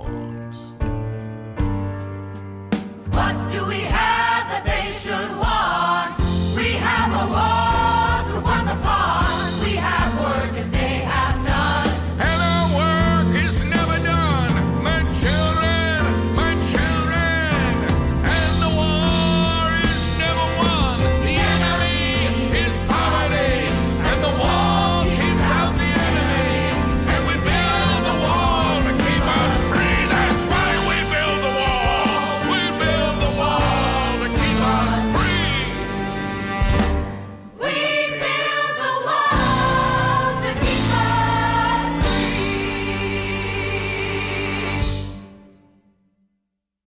Oh.